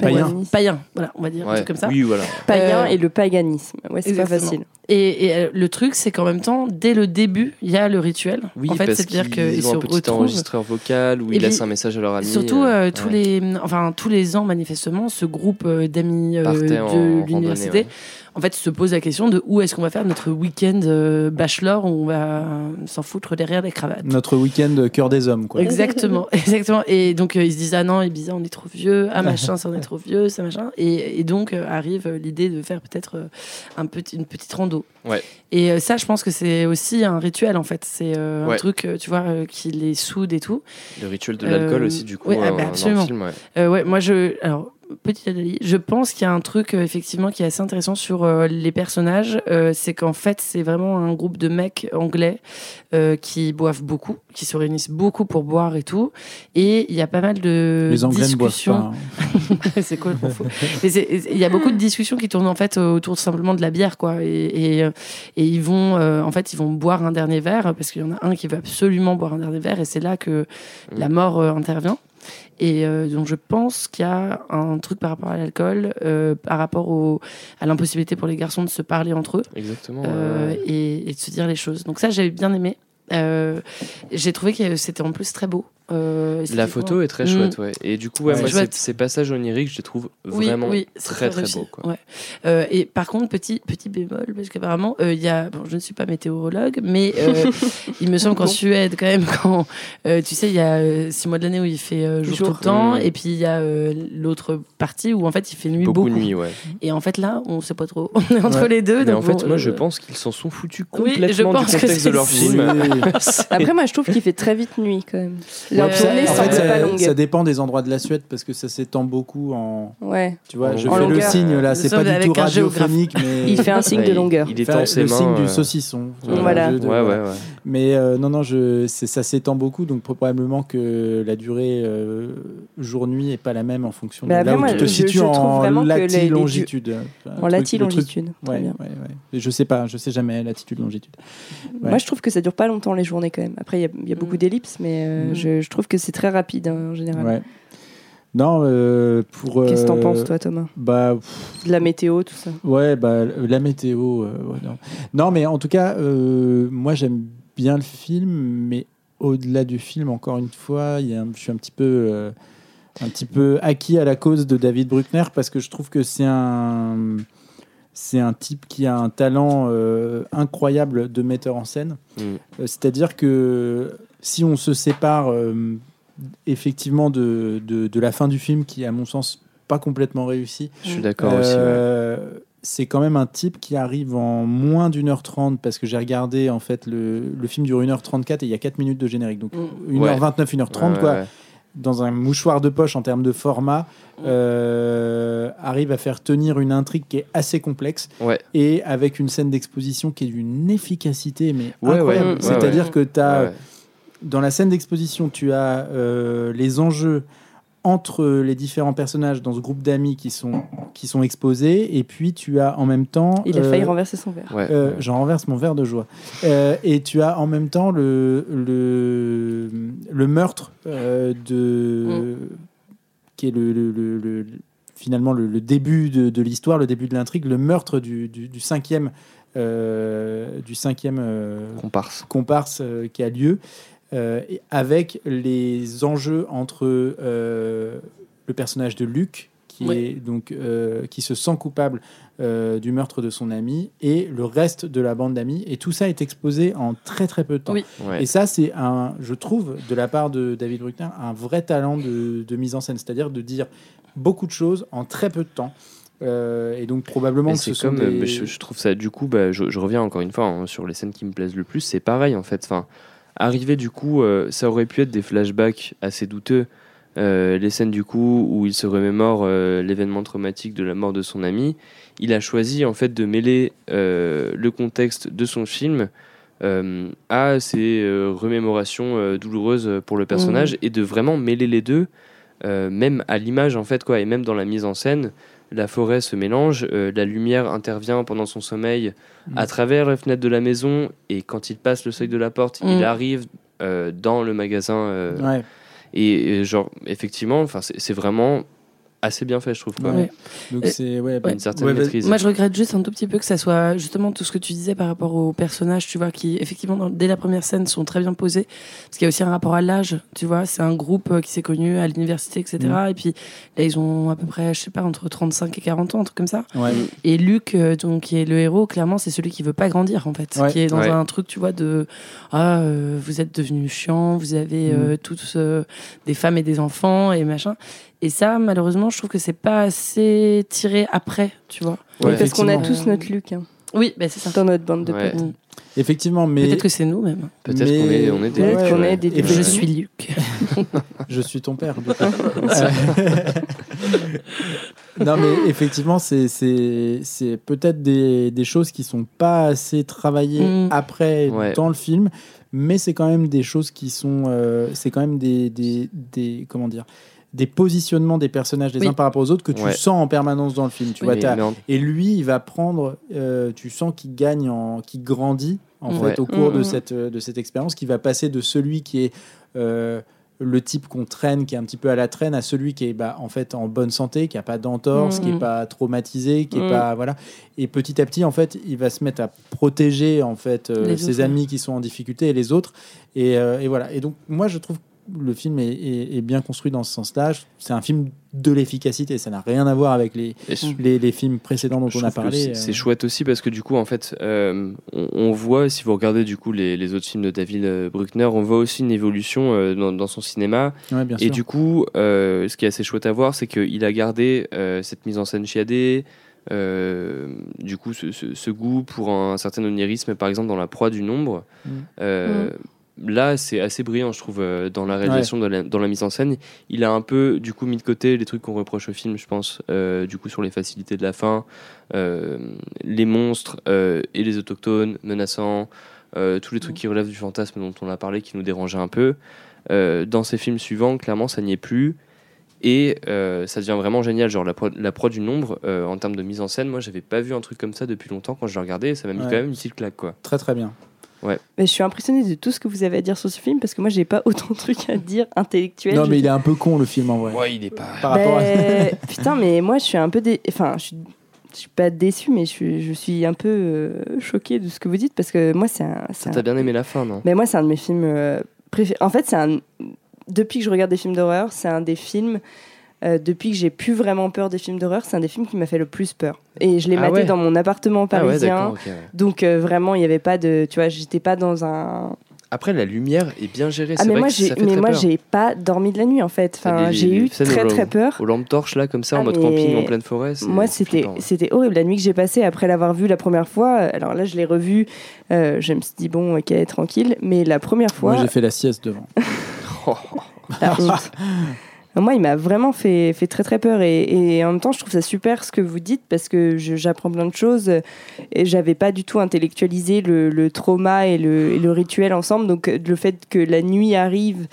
Païen. Païen, voilà, on va dire un Ouais. truc comme ça. Oui, voilà. Païen Euh, et le paganisme. Ouais, c'est pas facile. Et, et, euh, le truc, c'est qu'en même temps, dès le début, il y a le rituel. Oui, en fait, parce c'est-à-dire qu'ils ont un petit retrouvent. enregistreur vocal où Et ils laissent un message à leur ami. Surtout euh, euh, tous ouais. les, enfin tous les ans manifestement, ce groupe d'amis euh, de l'université, ouais. en fait, se pose la question de où est-ce qu'on va faire notre week-end euh, bachelor où on va s'en foutre derrière les cravates. Notre week-end cœur des hommes, quoi. Exactement, exactement. Et donc euh, ils se disent ah non, Ibiza on est trop vieux, ah machin ça on est trop vieux, ça machin. Et, et donc euh, arrive euh, l'idée de faire peut-être euh, un petit, une petite rando. Ouais. Et ça, je pense que c'est aussi un rituel en fait. C'est euh, un truc, tu vois, euh, qui les soude et tout. Le rituel de l'alcool Euh, aussi, du coup, ouais, ah bah, dans le absolument. film. ouais. Ouais, moi je. Alors, petite analyse, je pense qu'il y a un truc euh, effectivement qui est assez intéressant sur euh, les personnages. euh, c'est qu'en fait, c'est vraiment un groupe de mecs anglais qui boivent beaucoup, qui se réunissent beaucoup pour boire et tout. Et il y a pas mal de Les Anglais discussions. hein. c'est faux. Mais c'est- il y a beaucoup de discussions qui tournent en fait autour simplement de la bière, quoi. Et, et, et ils vont, en fait, ils vont boire un dernier verre parce qu'il y en a un qui veut absolument boire un dernier verre et c'est là que la mort intervient. Et euh, donc je pense qu'il y a un truc par rapport à l'alcool, euh, par rapport au, à l'impossibilité pour les garçons de se parler entre eux Exactement. euh, et, et de se dire les choses. Donc ça, j'avais bien aimé. Euh, j'ai trouvé que c'était en plus très beau. Euh, La photo est très Mm. chouette, ouais. Et du coup, ouais, Ouais. moi, Chouette. ces, ces passages oniriques, je les trouve Oui, vraiment oui, très, très, réussi, beaux. Quoi. ouais. Euh, et par contre, petit, petit bémol, parce qu'apparemment, euh, il y a, bon, je ne suis pas météorologue, mais euh, il me semble qu'en Bon. Suède, quand même, quand, euh, tu sais, il y a euh, six mois de l'année où il fait euh, jour, Jour. tout le temps, Mm. et puis il y a euh, l'autre partie où en fait il fait nuit beaucoup. Beaucoup de nuit, ouais. Et en fait là, on sait pas trop. On est entre Ouais. les deux. Mais donc en fait, bon, moi, je pense qu'ils s'en sont foutus Oui, je complètement pense du que contexte de leur film. Après, moi, je trouve qu'il fait très vite nuit quand même. Leur Ouais, tournée en semble fait, pas ça, longue. ça dépend des endroits de la Suède parce que ça s'étend beaucoup en. Ouais. Tu vois, En je fais le signe là, c'est pas du tout radiophonique, mais. Il fait un signe Ouais, de longueur. Il en ses le mains. signe du euh, saucisson. Voilà. jeu de- Ouais, ouais, ouais. Mais euh, non, non, ça s'étend beaucoup, donc probablement que la durée euh, jour-nuit est pas la même en fonction de Mais là où moi, tu te je- situes en vraiment que les- les du- latitude. En latitude-longitude. Très Ouais, bien. ouais, ouais. Je sais pas, je sais jamais latitude-longitude. Moi, je trouve que ça dure pas longtemps les journées quand même. Après, il y a- il y, a beaucoup Mm. d'ellipses, mais euh, Mm. je, je trouve que c'est très rapide hein, en général. Ouais. Non, euh, pour. Qu'est-ce que t'en euh, penses, toi, Thomas? Bah, pff, De la météo, tout ça. Ouais, bah, la météo. euh, ouais, non. non, mais en tout cas, euh, moi j'aime bien le film, mais au-delà du film, encore une fois, il y a un- je suis un petit peu, euh, un petit peu acquis à la cause de David Bruckner parce que je trouve que c'est un, c'est un type qui a un talent euh, incroyable de metteur en scène. Mm. Euh, C'est-à-dire que si on se sépare euh, effectivement de, de, de la fin du film, qui est à mon sens pas complètement réussie, Je suis d'accord aussi. ouais. euh, c'est quand même un type qui arrive en moins d'une heure trente parce que j'ai regardé en fait le, le film dure 1h34 et il y a 4 minutes de générique donc Mm. 1h29 1h30 Ouais, quoi ouais, ouais. dans un mouchoir de poche en termes de format, euh, arrive à faire tenir une intrigue qui est assez complexe Ouais. et avec une scène d'exposition qui est d'une efficacité mais Ouais, incroyable. ouais, ouais, C'est-à-dire ouais. que tu as Ouais, ouais. Dans la scène d'exposition, tu as euh, les enjeux entre les différents personnages dans ce groupe d'amis qui sont, qui sont exposés, et puis tu as en même temps... Il a failli euh, renverser son verre. Ouais, euh, ouais. J'en renverse mon verre de joie. Euh, et tu as en même temps le, le, le meurtre euh, de... qui est le, le- le- le- finalement le, le début de, de l'histoire, le début de l'intrigue, le meurtre du, du- du cinquième, euh, du cinquième euh, Comparse. comparse euh, qui a lieu, euh, avec les enjeux entre euh, le personnage de Luc, qui, Oui. est, donc, euh, qui se sent coupable euh, du meurtre de son ami, et le reste de la bande d'amis. Et tout ça est exposé en très très peu de temps. Oui. Ouais. Et ça, c'est un, je trouve, de la part de David Bruckner, un vrai talent de, de mise en scène, c'est-à-dire de dire beaucoup de choses en très peu de temps. Euh, et donc probablement que ce sont euh, des- je, je trouve ça, du coup, bah, je, je reviens encore une fois hein, sur les scènes qui me plaisent le plus, c'est pareil en fait. Enfin, arriver du coup, euh, ça aurait pu être des flashbacks assez douteux. Euh, les scènes du coup où il se remémore euh, l'événement traumatique de la mort de son ami, il a choisi en fait de mêler le contexte de son film à ses remémorations douloureuses pour le personnage et de vraiment mêler les deux, même à l'image en fait quoi, et même dans la mise en scène la forêt se mélange, euh, la lumière intervient pendant son sommeil Mm. à travers la fenêtre de la maison et quand il passe le seuil de la porte, Mm. il arrive euh, dans le magasin. euh, Ouais. et, et genre, effectivement, c'est vraiment assez bien fait, je trouve. Quoi. Ouais. Donc Euh, c'est ouais, Une certaine ouais, vas-y. maîtrise. Moi, je regrette juste un tout petit peu que ça soit justement tout ce que tu disais par rapport aux personnages, tu vois, qui effectivement, dans- dès la première scène, sont très bien posés. Parce qu'il y a aussi un rapport à l'âge, tu vois. C'est un groupe euh, qui s'est connu à l'université, etc. Mm. Et puis là, ils ont à peu près, je sais pas, entre 35 et 40 ans, un truc comme ça. Ouais. Et Luc, euh, donc, qui est le héros, clairement, c'est celui qui veut pas grandir, en fait. Ouais. Qui est dans Ouais. un truc, tu vois, de Ah, euh, vous êtes devenu chiant, vous avez Mm. euh, tous euh, des femmes et des enfants et machin. Et ça, malheureusement, je trouve que c'est pas assez tiré après, tu vois. Ouais, parce qu'on a tous notre Luc hein, Oui, bah, c'est ça. dans notre bande de Ouais. potes. Mm. Effectivement, mais Peut-être que c'est nous, même. Peut-être Mais- qu'on est, on est des ouais. est des Luc. Je suis Luc. je suis ton père. du coup. non, mais effectivement, c'est c'est c'est peut-être des, des choses qui sont pas assez travaillées Mm. après Ouais. dans le film, mais c'est quand même des choses qui sont euh, c'est quand même des, des, des comment dire des positionnements des personnages les Oui. uns par rapport aux autres que tu Ouais. sens en permanence dans le film. Tu Oui. vois, Et lui, il va prendre, euh, tu sens qu'il gagne, en, qu'il grandit en fait Ouais. au cours de mm. cette euh, de cette expérience, qui va passer de celui qui est euh, le type qu'on traîne, qui est un petit peu à la traîne, à celui qui est bah, en fait en bonne santé, qui a pas d'entorse, qui est mm. pas traumatisé, qui est Mm. pas voilà. Et petit à petit, en fait, il va se mettre à protéger en fait euh, ses autres, amis qui sont en difficulté et les autres. Et, euh, et voilà. Et donc moi, je trouve que le film est, est- est bien construit dans ce sens-là. C'est un film de l'efficacité. Ça n'a rien à voir avec les, films précédents dont Je on a parlé. c'est- euh. Chouette aussi parce que du coup, en fait, euh, on, on voit, si vous regardez du coup les, les autres films de David euh, Bruckner, on voit aussi une évolution euh, dans, dans son cinéma. Ouais, bien Et du coup, euh, ce qui est assez chouette à voir, c'est qu'il a gardé euh, cette mise en scène chiadée, euh, du coup, ce, ce- ce goût pour un certain onirisme, par exemple, dans la proie du nombre. Mm. Euh, Là, c'est assez brillant, je trouve, euh, dans la réalisation, dans, la, dans la mise en scène. Il a un peu, du coup, mis de côté les trucs qu'on reproche au film, je pense, euh, du coup, sur les facilités de la fin, euh, les monstres et les autochtones menaçants, tous les trucs qui relèvent du fantasme dont on a parlé, qui nous dérangeaient un peu. Dans ces films suivants, clairement, ça n'y est plus. Et ça devient vraiment génial. Genre, la prod du nombre, en termes de mise en scène, moi, j'avais pas vu un truc comme ça depuis longtemps quand je l'ai regardé. et Ça m'a mis Ouais. quand même une petite claque, quoi. Très très bien. Ouais. Mais je suis impressionnée de tout ce que vous avez à dire sur ce film parce que moi j'ai pas autant de trucs à dire intellectuels. Non, mais il est un peu con le film en vrai. Ouais, il est pas. Par rapport à... Ben, Putain, mais moi je suis un peu dé... enfin je suis je suis pas déçue mais je suis, je suis un peu euh, choquée de ce que vous dites parce que moi c'est un, Ça un- bien aimé la fin, non? Mais moi c'est un de mes films euh, préférés. En fait, c'est un depuis que je regarde des films d'horreur, c'est un des films euh, depuis que j'ai plus vraiment peur des films d'horreur, c'est un des films qui m'a fait le plus peur. Et je l'ai Ah maté ouais. dans mon appartement Ah ouais, parisien. ouais. Donc euh, vraiment, il y avait pas de, tu vois, j'étais pas dans un. Après, la lumière est bien gérée. Ah c'est mais vrai moi que j'ai, ça fait mais très moi peur. j'ai pas dormi de la nuit en fait. Enfin, j'ai eu très au- très peur. Aux lampes torches, là, comme ça, en Ah, mode camping en pleine forêt. c'est Moi, c'était flippant. c'était horrible. La nuit que j'ai passée après l'avoir vu la première fois, euh, alors là, je l'ai revu, euh, je me suis dit, bon, ok, tranquille. Mais la première fois. Moi j'ai fait la sieste devant. La honte. Moi, il m'a vraiment fait, fait très très peur et, en même temps, je trouve ça super ce que vous dites parce que j'apprends plein de choses et j'avais pas du tout intellectualisé le, le trauma et le, et le rituel ensemble. Donc, euh, le fait que la nuit arrive,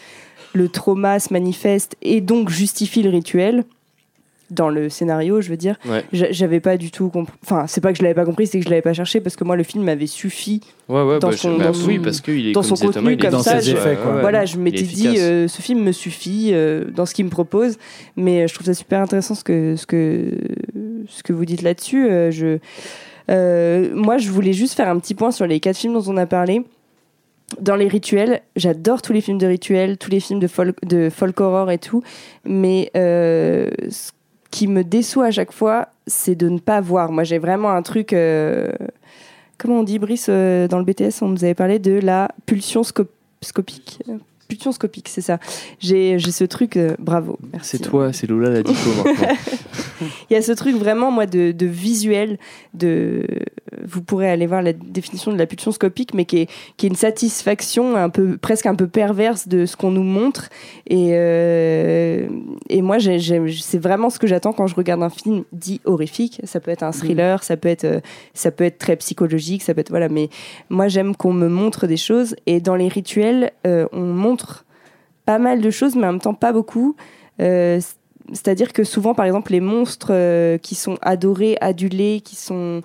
le trauma se manifeste et donc justifie le rituel dans le scénario, je veux dire. Ouais. J'a- J'avais pas du tout compris. Enfin, c'est pas que je l'avais pas compris, c'est que je l'avais pas cherché parce que moi, le film m'avait suffi. Ouais, ouais, dans bah, son, bah dans son- oui, parce qu'il est, dans comme son disait Thomas, contenu il est comme dans ça. ses je- effets, quoi. Voilà, je m'étais dit, euh, ce film me suffit euh, dans ce qui me propose. Mais euh, je trouve ça super intéressant ce que, ce que, ce que vous dites là-dessus. Euh, je, moi, je voulais juste faire un petit point sur les quatre films dont on a parlé. Dans les rituels, j'adore tous les films de rituels, tous les films de folk, de folk horror et tout. Mais euh, ce qui me déçoit à chaque fois, c'est de ne pas voir. Moi, j'ai vraiment un truc. euh, comment on dit, Brice, euh, dans le BTS, on nous avait parlé de la pulsion sco- scopique. Pulsion scopique, c'est ça. J'ai ce truc, euh, bravo. C'est toi, c'est Lola la dico maintenant. Il y a ce truc vraiment, moi, de, de visuel, de... Vous pourrez aller voir la définition de la pulsion scopique, mais qui est, qui est une satisfaction un peu, presque un peu perverse de ce qu'on nous montre. Et, euh, et moi, c'est vraiment ce que j'attends quand je regarde un film dit horrifique. Ça peut être un thriller, ça peut être, euh, ça peut être très psychologique, ça peut être... Voilà, mais moi, j'aime qu'on me montre des choses. Et dans les rituels, euh, on montre pas mal de choses, mais en même temps pas beaucoup. Euh, c'est-à-dire que souvent, par exemple, les monstres euh, qui sont adorés, adulés, qui sont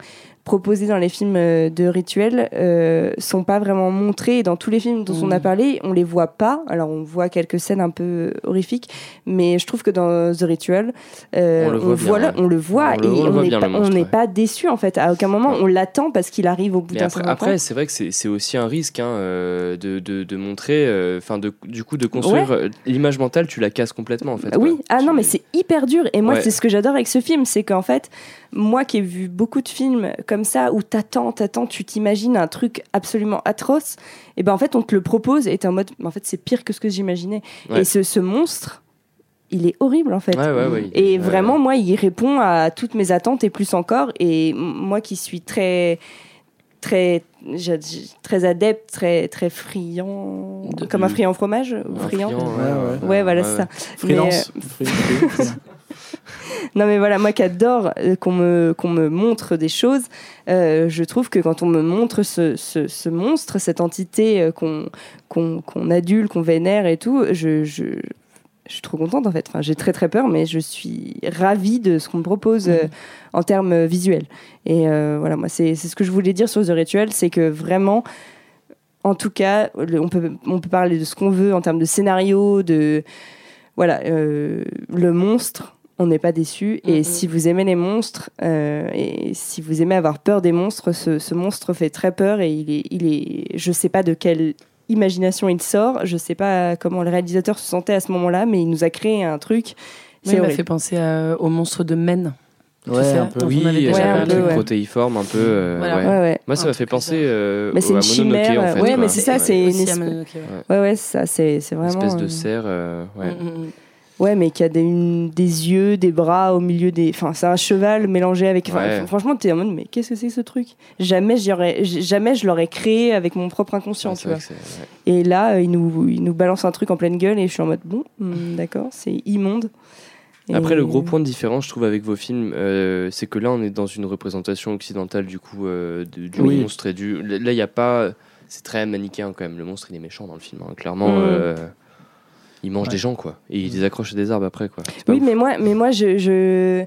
proposés dans les films euh, de rituels, euh, sont pas vraiment montrés. Et dans tous les films dont on a Mm. parlé, on les voit pas. Alors, on voit quelques scènes un peu horrifiques, mais je trouve que dans The Ritual, euh, On le voit on le voit le- et on le on voit n'est pas, le monstre, on n'est ouais. pas déçu en fait. À aucun moment, on l'attend parce qu'il arrive au bout d'un certain après, c'est vrai que c'est aussi un risque hein, euh, de, de, de montrer, enfin du coup de construire Ouais. l'image mentale, tu la casses complètement en fait. Oui, quoi. ah non, mais c'est hyper dur. Et moi, Ouais. c'est ce que j'adore avec ce film, c'est qu'en fait, moi qui ai vu beaucoup de films comme ça, où t'attends, t'attends, tu t'imagines un truc absolument atroce, et ben en fait, on te le propose, et t'es en mode, mais en fait, c'est pire que ce que j'imaginais. Ouais. Et ce, ce monstre, il est horrible en fait. Ouais, ouais, ouais, il- Et ouais, vraiment, moi, il répond à toutes mes attentes et plus encore. Et moi qui suis très très très adepte très très friand comme un friand fromage? Friand? friand, ouais, ouais, ouais. voilà Ouais, c'est ça. Freelance. Mais, euh, non mais voilà moi qui adore euh, qu'on me qu'on me montre des choses euh, je trouve que quand on me montre ce, ce, ce monstre cette entité euh, qu'on qu'on qu'on adule qu'on vénère et tout je, je je suis trop contente en fait. Enfin, j'ai très très peur, mais je suis ravie de ce qu'on me propose euh, en termes visuels. Et euh, voilà, moi, c'est c'est ce que je voulais dire sur The Ritual, c'est que vraiment, en tout cas, le- on peut, on peut parler de ce qu'on veut en termes de scénario, de. Voilà, euh, le monstre, on n'est pas déçu. Et si vous aimez les monstres, euh, et si vous aimez avoir peur des monstres, ce, ce monstre fait très peur et il est, il est. Je sais pas de quelle imagination il sort, je sais pas comment le réalisateur se sentait à ce moment-là, mais il nous a créé un truc. C'est il m'a fait penser à- au monstre de Men. Ouais, un peu. dont on Oui, avait il y déjà a un parlé. truc ouais. protéiforme un peu. euh, Voilà. ouais. Ouais, ouais. Moi, ça Un m'a fait penser euh, Mais c'est au- une à Mononoke chimère. en fait. ouais, quoi. mais c'est ça, c'est une espèce- Mononoke, ouais. Ouais, ouais, ça, c'est Une vraiment. espèce de euh, cerf. euh, ouais. Mm, mm, mm. Ouais, mais qui a des, une- des yeux, des bras au milieu des. Enfin, c'est un cheval mélangé avec. Ouais. Franchement, t'es en mode, mais qu'est-ce que c'est que ce truc? Jamais, jamais je l'aurais créé avec mon propre inconscient, Ouais, tu vois. Et là, euh, il nous, il nous balance un truc en pleine gueule et je suis en mode, bon, hmm, d'accord, c'est immonde. Et- Après, le gros point de différence, je trouve, avec vos films, euh, c'est que là, on est dans une représentation occidentale du coup euh, du, du Oui. monstre et du. Là, il n'y a pas. C'est très manichéen quand même. Le monstre, il est méchant dans le film. hein. Clairement, Mm. Euh, il mange Ouais. des gens, quoi. Et il les accroche à des arbres après, quoi. Oui, mais moi, mais moi je, je,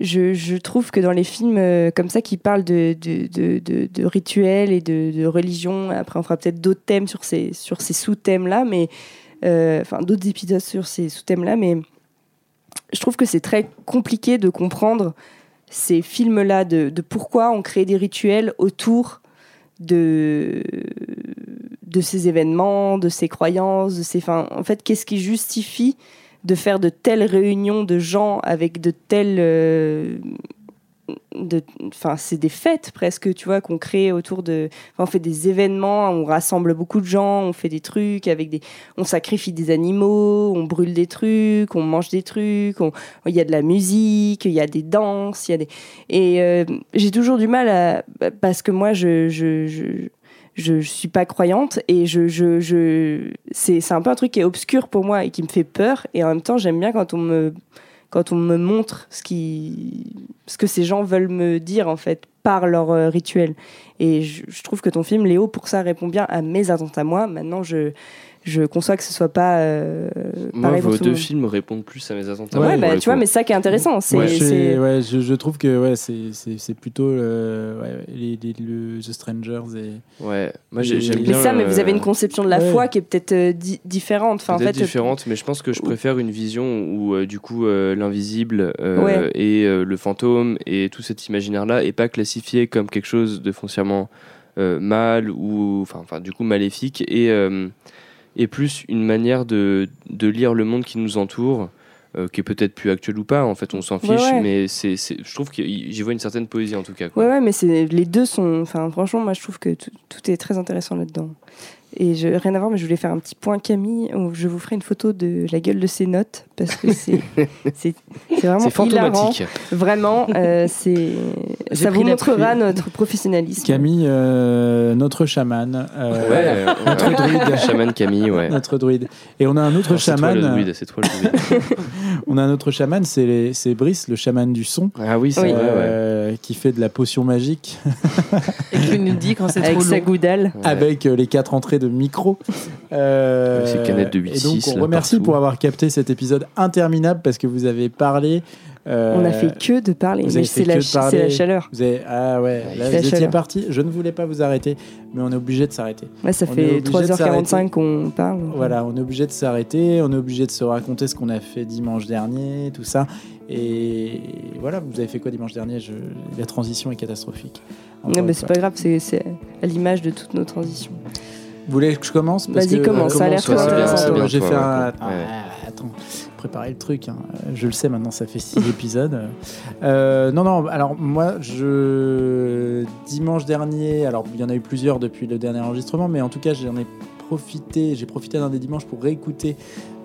je, je trouve que dans les films euh, comme ça qui parlent de, de, de, rituels et de, de religion, après on fera peut-être d'autres thèmes sur ces, sur ces sous-thèmes-là, mais euh, enfin d'autres épisodes sur ces sous-thèmes-là, mais je trouve que c'est très compliqué de comprendre ces films-là, de pourquoi on crée des rituels autour de, de ces événements, de ces croyances, de ces, en fait, qu'est-ce qui justifie de faire de telles réunions de gens avec de telles, euh, de, enfin, c'est des fêtes presque, tu vois, qu'on crée autour de, on fait des événements, on rassemble beaucoup de gens, on fait des trucs avec des, on sacrifie des animaux, on brûle des trucs, on mange des trucs, il y a de la musique, il y a des danses, il y a des, et euh, j'ai toujours du mal à, parce que moi, je je, je suis pas croyante et je, je, je c'est un peu un truc qui est obscur pour moi et qui me fait peur et en même temps j'aime bien quand on me quand on me montre ce qui ce que ces gens veulent me dire en fait par leur euh, rituel. Et je, je trouve que ton film Léo pour ça répond bien à mes attentes à moi. Maintenant je je conçois que ce soit pas euh, Moi, vos deux films répondent plus à mes attentes. Ouais, pour bah, le tu vois, mais ça qui est intéressant. C'est, Ouais, je, c'est- ouais, je, je trouve que ouais, c'est, plutôt euh, ouais, les, les- le The Strangers et. Ouais, moi j'ai- et- j'aime Mais bien. ça, mais vous euh, avez une conception de la Ouais. foi qui est peut-être euh, di- différente. Enfin, en peut-être fait, différente, mais je pense que je préfère une vision où euh, du coup euh, l'invisible euh, Ouais. et euh, le fantôme et tout cet imaginaire-là est pas classifié comme quelque chose de foncièrement euh, mal ou enfin, enfin du coup maléfique et euh, et plus une manière de, de lire le monde qui nous entoure. euh, qui est peut-être plus actuel ou pas, en fait on s'en fiche, Ouais, ouais. mais c'est, je trouve que j'y vois une certaine poésie en tout cas. quoi. Ouais, ouais, mais les deux sont. Enfin, franchement, moi, je trouve que tout est très intéressant là-dedans. Et je, rien à voir, mais je voulais faire un petit point Camille où je vous ferai une photo de la gueule de ses notes parce que c'est c'est c'est vraiment C'est hilarant. fantomatique. Vraiment, euh, c'est ça vous montrera notre professionnalisme. Camille, euh, notre chaman. euh, Ouais, notre druide. Chaman Camille, ouais. Notre druide. Et on a un autre Alors, c'est toi chaman. le druide, c'est toi le druide. on a un autre chaman, c'est c'est Brice, le chaman du son. Ah oui, c'est Oui. ouais. euh, qui fait de la potion magique Et qui nous dit quand c'est Avec trop sa long. goudale. Ouais. avec euh, les quatre entrées de micro. Euh, Avec ses canettes de Et 8-6, donc on remercie partout. pour avoir capté cet épisode interminable parce que vous avez parlé. euh, On a fait que de parler, mais c'est la, c'est chaleur. Vous avez, ah ouais, là, vous étiez chaleur. parti. Je ne voulais pas vous arrêter, mais on est obligé de s'arrêter. Ouais, ça On fait obligé de 3h45 s'arrêter. qu'on parle. Voilà, on est obligé de s'arrêter, on est obligé de se raconter ce qu'on a fait dimanche dernier, tout ça. Et voilà, vous avez fait quoi dimanche dernier? Je- La transition est catastrophique. Non, mais c'est pas grave, c'est c'est à l'image de toutes nos transitions. Vous voulez que je commence Parce Vas-y, que, commence, ça a l'air très intéressant. Euh, J'ai fait un. Ah, attends, préparer le truc. hein. Euh, Je le sais maintenant, ça fait six épisodes. Euh, non, non, alors moi, je. Dimanche dernier, alors il y en a eu plusieurs depuis le dernier enregistrement, mais en tout cas, j'en ai profité, j'ai profité d'un des dimanches pour réécouter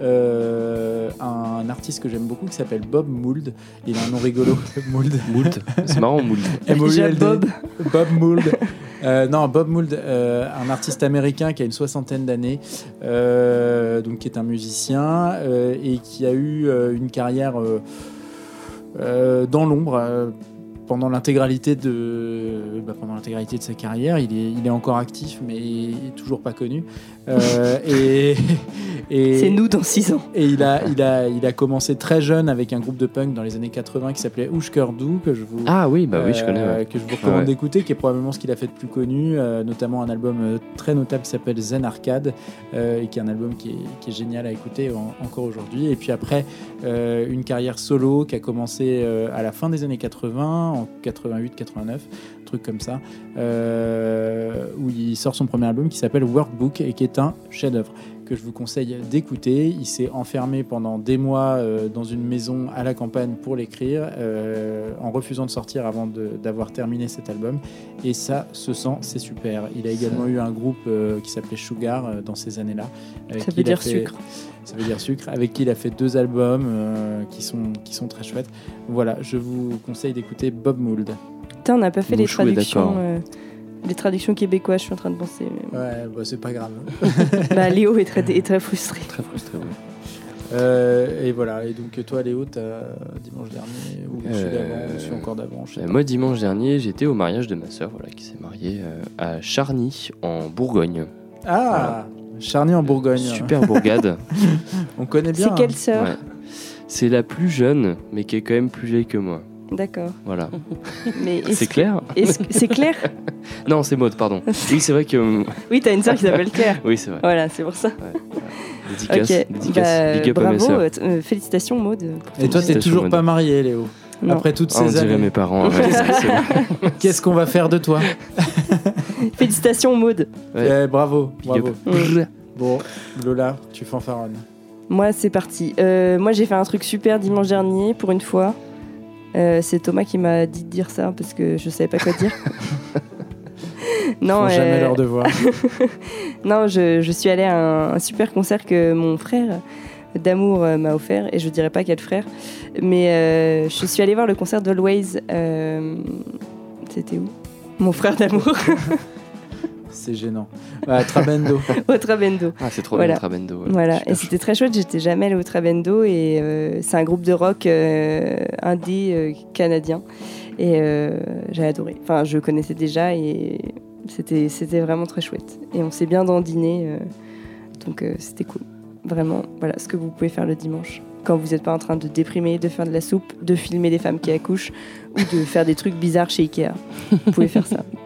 euh, un artiste que j'aime beaucoup qui s'appelle Bob Mould. Il a un nom rigolo, Mould. Moult. C'est marrant, M-O-U-L-D. Bob? Bob Mould. Euh, non, Bob Mould, euh, un artiste américain qui a une soixantaine d'années, euh, donc qui est un musicien et qui a eu une carrière dans l'ombre. pendant l'intégralité de bah, pendant l'intégralité de sa carrière, il est, il est encore actif, mais toujours pas connu. Euh, et, et- C'est nous dans 6 ans. et il a, il, a, il a commencé très jeune avec un groupe de punk dans les années 80 qui s'appelait Oushkerdou, que je vous, Ah oui, bah oui, je connais. euh, ouais. que je vous recommande Ouais. d'écouter, qui est probablement ce qu'il a fait de plus connu, euh, notamment un album très notable qui s'appelle Zen Arcade, euh, et qui est un album qui est, qui est génial à écouter en- encore aujourd'hui. Et puis après, euh, une carrière solo qui a commencé euh, à la fin des années 80, en 88-89, un truc comme ça, euh, où il sort son premier album qui s'appelle Workbook et qui est un chef-d'œuvre que je vous conseille d'écouter. Il s'est enfermé pendant des mois euh, dans une maison à la campagne pour l'écrire, euh, en refusant de sortir avant d'avoir terminé cet album. Et ça se sent, c'est super. Il a également eu un groupe euh, qui s'appelait Sugar euh, dans ces années-là. avec Ça qui veut il a dire fait- sucre. Ça veut dire sucre. Avec qui il a fait deux albums euh, qui, sont, qui sont très chouettes. Voilà, je vous conseille d'écouter Bob Mould. Putain, on n'a pas fait les Mouchou est traductions. d'accord. euh, les traductions québécoises, je suis en train de penser. mais- Ouais, bah, c'est pas grave. bah, Léo est très, est très frustré. Très frustré, ouais. Euh, et voilà, et donc toi Léo, t'as dimanche dernier, ou celui Euh, d'avant, ou celui encore d'avant, je sais Euh, pas. Moi, dimanche dernier, j'étais au mariage de ma sœur, voilà, qui s'est mariée euh, à Charny, en Bourgogne. Ah, Charny en Bourgogne. Super bourgade. On connaît bien. C'est quelle hein. sœur? Ouais. C'est la plus jeune, mais qui est quand même plus vieille que moi. D'accord. Voilà. Mais est-ce C'est que- clair est-ce que- C'est clair Non, c'est Maud, pardon. Oui, c'est vrai que. euh, Oui, t'as une sœur qui s'appelle Claire. Oui, c'est vrai. Voilà, c'est pour ça. Dédicace, Ok, dédicace. bah, Big up à mes bravo, euh, t- euh, félicitations Maud. pour Et toi, t'es toujours Maud. pas marié, Léo. Non. Après toutes Ah, on ces dirait années. mes parents. ouais, c'est- c'est- Qu'est-ce qu'on va faire de toi? Félicitations Maud. Eh, Bravo, bravo. Bon, Lola, tu fanfaronnes. Moi, c'est parti. Euh, moi, j'ai fait un truc super dimanche dernier, pour une fois. Euh, c'est Thomas qui m'a dit de dire ça parce que je savais pas quoi dire. non, Font jamais euh, leur devoir. non, je, je suis allée à un, un super concert que mon frère d'amour euh, m'a offert et je dirais pas quel frère, mais je suis allée voir le concert d'Always. C'était où? Mon frère d'amour. c'est gênant. Ah, Trabendo. au Trabendo. Ah, c'est trop Voilà. bien, Trabendo. ouais. Voilà, Super et c'était très chouette. J'étais jamais allée au Trabendo et euh, c'est un groupe de rock euh, indé euh, canadien et euh, j'ai adoré. Enfin, je connaissais déjà et c'était c'était vraiment très chouette. Et on s'est bien dandiné, euh, donc euh, c'était cool. Vraiment, voilà ce que vous pouvez faire le dimanche quand vous n'êtes pas en train de déprimer, de faire de la soupe, de filmer des femmes qui accouchent ou de faire des trucs bizarres chez Ikea. Vous pouvez faire ça.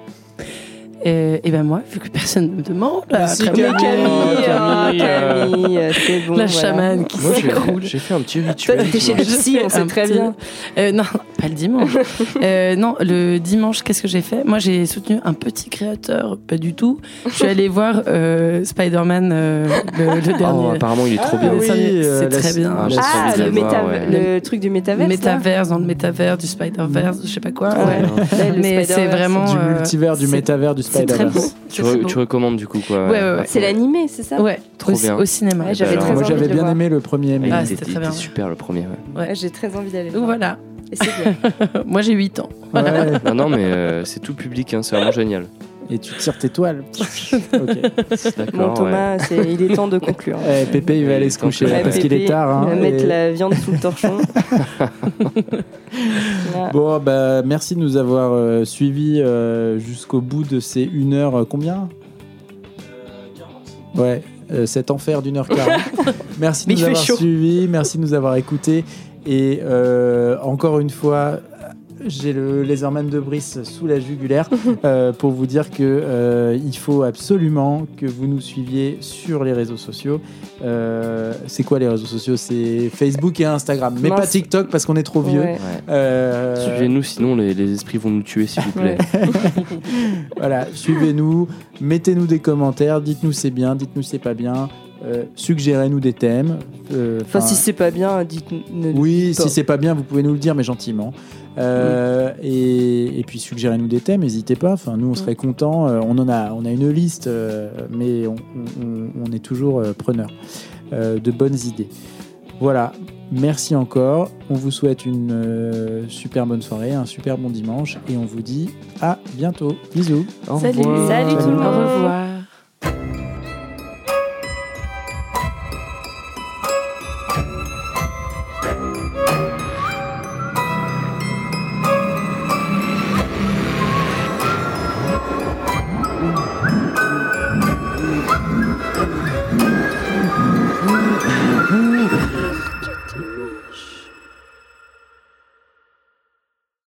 Et, et ben moi, vu que personne ne me demande, Merci. Camille. Camille, euh, Camille, c'est bon. la voilà. chamane qui s'écroule. j'ai fait un petit Toi, rituel. t'étais chez le dimanche. psy, on sait très petit- bien. Euh, non, pas le dimanche. Euh, non, le dimanche, qu'est-ce que j'ai fait? Moi, j'ai soutenu un petit créateur, pas du tout. Je suis allée voir euh, Spider-Man, euh, le, le Oh, dernier. apparement, il est trop Ah bien. oui, C'est euh, très bien. Ah, Ah, le, le voir, méta- ouais. le truc du métaverse. métaverse, dans le métaverse, du Spider-Verse, je sais pas quoi. Ouais. ouais. Mais c'est vraiment. du multivers, du c'est- métavers, du. Spider-Verse. Tu, C'est très re- beau. tu recommandes du coup quoi Ouais, ouais, ouais. C'est l'animé, c'est ça Ouais, Trop au, bien. au cinéma. Ouais, j'avais Moi, j'avais bien aimé le premier, mais Ah, il c'était très bien. super le premier. ouais. Ouais, J'ai très envie d'aller le Donc voilà. Et c'est bien. Moi, j'ai 8 ans. Ouais. Non, non, mais euh, c'est tout public, hein, c'est vraiment génial. Et tu tires tes toiles. ok. Ouais. Thomas, il est temps de conclure. Eh, Pépé, il va aller se coucher là, Ouais, parce qu'il est tard. Il hein, va mettre et- la viande sous le torchon. Bon, bah, merci de nous avoir euh, suivis euh, jusqu'au bout de ces 1 heure. euh, combien? Ouais, euh, cet enfer d'une heure quarante. merci de Mais nous il avoir suivis, merci de nous avoir écoutés. Et euh, encore une fois, j'ai le laserman de Brice sous la jugulaire euh, pour vous dire que euh, il faut absolument que vous nous suiviez sur les réseaux sociaux. Euh, c'est quoi les réseaux sociaux? C'est Facebook et Instagram, mais Mince. pas TikTok parce qu'on est trop vieux. Ouais. Euh, Suivez-nous, sinon les, les esprits vont nous tuer, s'il vous plaît. voilà, suivez-nous, mettez-nous des commentaires, dites-nous c'est bien, dites-nous c'est pas bien, euh, suggérez-nous des thèmes. euh, Enfin, si c'est pas bien, dites-nous. oui, pas. si c'est pas bien, vous pouvez nous le dire, mais gentiment. Euh, et, et puis suggérez-nous des thèmes, n'hésitez pas. Enfin, nous, on serait contents. Euh, on en a, on a une liste, euh, mais on, on- on est toujours euh, preneur euh, de bonnes idées. Voilà. Merci encore. On vous souhaite une euh, super bonne soirée, un super bon dimanche, et on vous dit à bientôt. Bisous. Au Salut. revoir. Salut tout le Au monde. revoir.